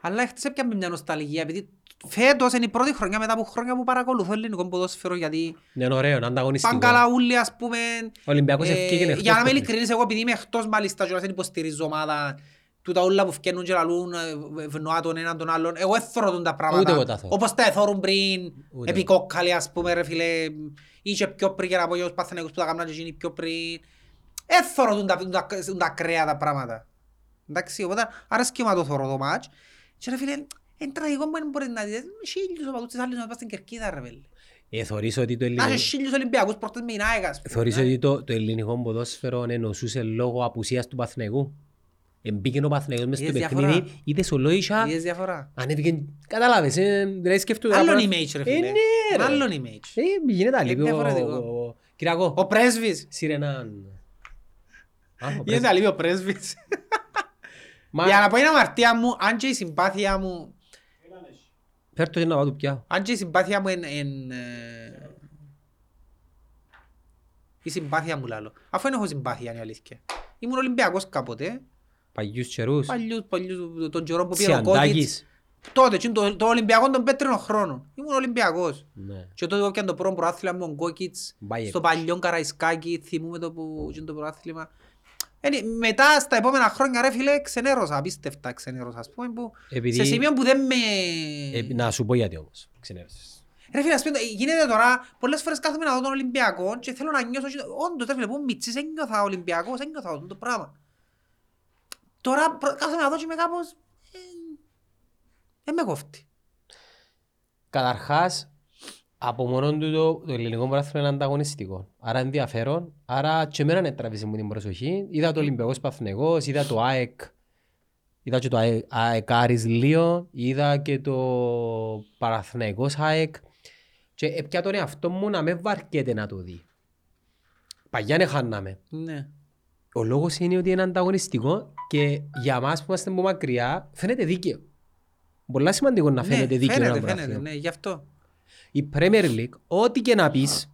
Αλλά χτες έπιαμε μια νοσταλγία επειδή φέτος είναι η πρώτη χρονιά μετά από χρόνια που παρακολουθώ ελληνικό ποδόσφαιρο γιατί Ναι, είναι ωραίο, είναι ανταγωνιστικό. πάνε καλά ούλοι ας πούμε Ο Ολυμπιακός ε, ευκήγεν εκτός για να είμαι παιχνίδι. ειλικρινής εγώ επειδή είμαι εκτός μάλιστα και να δεν υποστηρίζω ομάδα του τα ούλα που φκένουν και λαλούν ε, ευνοά τον έναν τον άλλον εγώ δεν θωρώ τον τα Ούτε εγώ τα πράγματα θωρώ. όπως τα εθώρουν πριν Ούτε επικόκκαλοι ας πούμε ρε φίλε ή και πιο πριν για να πω για τους παθηναϊκούς που τα κάνουν και εκείνοι πιο πριν δεν θωρώ τον τα, τον τα, τον τα ακραία τα πράγματα εντάξει οπότε αρέσκει μου να το θωρώ το μάτς και ρε φίλε είναι τραγικό που δεν μπορεί να δεις χίλιους οπαδούς της άλλης να πας στην Κερκίδα ρε φίλε Ε, θωρείς ότι το να ελληνικό... είσαι χίλιους Ολυμπιακούς προχτές με η ΑΕΚ ας πούμε Θεωρείς ότι το, το ελληνικό ποδόσφαιρο ενωσούσε λόγω απουσίας του Παθηναϊκού. Εμπήκε ο Παθηναϊκός μες στο Είδες διαφορά. παιχνίδι, είδες ολόισα, Είδες διαφορά. ανέβηκε, κατάλαβες, ε, δηλαδή σκέφτομαι... Άλλον τώρα- image ρε Ε, φίλε. ναι, ρε. Άλλον image. Ε, γίνεται άλλη. Είναι διαφορετικό. Ο- ο- Κυριακό, Ο πρέσβης. σύρε έναν... Α, ο Είναι πρέσβης. τα λίγο ο πρέσβης. Μα- Για να πω είναι αμαρτία μου, αν και η συμπάθεια μου, Φέρ' το και να πάω του πιάω. αν και η συμπάθεια μου είναι... είναι, ε, Η συμπάθεια μου λάλλω. Αφού δεν έχω συμπάθεια είναι η αλήθεια. Ήμουν Ολυμπιακός κάποτε. Παγιούς καιρούς. Παλιούς, παλιούς, τον καιρό που πήρε ο Κόκκιτς. Τσιαντάκης. Τότε, εκείνο το, το Ολυμπιακό των πέτρινων χρόνων. Ήμουν Ολυμπιακός. Ναι. Και τότε έπιαν το πρώτο προάθλημα με τον Κόκκιτς Μπάιερ. στο παλιό Καραϊσκάκι, θυμούμε το που εκείνο το προάθλημα. Είναι- μετά στα επόμενα χρόνια ρε φίλε ξενέρωσα, απίστευτα ξενέρωσα ας πούμε που Επειδή- σε σημείο που δεν με... Ε, Να σου πω γιατί όμως. Ξενέρωσες. Ρε φίλε ας πούμε γίνεται τώρα πολλές φορές κάθομαι να δω τον Ολυμπιακό και θέλω να νιώσω και- όντως ρε φίλε που μητσής ένιωθα Ολυμπιακός, ένιωθα αυτό το πράγμα. Τώρα προ- κάθομαι να δω και είμαι κάπως... ε, Δεν με κόφτει. Καταρχάς, από μόνο του το, το ελληνικό πρωτάθλημα είναι ανταγωνιστικό. Άρα ενδιαφέρον. Άρα και εμένα έτραβησε μου την προσοχή. Είδα το Ολυμπιακός Παθηναϊκός, είδα το ΑΕΚ, είδα και το ΑΕΚ, ΑΕΚ Άρης Λίον, είδα και το Παραθηναϊκός ΑΕΚ και έπια τον εαυτό μου να με βαρκέται να το δει. Παγιά ναι χάναμε. Ναι. Ο λόγος είναι ότι είναι ανταγωνιστικό και για μας που είμαστε από μακριά φαίνεται δίκαιο. Πολλά σημαντικό να φαίνεται ναι, δίκαιο ένα φαίνεται, πρωτάθλημα. φαίνεται, ναι, γι' αυτό. Η Premier League, ό,τι και να πεις,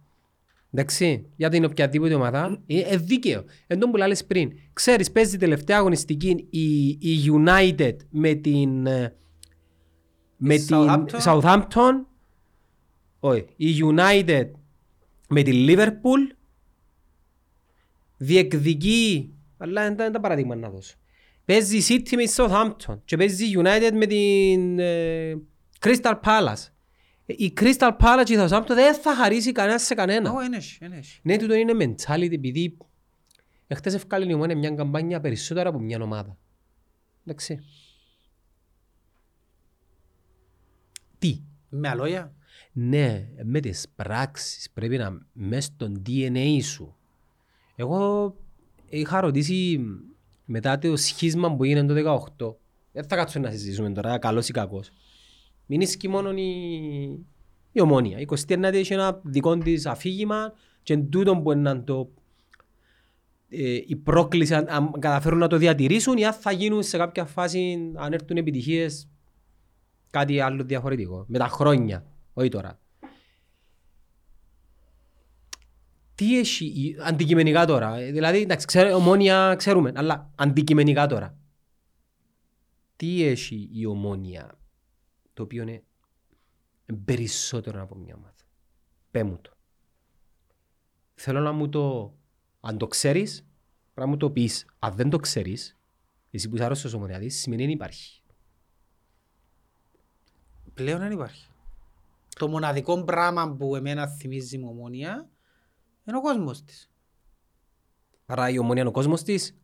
εντάξει, για την οποιαδήποτε ομάδα, είναι ε, δίκαιο. Εν τω που λες πριν, ξέρεις, παίζει τελευταία αγωνιστική η, η United με την, ε, με Η την Southampton. Southampton, όχι, η United με την Liverpool, διεκδικεί, αλλά δεν είναι τα παραδείγματα να δώσω. Παίζει η City με τη Southampton και παίζει η United με την ε, Crystal Palace. Ε, Η Crystal Palace και η Southampton δεν θα χαρίσει κανένας σε κανένα. Ω, ένεχει, ένεχει. Ναι, τούτο είναι mentality επειδή εχθές ευκάλει η ομόνια μια καμπάνια περισσότερα από μια ομάδα. Εντάξει. Τι; Με αλόγια. Ναι, με τις πράξεις πρέπει να μες στο DNA σου. Εγώ είχα ρωτήσει μετά το σχίσμα που έγινε το 18. Δεν θα κάτσουμε να συζητήσουμε τώρα, καλός ή κακός. Μην ίσκει μόνο η, η ομόνια. Η 29η έχει ένα δικό της αφήγημα και εν τούτο που είναι το ε, η πρόκληση αν, αν καταφέρουν να το διατηρήσουν ή αν θα γίνουν σε κάποια φάση αν έρθουν επιτυχίες κάτι άλλο διαφορετικό. Με τα χρόνια, όχι τώρα. Τι έχει η- αντικειμενικά τώρα; ε, Δηλαδή, εντάξει, ξέρω, ομόνια ξέρουμε, αλλά αντικειμενικά τώρα. Τι έχει η ομόνια; Το οποίο είναι περισσότερο από μια ομάδα. Πέ μου το. Θέλω να μου το, αν το ξέρεις, πρέπει να μου το πεις. Αν δεν το ξέρεις, εσύ που είσαι άρρωστος ομονιάτης, σημαίνει δεν υπάρχει. Πλέον δεν υπάρχει. Το μοναδικό πράγμα που εμένα θυμίζει μου ομόνια είναι ο κόσμος της. Άρα η ομόνια είναι ο κόσμος της.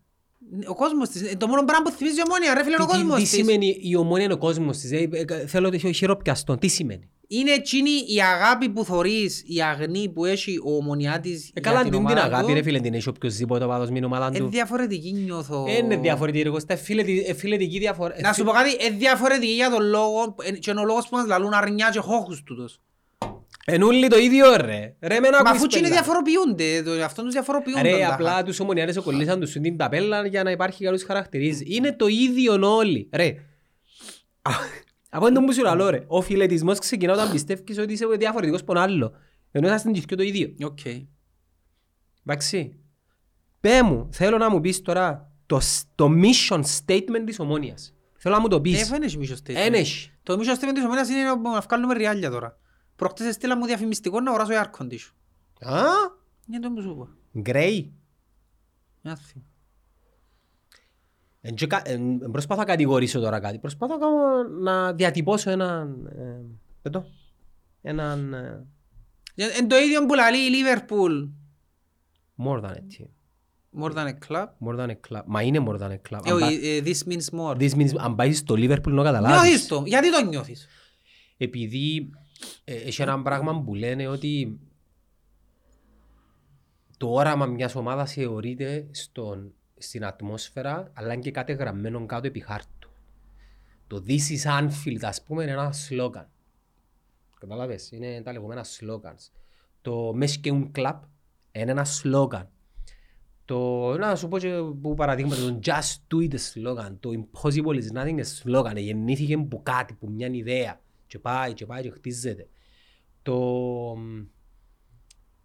Ο κόσμος της. Ε, Το μόνο πράγμα που θυμίζει η ομόνια ρε φίλε είναι ο Τι- τι, κόσμος τι της. σημαίνει η ομόνια είναι ο κόσμος της. Ε, ε, θέλω το χειροπιαστό. Τι σημαίνει; Είναι εκείνη η αγάπη που θωρείς, η αγνή που έχει ο ομονιάτης Ε, για καλά, την την, την ομάδα αγάπη του. ρε φίλε, την έχει οποιοσδήποτε οπαδός με την ομάδα Είναι του. διαφορετική νιώθω. Ε, Είναι διαφορετική ρε Κώστα, φιλετι- ε, φιλετική διαφορά. Να σου πω κάτι, είναι διαφορετική για τον λόγο ε, και είναι ο λόγος που μας λαλούν αρνιά και χώχους τούτος. Εν όλοι το ίδιο ρε. Ρε με να Μα ακούεις αφού και είναι πέλα. διαφοροποιούνται, το- αυτό τους διαφοροποιούν. τον Ρε, τάχα. απλά τους ομονιάτες κολλήσαν τους την ταπέλα για να υπάρχει καλούς χαρακτηρίζει. Είναι το ίδιο όλοι. Ρε. Α, Από τον που σου λαλώ ρε. Ο φυλετισμός ξεκινά όταν πιστεύεις ότι είσαι διαφορετικός από τον άλλο. Ενώ είσαστε και το ίδιο. Οκ. Εντάξει. Πέ μου, θέλω να μου πεις τώρα το, σ- το mission statement της ομόνιας. Θέλω να μου το Ε, πεις. δεν έχει mission statement. Εν έχει. Το mission statement της ομόνιας είναι να βγάλουμε ριάλια τώρα. Προχτές έστειλα μου διαφημιστικό να αγοράσω air condition. Α, Είναι το που σου είπα. γκρέι. Μια θυμ. Εν και κα- εν- εν Προσπαθώ να κατηγορήσω τώρα κάτι. Προσπαθώ να κάνω- να διατυπώσω έναν... ε, πετώ, Έναν... ε, Είναι το ίδιο που λέει η Liverpool. More than a team. More than a club. More than a club. Μα είναι more than a club. Ε, Αν πά- όχι, ε, This means more. This means αν πάει στο Liverpool να καταλάβεις. Νιώθεις το. Γιατί το νιώθεις; Επειδή ε, έχει ένα πράγμα που λένε ότι το όραμα μιας ομάδας θεωρείται στον στην ατμόσφαιρα, αλλά είναι και κάτι γραμμένο κάτω επί χάρτου. Το This is Anfield, ας πούμε, είναι ένα σλόγγαν. Καταλάβες, είναι τα λεγόμενα slogans. Το Més que un club είναι ένα σλόγγαν. Το, να σου πω και που παραδείγματα, το Just do it slogan, το Impossible is nothing is slogan, γεννήθηκε που κάτι, που μια ιδέα και πάει και πάει και χτίζεται. Το,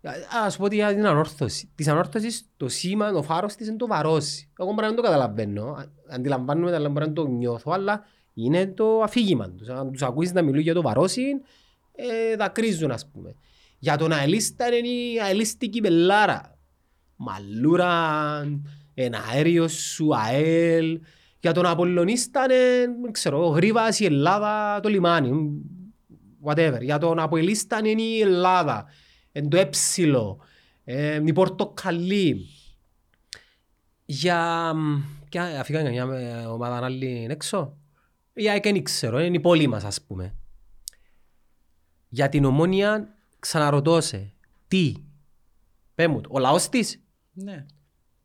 Α ας πω ότι για την ανόρθωση. Της ανόρθωσης το σήμα, ο φάρος της είναι το βαρόσι. Εγώ μπορεί να μην το καταλαβαίνω. Α- Αντιλαμβάνομαι, αλλά μπορεί να το νιώθω, αλλά είναι το αφήγημα τους. Αν τους ακούσεις να μιλούν για το βαρόσι, ε, δακρύζουν ας πούμε. Για τον αελίστα είναι η αελίστικη πελάρα. Μαλούρα, ένα αέριο σου, αέλ. Για τον Απολλωνίστα είναι, δεν ξέρω, γρήβας η Ελλάδα, το λιμάνι. Whatever. Για τον Αποελίστα είναι η Ελλάδα. Εν το έψιλο. Ε, η Πορτοκαλί. Για... Και αφήκαν μια ε, ομάδα άλλη έξω. Για και δεν ξέρω, είναι η πόλη μας ας πούμε. Για την ομόνια ξαναρωτώ σε. Τι; Πέ μου το. Ο λαός της; Ναι.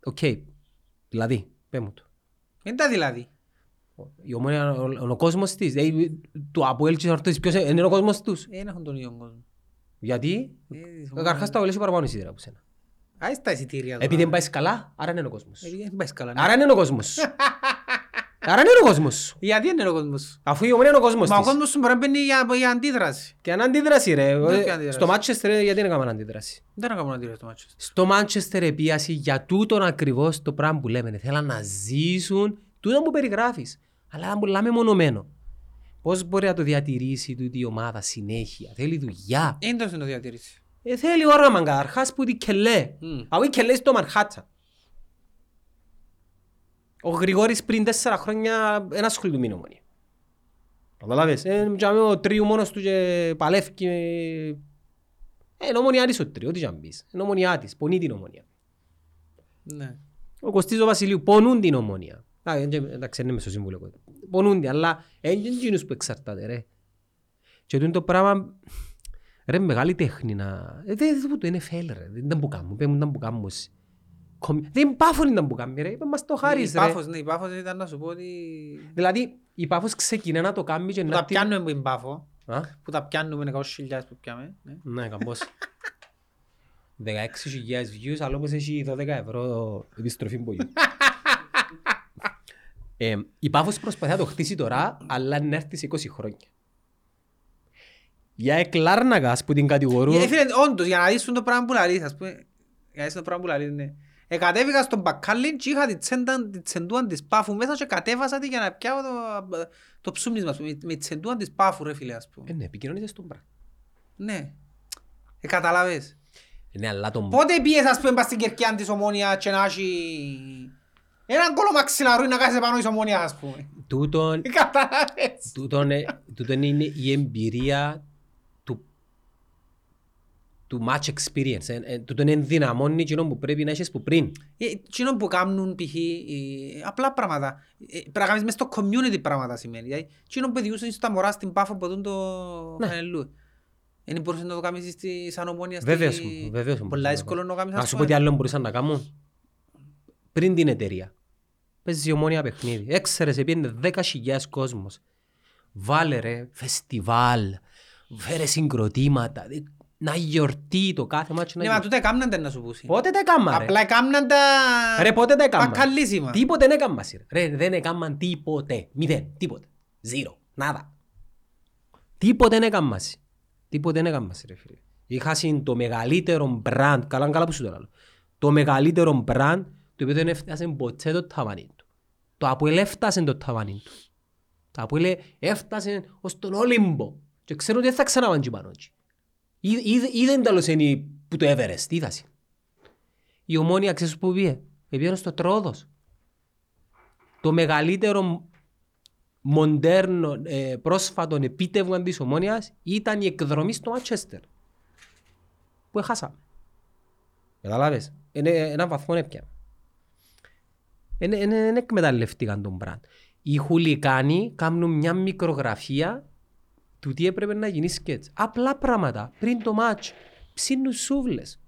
Οκ. Δηλαδή, πέ μου το. Είναι τα δηλαδή. Η ομόνια, ο, ο, ο κόσμος της. Δηλαδή, το Αποέλ και Ανόρθωσης, ποιος είναι, είναι ο κόσμος τους. Ε, Δεν έχουν τον ίδιο κόσμο. Γιατί; Ε, τις Καταρχάς τα Αποέλ έχει παραπάνω εισιτήρια από σένα. Άι στα εισιτήρια τώρα. Επειδή δεν πάει καλά, άρα είναι ο κόσμος. Επειδή δεν πάει καλά. ναι. Άρα είναι ο κόσμος σου. Άρα είναι ο κόσμος σου. Γιατί δεν είναι ο κόσμος σου; Αφού η ομόνια είναι ο κόσμος Μα ο της. κόσμος σου μπορεί να μπαίνει για, για αντίδραση. Και αν αντίδραση ρε. Δεν Ε, έχει αντίδραση. Στο Μάντσεστερ γιατί δεν έκαναν αντίδραση; Δεν έκαμε αντίδραση στο μάτσο. Στο Μάντσεστερ επίαση για τούτον ακριβώς το πράγμα που λέμε. Θέλαν να ζήσουν τούτο που περιγράφεις. Αλλά ήταν πολλά μεμονωμένο. Πώς μπορεί να το διατηρήσει τούτη η ομάδα συνέχεια; Θέλει δουλειά. Είναι το να διατηρήσει. Ε, θέλει όραμα καταρχάς που την κελέ. Μμ. Αφού η κελέ στο Μαρχάτσα. Ο Γρηγόρης πριν τέσσερα χρόνια δεν ασχολείται με την ομονία. Καταλάβες. Ε, τζάμε ο τρίου μόνος του και παλεύει. Ε, είναι ομονιά της ο τρίου, ό,τι και αν πεις. Είναι ομονιά της, πονεί την ομονία. Ναι. Ο Κωστής ο Βασιλείου πονούν την ομονία. Α, εν και- Εντάξει, είναι μες στο σύμβουλο. εγώ. Πονούν την, αλλά είναι εκείνους που εξαρτάται ρε. Και τούτο το πράγμα, ρε μεγάλη τέχνη να... Ε, Δεν δεν το είναι φέλ ρε, δεν ήταν που κάνουν, πέμουν ήταν που κάνουν. Εσύ. Κομ- Δεν πάφον ήταν που κάνουν ρε, είπα μας το Η χάρης ρε. Πάφος, ναι, η Πάφος ήταν να σου πω ότι... Δηλαδή η Πάφος ξεκινά να το κάνει και Που να τα την... πιάνουμε που είναι Πάφο. Α, Που τα πιάνουμε 100.000 που πιάμε. ναι. Ναι, καμπός. 16.000 views, αλλά όμως έχει 12 ευρώ επιστροφή που γίνει. ε, η Πάφος προσπαθεί να το χτίσει τώρα, αλλά να έρθει σε 20 χρόνια. Για εκλάρναγας που την κατηγορούν... Ε, Φίλε, όντως, για να δεις το πράγμα που λαλείς, ας πούμε, για να δεις το πράγμα που λαλείς, ναι. Εκατέβηκα στον μπακάλι και είχα τη τσέντα- τη τσεντούαν της πάφου μέσα και κατέβασα τη για να πιάω το, το ψούμνισμα, ας πούμε, με τη τσεντούαν της πάφου, ρε φίλε, ας πούμε. Ε, ναι, επικοινωνίζεις στον πράγμα. Ναι. Ε, καταλαβες. Ε, Ναι, αλλά τον... Πότε πιες, ας πούμε, πας στην κερκιά της ομόνια και να έχει έναν κόλλο μαξιλαρούι να κάθεσαι πάνω της ομόνιας, ας πούμε. Τούτον, Ε, Καταλαβες. τούτον, ε, τούτον είναι η εμπειρία του του match experience. Ε, ε, τούτον ενδυναμώνει εκείνο που πρέπει να έχεις που πριν. Ε, Εκείνο που κάνουν π.χ. ε, απλά πράγματα. Ε, Πρέπει να κάνεις μες στο community πράγματα σημαίνει. Δηλαδή, Εκείνο που διούσαν στα μωρά στην πάφο που δουν το Ναι. φανελού. Δεν μπορούσε να το κάνεις στη- σαν ομόνια. στη- Βέβαιως μου, βέβαιως μου. Πολλά δύσκολο να το κάνεις. Να ας σου πω πούμε. τι άλλο μπορούσαν να κάνουν. Πριν την εταιρεία. Παίζει η ομόνια παιχνίδι. Έξερες, επίενε 10.000 κόσμος. Βάλε ρε, φεστιβάλ. Φέρε συγκροτήματα. δι- Να γιορτεί το κάθε μάτσο. να Ναι, μα γιορτεί. τούτα έκαναν τα να σου πούσει. Πότε τα έκαμα ρε. Απλά έκαναν τα... Ρε πότε τα έκαμα. Πακαλίσιμα. Τίποτε δεν έκαμα ρε. Ρε δεν έκαμα τίποτε. Μηδέν. Τίποτε. Ζήρο. Νάδα. Τίποτε δεν έκαμα. Τίποτε δεν έκαμα ρε φίλε. Είχα συν το μεγαλύτερο brand. Καλά καλά που σου το λέω. Το μεγαλύτερο brand το οποίο δεν έφτασε ποτέ το ταβάνι του. Το Αποέλ έφτασε το ταβάνι του. Το Αποέλ έφτασε ως τον Όλυμπο. Και ξέρω ότι δεν θα ξαναβάνε και πάνω εκεί. Ή- ή- Είδεν τέλος είναι που το Everest. Είδασε. Η ομόνια ξέρεις που πήγε; Πήγαινε στο Τρόδος. Το μεγαλύτερο μοντέρνο ε, πρόσφατο επίτευγμα της ομόνιας ήταν η εκδρομή στο Μάτσεστερ. Που έχασαμε. Καταλάβες; Είναι ένα βαθμό έπια. Δεν εκμεταλλευτήκαν τον μπραντ. Οι χουλικάνοι κάνουν μια μικρογραφία του τι έπρεπε να γίνει σκέτς. Απλά πράγματα. Πριν το μάτς. Ψήνουν σούβλες.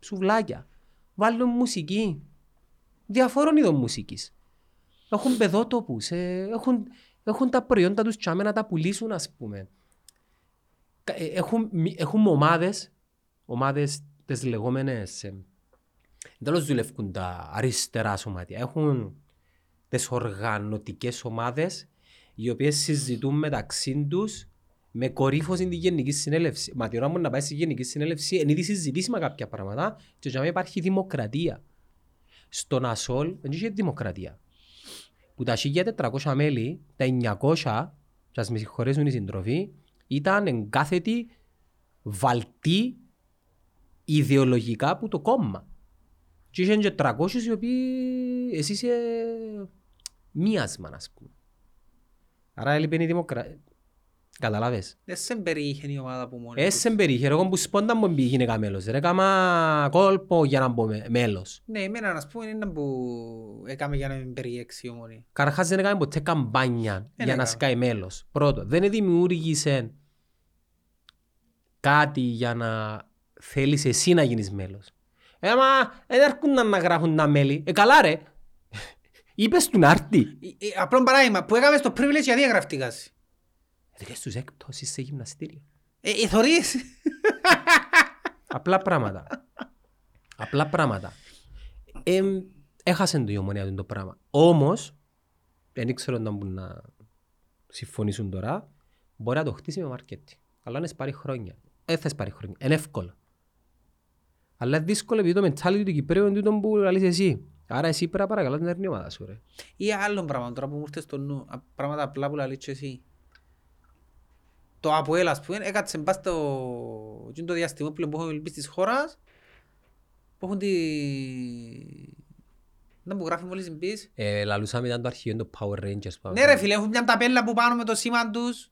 Σουβλάκια. Βάλουν μουσική. διαφόρων ειδών μουσικής. Έχουν παιδότοπους, ε, έχουν, έχουν τα προϊόντα τους τσάμε να τα πουλήσουν ας πούμε. Κα- ε, Έχουν, μη- έχουν ομάδες, ομάδες τις λεγόμενες, ε, τέλος δουλεύουν τα αριστερά σωματεία. Έχουν τις οργανωτικές ομάδες οι οποίες συζητούν μεταξύ τους με κορύφωση την Γενική Συνέλευση. Μα την ώρα μου να πάει στη Γενική Συνέλευση είναι ήδη συζητήσιμα κάποια πράγματα και για μένα υπάρχει δημοκρατία. Στον ΑΣΟΛ δεν είχε δημοκρατία. Που τα 1400 μέλη, τα 900, και ας με συγχωρέσουν οι συντροφοί, ήταν εγκάθετοι βαλτοί ιδεολογικά από το κόμμα. Και είχαν και 300 οι οποίοι εσύ είσαι μίασμα, ας πούμε. Άρα έλειπε η δημοκρατία. Καταλάβες; Δεν σε περιείχε η ομάδα που μόνη Έσαι περιείχε, εγώ που σπόντα μου μπει γυναίκα μέλος. Ρε κάμα κόλπο για να μπω με- μέλος. Ναι, εμένα να πούμε είναι που έκαμε για να μην περιέξει η ομονή. Καρχάς δεν έκαμε ποτέ καμπάνια για να έκαμε. σκάει μέλος. Πρώτο, δεν δημιούργησε κάτι για να θέλεις εσύ να γίνεις μέλος. Ε, μα δεν έρχονταν να γράφουν τα μέλη. Ε, καλά ρε. Είπες του να έρθει. Ε, ε, Απλό παράδειγμα, που έκαμε στο privilege γιατί εγγραφτήκας. Δικές στους έκπτωσεις σε γυμναστήριο. Ε, ε, θωρείς. Απλά πράγματα. Απλά πράγματα. Ε, έχασε το η ομονία του το πράγμα. Όμως, δεν ξέρω αν μπορούν να συμφωνήσουν τώρα, μπορεί να το χτίσει με μάρκετινγκ. Αλλά είναι πάρει χρόνια. Δεν θα πάρει χρόνια. Είναι εύκολο. Αλλά είναι δύσκολο επειδή το mentality του Κυπρέου είναι τούτο που λαλείς εσύ. Άρα εσύ πρέπει να παρακαλάς την ερνή ομάδα σου ρε. Ή άλλο πράγμα τώρα που μου ήρθες στο νου, α, πράγματα απλά που λαλείς και εσύ. Το ΑΠΟΕΛ ας πούμε, έκατσε μπας στο εκείνο το διαστήμα που έχουμε ελπίσει της χώρας, που έχουν τη... Δεν μου γράφει μόλις μπεις. Ε, λαλούσαμε ήταν το αρχείο το Power Rangers. πάμε. Ναι ρε φίλε, έχουν μια ταπέλα που πάνω με το σήμα τους.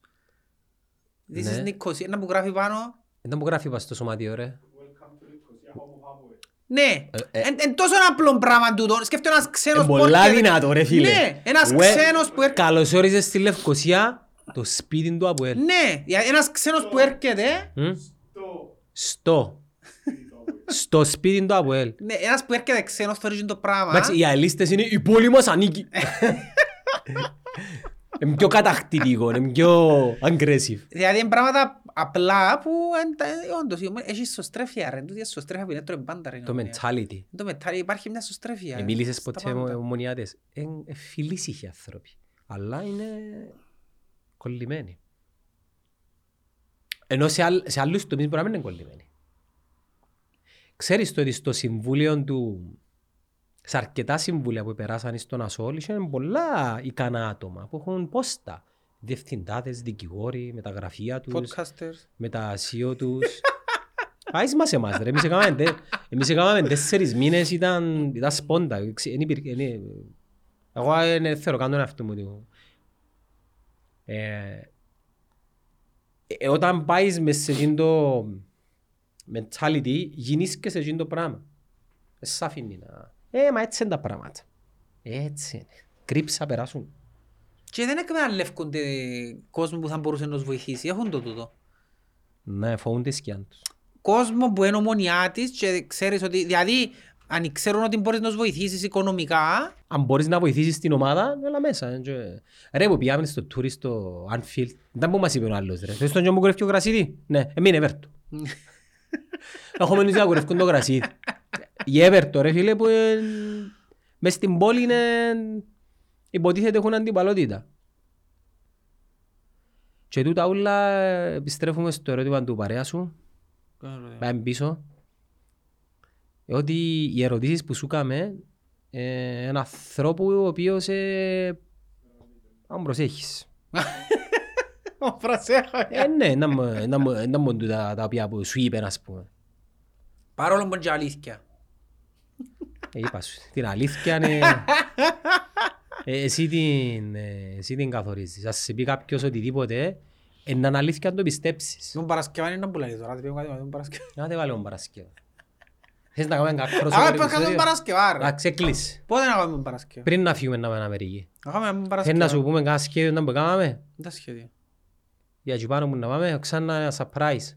This Ναι. is Nicosia, να μου γράφει πάνω. Δεν μου γράφει πας στο σωματείο ρε. Ναι, Ε, ε. εν, εν τόσο απλό πράγμα τούτο. Σκέφτε ένας ξένος Ε, που πολλά έρχεται- δυνατό ρε φίλε. Ναι, ένας Ουε, ξένος που έρχεται. Καλώς όρισες στη Λευκοσία, το σπίτι του Αποέλ. Ναι, για- ένας ξένος που έρχεται. Μμ. Στο. Στο σπίτι του Αποέλ. Ναι, ένας που έρχεται ξένος θωρίζει το πράγμα. Εντάξει, οι αλίστες είναι η πόλη μας ανήκει. Είναι πιο κατακτητικό, είναι πιο aggressive. Δηλαδή είναι πράγματα απλά που εν- τα- όντως η ομόνια- έχει σωστρέφεια ρε. Τούτη η σωστρέφεια που είναι τρώει πάντα ρε. η Το ομόνια. mentality. Το μετάλλι υπάρχει μια σωστρέφεια. Ε, Μίλησες στα ποτέ με πάντα. ομονιάτες. Είναι φιλήσυχοι άνθρωποι. Αλλά είναι κολλημένοι. Ενώ σε, άλλ, σε άλλους τομείς μπορεί να μην είναι κολλημένοι. Ξέρεις το ότι στο συμβούλιο του, σε αρκετά συμβούλια που περάσαν στον Ασόλ, είχαν πολλά ικανά άτομα που έχουν πόστα. Διευθυντάδες, δικηγόροι, με τα γραφεία τους, Podcasters. με τα CEO τους. Άις μας εμάς ρε, εμείς έκαναμε, τε- εμείς έκαναμε τέσσερις μήνες, ήταν, ήταν σπόντα. Ξε- εν υπήρχε- εν- Εγώ δεν θέλω καν τον εαυτό μου. Τούτο. Ε, ε, όταν πάεις μες σε εκείνο το mentality, γίνεις και σε εκείνο το πράγμα. Δεν σ' αφήνει να... Ε, μα έτσι είναι τα πράγματα. Έτσι είναι. Κρύψα περάσουν. Και δεν εκμεταλλεύκονται κόσμο που θα μπορούσε να τους βοηθήσει. Έχουν το τούτο. Ναι, φοβούνται σκιάν τους. κόσμο που είναι ομονιά της και ξέρεις ότι, δηλαδή, αν ξέρουν ότι μπορείς να τους βοηθήσεις οικονομικά, αν μπορείς να βοηθήσεις την ομάδα, έλα μέσα. ε, και- Ρε που πήγαμε στο tour στο Anfield, δεν που μας είπε ο άλλος ρε. Θες τον γιο μου κουρεύει ο γρασίδι. Ναι, εμείνε Εβέρτο. Έχουμε νους να κουρεύκουν το γρασίδι. Η Εβέρτο ρε φίλε που ε, μες στην πόλη είναι υποτίθεται έχουν αντιπαλότητα. Και τούτα όλα ε, επιστρέφουμε στο ερώτημα του παρέα σου. Πάμε πίσω. Ε, Ότι οι ερωτήσεις που σου έκαμε ε, ένα ανθρώπου ο οποίος ε, αν προσέχεις. ο Φρασέχο. Ε, ναι, να μου- να μου- να μου τα τα οποία που σου είπε, ας πούμε. Παρόλο που είναι και αλήθεια. Ε, είπα σου, την αλήθεια είναι... Ε, εσύ, την, ε, εσύ την καθορίζεις. Ας σε πει κάποιος οτιδήποτε, είναι αλήθεια αν το πιστέψεις. Τον Παρασκευά είναι να πουλάει τώρα, δεν πει κάτι με τον Παρασκευά. Να δεν βάλουμε Παρασκευή. Θες να κάνουμε κάποιο Α, πρέπει να κάνουμε τον Παρασκευά ρε. Εντάξει, κλείς. Πότε να κάνουμε τον Παρασκευά; Πριν να φύγουμε να πάμε Αμερική. Να κάνουμε τον Θέλει Παρασκευά. να σου πούμε κάνα σχέδιο να που κάναμε; Δεν τα σχέδια. Για εκεί πάνω μου να πάμε, ξανά ένα surprise.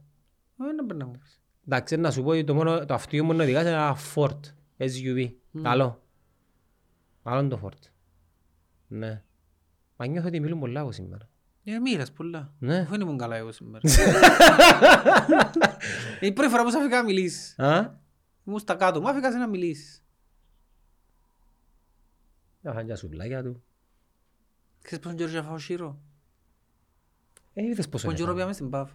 Ε, να πρέπει να μου πεις. Εντάξει, να σου πω ότι το, μόνο, το αυτοκίνητο μόνο οδηγάς είναι ένα Ford SUV. Καλό. Άλλον το φόρτ. Ναι. Μα νιώθω ότι μιλούν πολλά εγώ σήμερα. Ε, μοίρας πολλά. Ναι. Αφού δεν ήμουν καλά εγώ σήμερα. Είναι η πρώτη φορά που σ' άφηκα να μιλήσεις. Α; Ήμουν στα κάτω, μου άφηκας να μιλήσεις. Να φάνε τα σουβλάκια του. Ξέρεις πόσο καιρό είχε φάω σίρο. Ε, είδες πόσο Πόσο καιρό είναι. πήγαμε στην ΠΑΒ.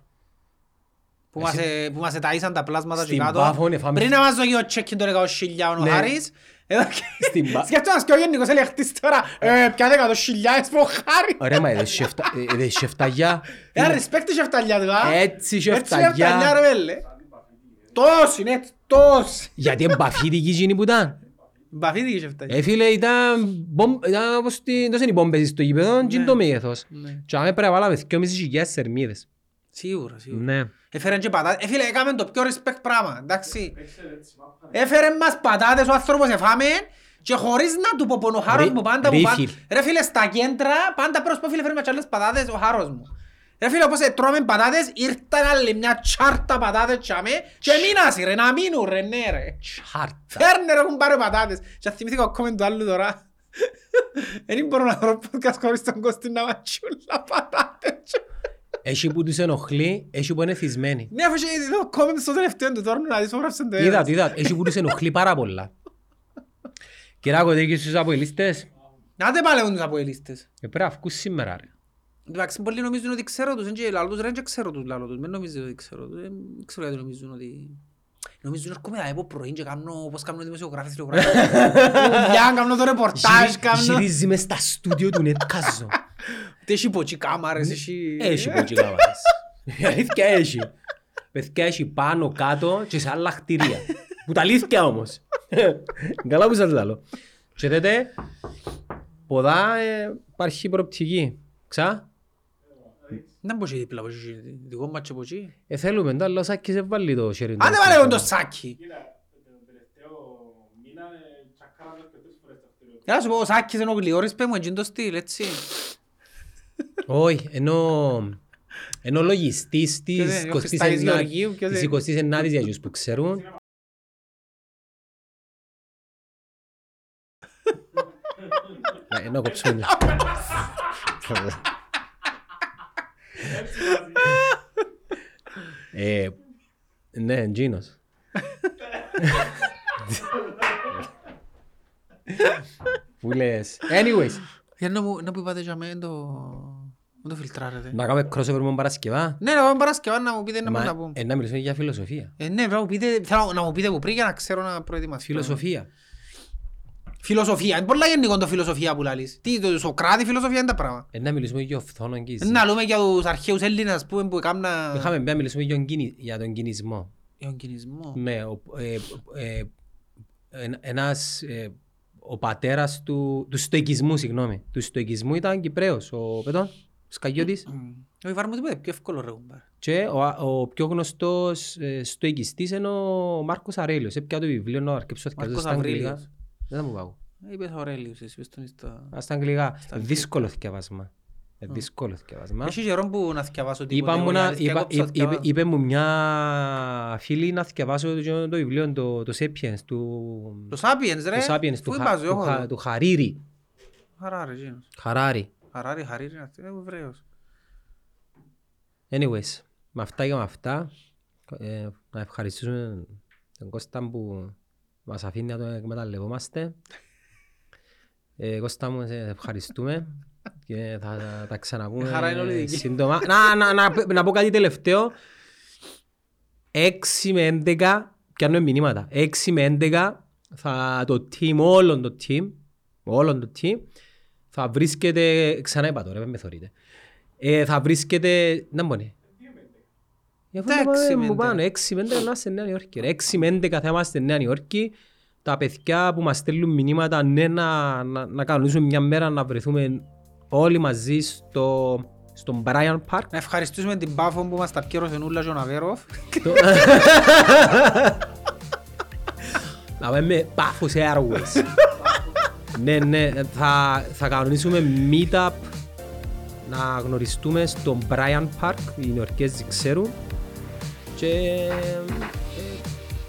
Που Εσύ- μας, ε, που μας εταΐσαν τα πλάσματα και Στην κάτω. ΠΑΒ, όνε, φάμε- Πριν να μας δώσει ο τσέκιν το 100.000 ο Ναι. Χάρης. εδώ και- Στην ΠΑΒ. Σκέφτομαι και ο Γενικός έλεγε χτες τώρα. Ε, πιάτε 100.000 που ο Χάρης. Ωραία, μα είδες σεφτα- ε, είδες σεφταγιά. Ε, respect η σεφταλιά του, α. Έτσι Έτσι σεφταγιά. σεφταλιά ρε βέλε. Τόση, είναι έτσι, τόση. Γιατί εμπαφίτικη εκείνη που ήταν. Μπαφίδικη η σεφταλιά. Ε, φίλε, ήταν, μπομ, ήταν όπως την, τόσο είναι οι μπόμπες στο γήπεδο, και είναι το μέγεθος. Ναι. Και άμε πρέπει να βάλαμε 2.500 χιλιάδες θερμίδες. Σίγουρα, σίγουρα. Ναι. Έφεραν και πατάτες. Ε, φίλε, έκαμε το πιο respect πράγμα, εντάξει. Έφερε μας πατάτες ο άνθρωπος εφάμε και χωρίς να του πω πόνο ο Χάρος Ρε- μου πάντα μου πάντα. refill. Ρε φίλε, στα κέντρα πάντα προς πω φίλε φέρει μας και άλλες πατάτες ο Χάρος μου. Ρε φίλε, όπως τρώμε πατάτες, ήρθαν άλλη μια τσάρτα πατάτες τσάμε και μείνασαι ρε, να μείνουν ρε, ναι ρε. Χάρτα. Φέρνε ρε, έχουν πάρει πατάτες. Και θυμήθηκα ο κόμμεν του άλλου τώρα. Δεν μπορώ να βρω podcast χωρίς τον Κώστη να ματσούλα πατάτες. Έχει που τους ενοχλεί, έχει που είναι θυσμένοι. Ναι, αφού είχε το κόμμεν στο τελευταίο του τώρα να δεις που γράψαν το Είδα, ένας. το είδα, έχει που τους ενοχλεί πάρα πολλά. Κυράκο, δεν και στους αποελίστες; Να δεν παλεύουν τους αποελίστες. Ε, πρέπει να βγουν σήμερα ρε. Εντάξει, πολλοί νομίζουν ότι ξέρω τους, δεν και λαλό τους, ρε, δεν ξέρω τους λαλό τους, δεν νομίζω ότι ξέρω τους, δεν ξέρω γιατί νομίζουν ότι... Νομίζουν ότι έρχομαι από πρωί και κάνω, πώς κάνω δημοσιογράφες, τηλεογράφες. Δουλειά, κάνω το ρεπορτάζ, Γυρι- κάνω... Γυρίζει μες στα στούντιο του Νετκάζο. Τι έχει ποτσί κάμαρες, έχει... Έχει που έτσι κάμαρες. Η αλήθεια έχει. Παιδιά έχει πάνω, κάτω και σε άλλα χτίρια. Που τα αλήθεια όμως. Καλά που σας λέω. Και τότε, ποδά ε, υπάρχει προοπτική. Ξά, Δεν μπορεί δίπλα, μπορεί δικό μας και ποτσί. ε, θέλουμε, το άλλο σάκης έβαλει το χέρι του. Αν δεν παλεύουν το σάκι. Κοίτα, τον τελευταίο μήνα ε, τσακάραμε και τρεις φορές το κτίριο. Για να σου πω, ο Σάκης είναι ο γλυόρης, πέ μου, έτσι είναι το στυλ, έτσι. Όχι, ενώ, ενώ λογιστής Ποιος της είναι, ο Χριστάκης 29ης Γεωργίου, ποιος της είναι; 29ης για τους που ξέρουν. Ε, Ενώ κόψουμε. Ε, Ναι, εντζίνος. Που λες; Anyways, Για να μου, να που είπατε για μένα το... Μην το φιλτράρετε. να κάνουμε crossover με Παρασκευά. Ναι, να πάμε Παρασκευά να μου πείτε να Μα, πούμε να πούμε. ε, να μιλήσουμε για φιλοσοφία. Ε, ναι, πρέπει να μου πείτε, θέλω να μου πείτε που πριν για να ξέρω να προετοιμαστώ. Φιλοσοφία. Φιλοσοφία. Είναι πολλά γενικό το φιλοσοφία που λαλείς. Τι, το Σοκράτη φιλοσοφία είναι τα πράγματα. Ε, να μιλήσουμε για οφθόνον Ε, Να λέμε για τους αρχαίους Έλληνες, ας πούμε, που έκανα... Είχαμε πει να μιλήσουμε για τον κινη- για τον κινησμό. Για τον κινησμό. Ναι, ο, ε, ε, ε, ένας, ε, ο πατέρας του, του στοικισμού, συγγνώμη. Του στοικισμού ήταν Κυπρέος, ο Πετών, Σκαγιώτης. Μμ. Ο Ιβάρ μου τίποτε, πιο εύκολο ρε κουμπάρ. Και ο, ο πιο γνωστός ε, στοικιστής είναι ο Μάρκος Αρέλιος. Έπια το βιβλίο να αρκέψω και Μάρκος στα αγγλικά. Αβρίλιος. Δεν θα μου πάω. Ε, Είπες ο Αurelius, εσύ είπες τον στα... Α, Στα αγγλικά. Στα Δύσκολο θυκευάσμα. Ε, Δύσκολο θυκευάσμα. Έχει καιρό που να θυκευάσω τίποτε. Είπα εγώ, μου η να, αλήθεια, είπα, κόψα είπε, θυκευάσω. είπε μου μια φίλη να θυκευάσω το, το βιβλίο, το, το Sapiens, του, Το Sapiens ρε. του Sapiens, του, Πού Χα- είπα, του, έχω Χα- εδώ. του Χαρίρι. Χαράρι, εκείνος. Χαράρι. Χαράρι, Χαρίρι, είναι αυτή, είναι Εβραίος. Anyways, με αυτά και με αυτά, ε, να ευχαριστήσουμε τον Κώστα που μας αφήνει να το εκμεταλλευόμαστε. Ε, Κώστα μου, σε ευχαριστούμε και θα τα- τα ξαναπούμε Η χαρά είναι όλη δική. σύντομα. Να, να, να, να πω κάτι τελευταίο. 6 με 11, πιάνω μηνύματα, 6 με 11 θα το team, όλον το team, όλον το team, θα βρίσκεται, ξανά είπα τώρα, δεν με θωρείτε, ε, θα βρίσκεται, να μπορεί. Για Τα αφού έξι μου με πάνε, έντεκα. 6 με 11 να είμαστε στη Νέα Υόρκη. ρε. 6 με 11 θα είμαστε στη Νέα Υόρκη. Τα παιδιά που μας στέλνουν μηνύματα, ναι, να, να, να κανονίσουμε μια μέρα να βρεθούμε όλοι μαζί στο, στον Bryant Park. Να ευχαριστήσουμε την Πάφο που μας τα πιέρωσε νουλα και ο Ναβέροφ. Να πάμε Πάφος Airways. ναι, ναι, θα, θα κανονίσουμε meetup να γνωριστούμε στον Bryant Park, οι Νεορκέζοι ξέρουν και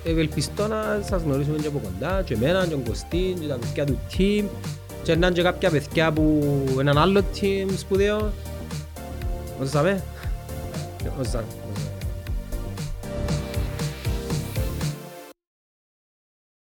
ε, ευελπιστώ να σας γνωρίσουμε και από κοντά και εμένα και τον Κωστή και τα παιδιά του team Και να είναι και κάποια παιδιά που έναν άλλο team σπουδαίο. Πώς θα με; Πώς θα, πώς θα.